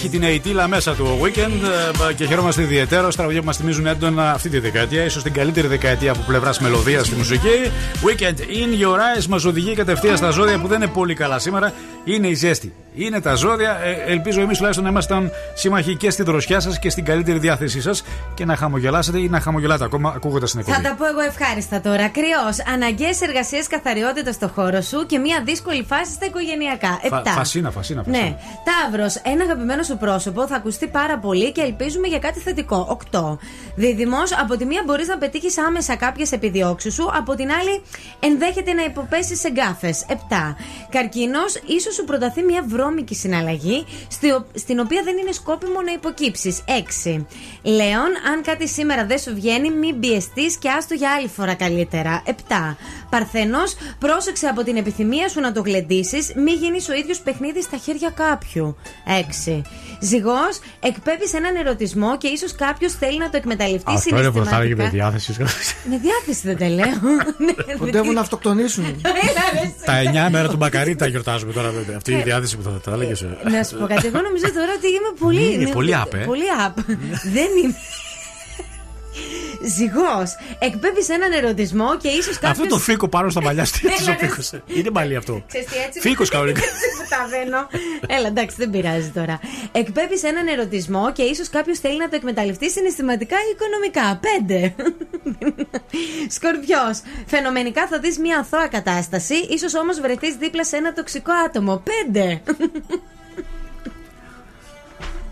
Έχει, έχει την αιτήλα μέσα του ο Weekend ε, και χαιρόμαστε ιδιαίτερα. Τραγουδία που μας θυμίζουν έντονα αυτή τη δεκαετία, ίσως την καλύτερη δεκαετία από πλευράς μελωδίας στη μουσική. Weekend in your eyes μας οδηγεί κατευθείαν στα ζώδια που δεν είναι πολύ καλά σήμερα. Είναι η ζέστη. Είναι τα ζώδια. Ε, ελπίζω εμείς τουλάχιστον να ήμασταν σύμμαχοι και στη δροσιά σας και στην καλύτερη διάθεσή σας και να χαμογελάσετε ή να χαμογελάτε ακόμα ακούγοντας την εκπομπή. Θα τα πω εγώ ευχάριστα τώρα. Κρυός. Αναγκαίες εργασίες καθαριότητας στο χώρο σου και μια δύσκολη φάση στα οικογενειακά. Φα- Επτά. Φασίνα, φασίνα, φασίνα. Ναι. Ταύρος. Ένα αγαπημένο σου πρόσωπο θα ακουστεί πάρα πολύ και ελπίζουμε για κάτι θετικό. 8. Δίδυμος. Από τη μία μπορείς να πετύχεις άμεσα κάποιες επιδιώξεις σου, από την άλλη ενδέχεται να υποπέσεις σε γκάφε. 7. Καρκίνος. ίσως σου προταθεί μια βρώμικη συναλλαγή, στη ο- στην οποία δεν είναι σκόπιμο να υποκύψεις. 6. Λέων. Αν κάτι σήμερα δεν σου βγαίνει, μην πιεστείς και άστο για άλλη φορά καλύτερα. 7. Παρθενός. Πρόσεξε από την επιθυμία σου να το γλεντήσεις, μην γίνεις ο ίδιος παιχνίδι στα χέρια κάποιου. 6. Ζυγός, εκπέμπεις έναν ερωτισμό και ίσως κάποιος θέλει να το εκμεταλλευτεί Αυτό είναι που θα έλεγε με συναισθηματικά. διάθεση. Με διάθεση δεν τα λέω. *laughs* Ναι, Κοντεύουν να αυτοκτονήσουν. *laughs* Έλα, ρε, εσύ. τα 9 μέρα του Μπακαρί τα γιορτάζουμε τώρα. βέβαια. Αυτή η διάθεση που θα τα έλεγες. Να σου πω κάτι. Εγώ νομίζω τώρα ότι είμαι πολύ. Είναι ναι, πολύ up, ε. Πολύ up. Δεν είμαι. Ζυγός. Εκπέμπεις έναν ερωτισμό και ίσως κάποιο. Αυτό το φίκο πάνω στα μαλλιά στη Έλα, ρε. φίκο. Είναι μαλλί αυτό. Ξέρεις τι, έτσι Φίκο κανονικά. *laughs* Έτσι που τα δένω. Έλα, εντάξει, δεν πειράζει τώρα. Εκπέμπεις έναν ερωτισμό και ίσως κάποιος θέλει να το εκμεταλλευτεί συναισθηματικά ή οικονομικά. Πέντε. *laughs* Σκορπιός. Φαινομενικά θα δεις μια αθώα κατάσταση, ίσως όμως βρεθείς δίπλα σε ένα τοξικό άτομο. Πέντε. *laughs*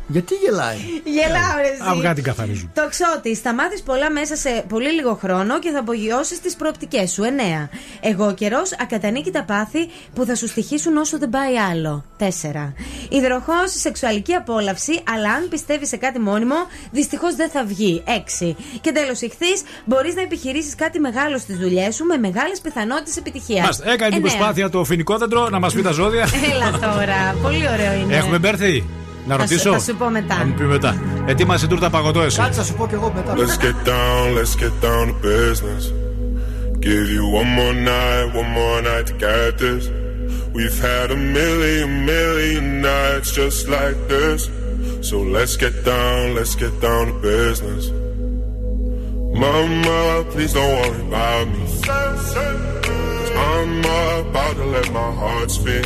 Γιατί γελάει; Γελάω, ρε. εσύ. Αυγά την καθαρίζουν. Τοξότη, θα μάθει πολλά μέσα σε πολύ λίγο χρόνο και θα απογειώσεις τις προοπτικές σου. 9. Εγώ καιρός, ακατανίκητα πάθη που θα σου στοιχήσουν όσο δεν πάει άλλο. 4. Υδροχός, σεξουαλική απόλαυση, αλλά αν πιστεύεις σε κάτι μόνιμο, δυστυχώς δεν θα βγει. 6. Και τέλος, ηχθείς, μπορείς να επιχειρήσεις κάτι μεγάλο στις δουλειές σου με μεγάλες πιθανότητες επιτυχίας. Μάλιστα, έκανε την προσπάθεια το φοινικό δέντρο να μας πει τα ζώδια. Έλα τώρα, πολύ ωραίο είναι. Έχουμε μπέρθει; Να Θα σου- ρωτήσω. Θα σου πω μετά. Θα μου πει μετά. Ετοίμασε τούρτα παγωτό εσύ. Κάτσε να σου πω κι εγώ μετά. Let's get down, let's get down to business. Give you one more night, one more night to get this. We've had a million, million nights just like this. So let's get down, let's get down to business. Mama, please don't worry about me. Cause I'm about to let my heart speak.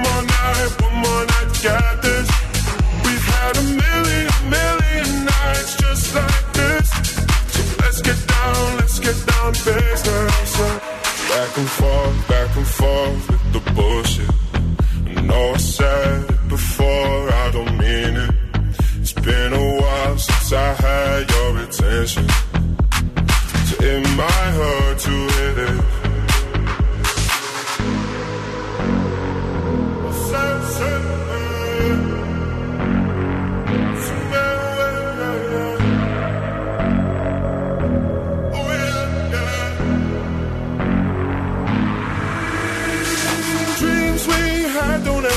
night, one more night to this. We've had a million, million nights just like this. So let's get down, let's get down to business. Back and forth, back and forth with the bullshit. I know I said before, I don't mean it. It's been a while since I had your attention.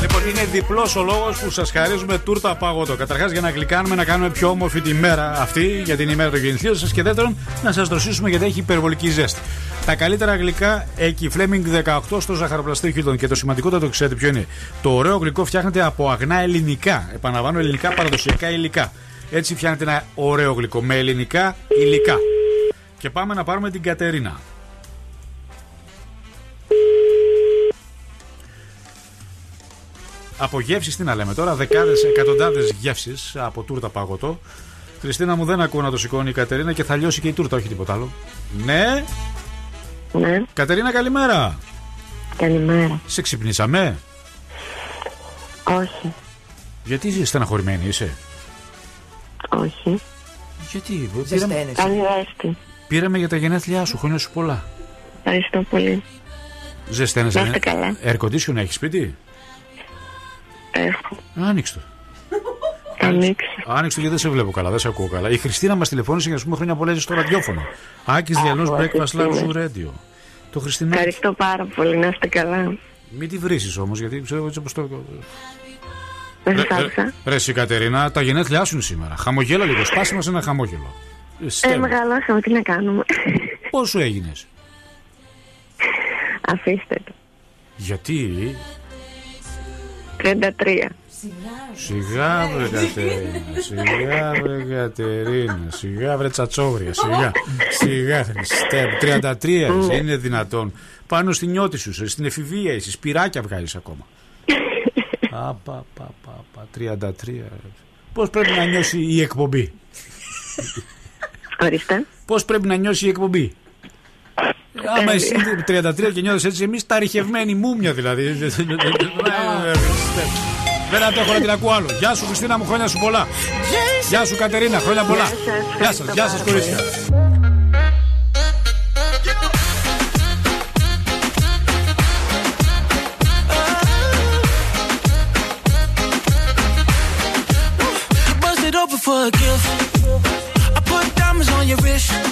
Λοιπόν, είναι διπλός ο λόγος που σας χαρίζουμε τούρτα παγωτό. Καταρχάς, για να γλυκάνουμε, να κάνουμε πιο όμορφη τη μέρα αυτή για την ημέρα των γεννηθείων σας. Και δεύτερον, να σας δροσίσουμε γιατί έχει υπερβολική ζέστη. Τα καλύτερα γλυκά εκεί, Fleming 18 στο ζαχαροπλαστείο Χίλτον. Και το σημαντικότερο το ξέρετε ποιο είναι. Το ωραίο γλυκό φτιάχνεται από αγνά ελληνικά. Επαναλαμβάνω, ελληνικά παραδοσιακά υλικά. Έτσι φτιάχνεται ένα ωραίο γλυκό με ελληνικά υλικά. Και πάμε να πάρουμε την Κατερίνα. Από γεύσεις, τι να λέμε τώρα, δεκάδες, εκατοντάδες γεύσεις από τούρτα παγωτό. Χριστίνα μου δεν ακούω να το σηκώνει η Κατερίνα και θα λιώσει και η τούρτα, όχι τίποτα άλλο. Ναι. Ναι. Κατερίνα, καλημέρα. Καλημέρα. Σε ξυπνήσαμε; Όχι. Γιατί είσαι στεναχωρημένη, είσαι; Όχι. Γιατί, Ζεσταίνεσαι. Καλή δέστη. πήραμε για τα γενέθλιά σου, χρόνια σου πολλά. Ευχαριστώ πολύ. Ζεσταίνεσαι. Να είστε καλά. Air condition έχεις σπίτι; Έχω. Άνοιξε το. *laughs* Ανοίξε. Άνοιξε το γιατί δεν σε βλέπω καλά, δεν σε ακούω καλά. Η Χριστίνα μας τηλεφώνησε για να σου πούμε χρόνια πολλά στο ραδιόφωνο. Άκης Διαλό Αχ, Breakfast ευχαριστούμε. Love Radio. Το Χριστίνα. Ευχαριστώ πάρα πολύ. Να είστε καλά. Μην τη βρήσεις όμως, γιατί ξέρω έτσι όπως το. Δεν Ρε- σας άκουσα. Ρε εσύ Κατερίνα, τα γενέθλιά σου είναι σήμερα. Χαμογέλα λίγο, σπάσε μας ένα χαμόγελο. Ε, μεγαλώσαμε. Τι να κάνουμε. Πόσο έγινες; Αφήστε το. Γιατί; 33. Σιγά βρε Κατερίνα, σιγά βρε Κατερίνα, σιγά βρε τσατσόβρια, σιγά, σιγά Χριστέ μου, 33 είσαι, είναι δυνατόν. Πάνω στην νιώτη σου, είσαι, στην εφηβεία είσαι, σπυράκια βγάζεις ακόμα. *laughs* Α, πα, πα, πα, πα, 33. Πώς πρέπει να νιώσει η εκπομπή; Ορίστε. Πώς πρέπει να νιώσει η εκπομπή; Άμα εσύ 33 και νιώθεις έτσι, εμείς τα ρηχευμένοι μούμια δηλαδή. Δεν αντέχω να την ακούω άλλο. Γεια σου Χριστίνα μου, χρόνια σου πολλά. Γεια σου Κατερίνα, χρόνια πολλά. Γεια σας, γεια σας κορίτσια. Bust it open for a gift. I put diamonds on your wrist.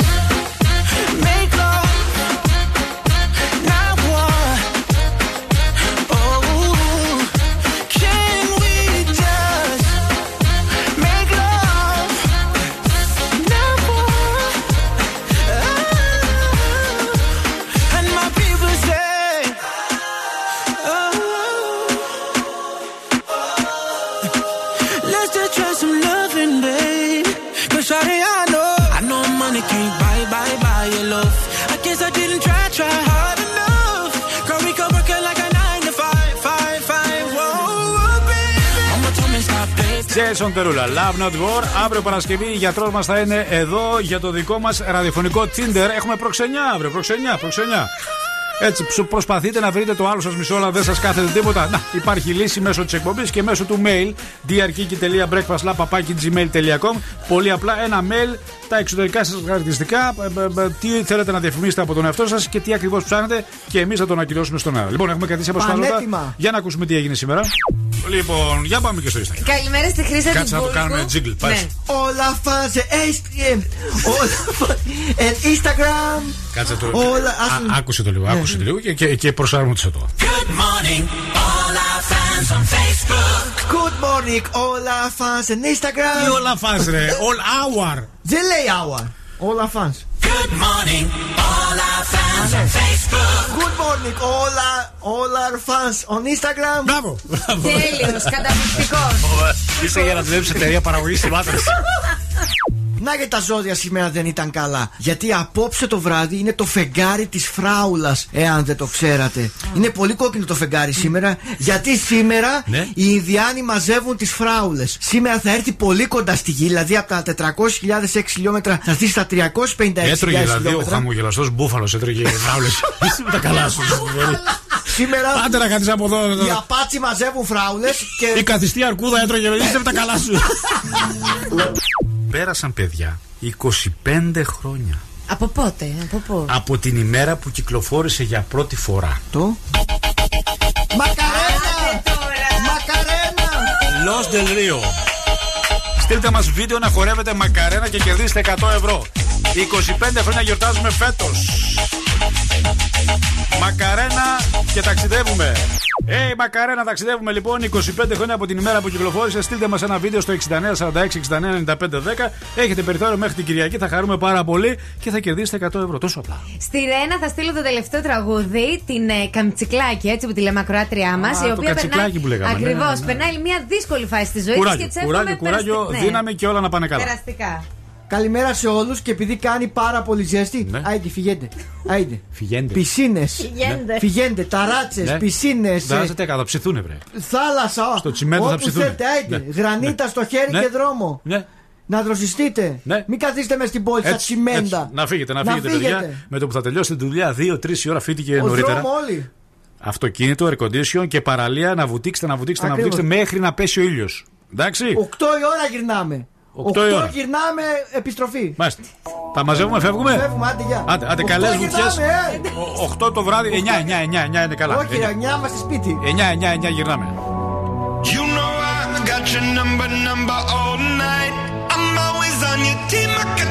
Jason Derulo, Love Not War. Αύριο Παρασκευή η γιατρός μας θα είναι εδώ για το δικό μας ραδιοφωνικό Tinder. Έχουμε προξενιά αύριο, προξενιά, προξενιά. Έτσι, ψου- προσπαθείτε να βρείτε το άλλο σας μισό, αλλά δεν σας κάθεται τίποτα. Να, υπάρχει λύση μέσω της εκπομπής και μέσω του mail drkiki.breakfastlab.gmail.com. Πολύ απλά ένα mail, τα εξωτερικά σας χαρακτηριστικά, ε, ε, ε, τι θέλετε να διαφημίσετε από τον εαυτό σας και τι ακριβώς ψάχνετε και εμείς θα τον ακυρώσουμε στον αέρα. Λοιπόν, έχουμε κρατήσει αποσπάσματα. Πανέτοιμα. Για να ακούσουμε τι έγινε σήμερα. Λοιπόν, για πάμε και στο Instagram. Καλημέρα στη Χρήσα Κάτσε να το κάνουμε jingle. Πάει. Ναι. Όλα φάζε STM. Όλα φάζε Instagram. Κάτσε το. Όλα, Α, ας- άκουσε το λίγο, άκουσε το λίγο και, και, και προσαρμότησε το. Good morning, all our fans on Facebook. Good morning, όλα fans and Instagram. Τι όλα φας ρε, all hour. Δεν λέει hour. Όλα fans. Good morning, all our fans on Facebook. Good morning, όλα, all our fans on Instagram. Μπράβο. Τέλειος, καταπληκτικός. Είσαι για να δουλέψει εταιρεία παραγωγή θυμάτων. Να και τα ζώδια σήμερα δεν ήταν καλά. Γιατί απόψε το βράδυ είναι το φεγγάρι της φράουλας, εάν δεν το ξέρατε. Είναι πολύ κόκκινο το φεγγάρι σήμερα, γιατί σήμερα Ναι. οι Ινδιάνοι μαζεύουν τις φράουλες. Σήμερα θα έρθει πολύ κοντά στη γη, δηλαδή από τα 400.006 χιλιόμετρα θα έρθει στα 356.000 Έτρωγε δηλαδή ο χιλιόμετρα. χαμογελαστό μπούφαλος, έτρωγε ναύλε. *laughs* Είσαι με τα καλά σου. Σήμερα Άντε να κάτι από εδώ. οι Απάτσι μαζεύουν φράουλες Η και. καθιστή αρκούδα έτρωγε, είσαι με τα καλά σου. *laughs* Πέρασαν παιδιά 25 χρόνια Από πότε, από πού. από την ημέρα που κυκλοφόρησε για πρώτη φορά. Το; Μακαρένα! Μακαρένα! Los Del Rio. Στείλτε μας βίντεο να χορεύετε μακαρένα και κερδίστε 100 ευρώ. 25 χρόνια γιορτάζουμε φέτος. Μακαρένα και ταξιδεύουμε. Ε, μακαρένα ταξιδεύουμε λοιπόν 25 χρόνια από την ημέρα που κυκλοφόρησε. Στείλτε μας ένα βίντεο στο 6946 69 95 10. Έχετε περιθώριο μέχρι την Κυριακή. Θα χαρούμε πάρα πολύ και θα κερδίσετε 100 ευρώ. Τόσο απλά. Στη Ρένα θα στείλω το τελευταίο τραγούδι, την ε, Καμτσικλάκη, έτσι που τη λέμε ακροάτριά μας. Α, το Καμτσικλάκη που λέγαμε, ναι, Ακριβώς. ναι, ναι. Περνάει μια δύσκολη φάση στη ζωή της και Κουράγιο, τη εύχομαι κουράγιο, κουράγιο, περαστη- ναι, δύναμη και όλα να πάνε καλά. Περαστικά. Καλημέρα σε όλους και επειδή κάνει πάρα πολύ ζέστη. Ναι. Άιντε, φυγέντε. Άιντε. Φυγέντε. Πισίνες. Φυγέντε. Φυγέντε, ταράτσες, Ναι. πισίνες. Δάζετε θα ψηθούνε, βρε. Θάλασσα. Στο τσιμέντο θα όπου ψηθούν. θέλετε, άιντε. Ναι. Γρανίτα Ναι. στο χέρι Ναι. και δρόμο. Ναι. Να δροσιστείτε. Ναι. Μην καθίσετε μες στην πόλη στα Έτσι, τσιμέντα. έτσι. Να φύγετε, να φύγετε, παιδιά. Με το που θα τελειώσετε τη δουλειά, 2-3 η ώρα φύγετε και Ο νωρίτερα. δρόμο όλοι. Αυτοκίνητο, air condition και παραλία να βουτήξετε, να βουτήξετε, να Ακριβώς. βουτήξετε μέχρι να πέσει ο ήλιος. Εντάξει. 8 η ώρα γυρνάμε. Οκτώ η ώρα. γυρνάμε επιστροφή. Μάλιστα. Τα μαζεύουμε, φεύγουμε; Φεύγουμε, άντε, γεια. Άντε, άντε Οκτώ καλές γυρνάμε, βουτιέ. ε. 8 το βράδυ, 9, 9, 9, 9 είναι καλά. Όχι, 9 είμαστε σπίτι. 9, 9, 9 γυρνάμε. You know I got your number, number all night. I'm always on your team, I got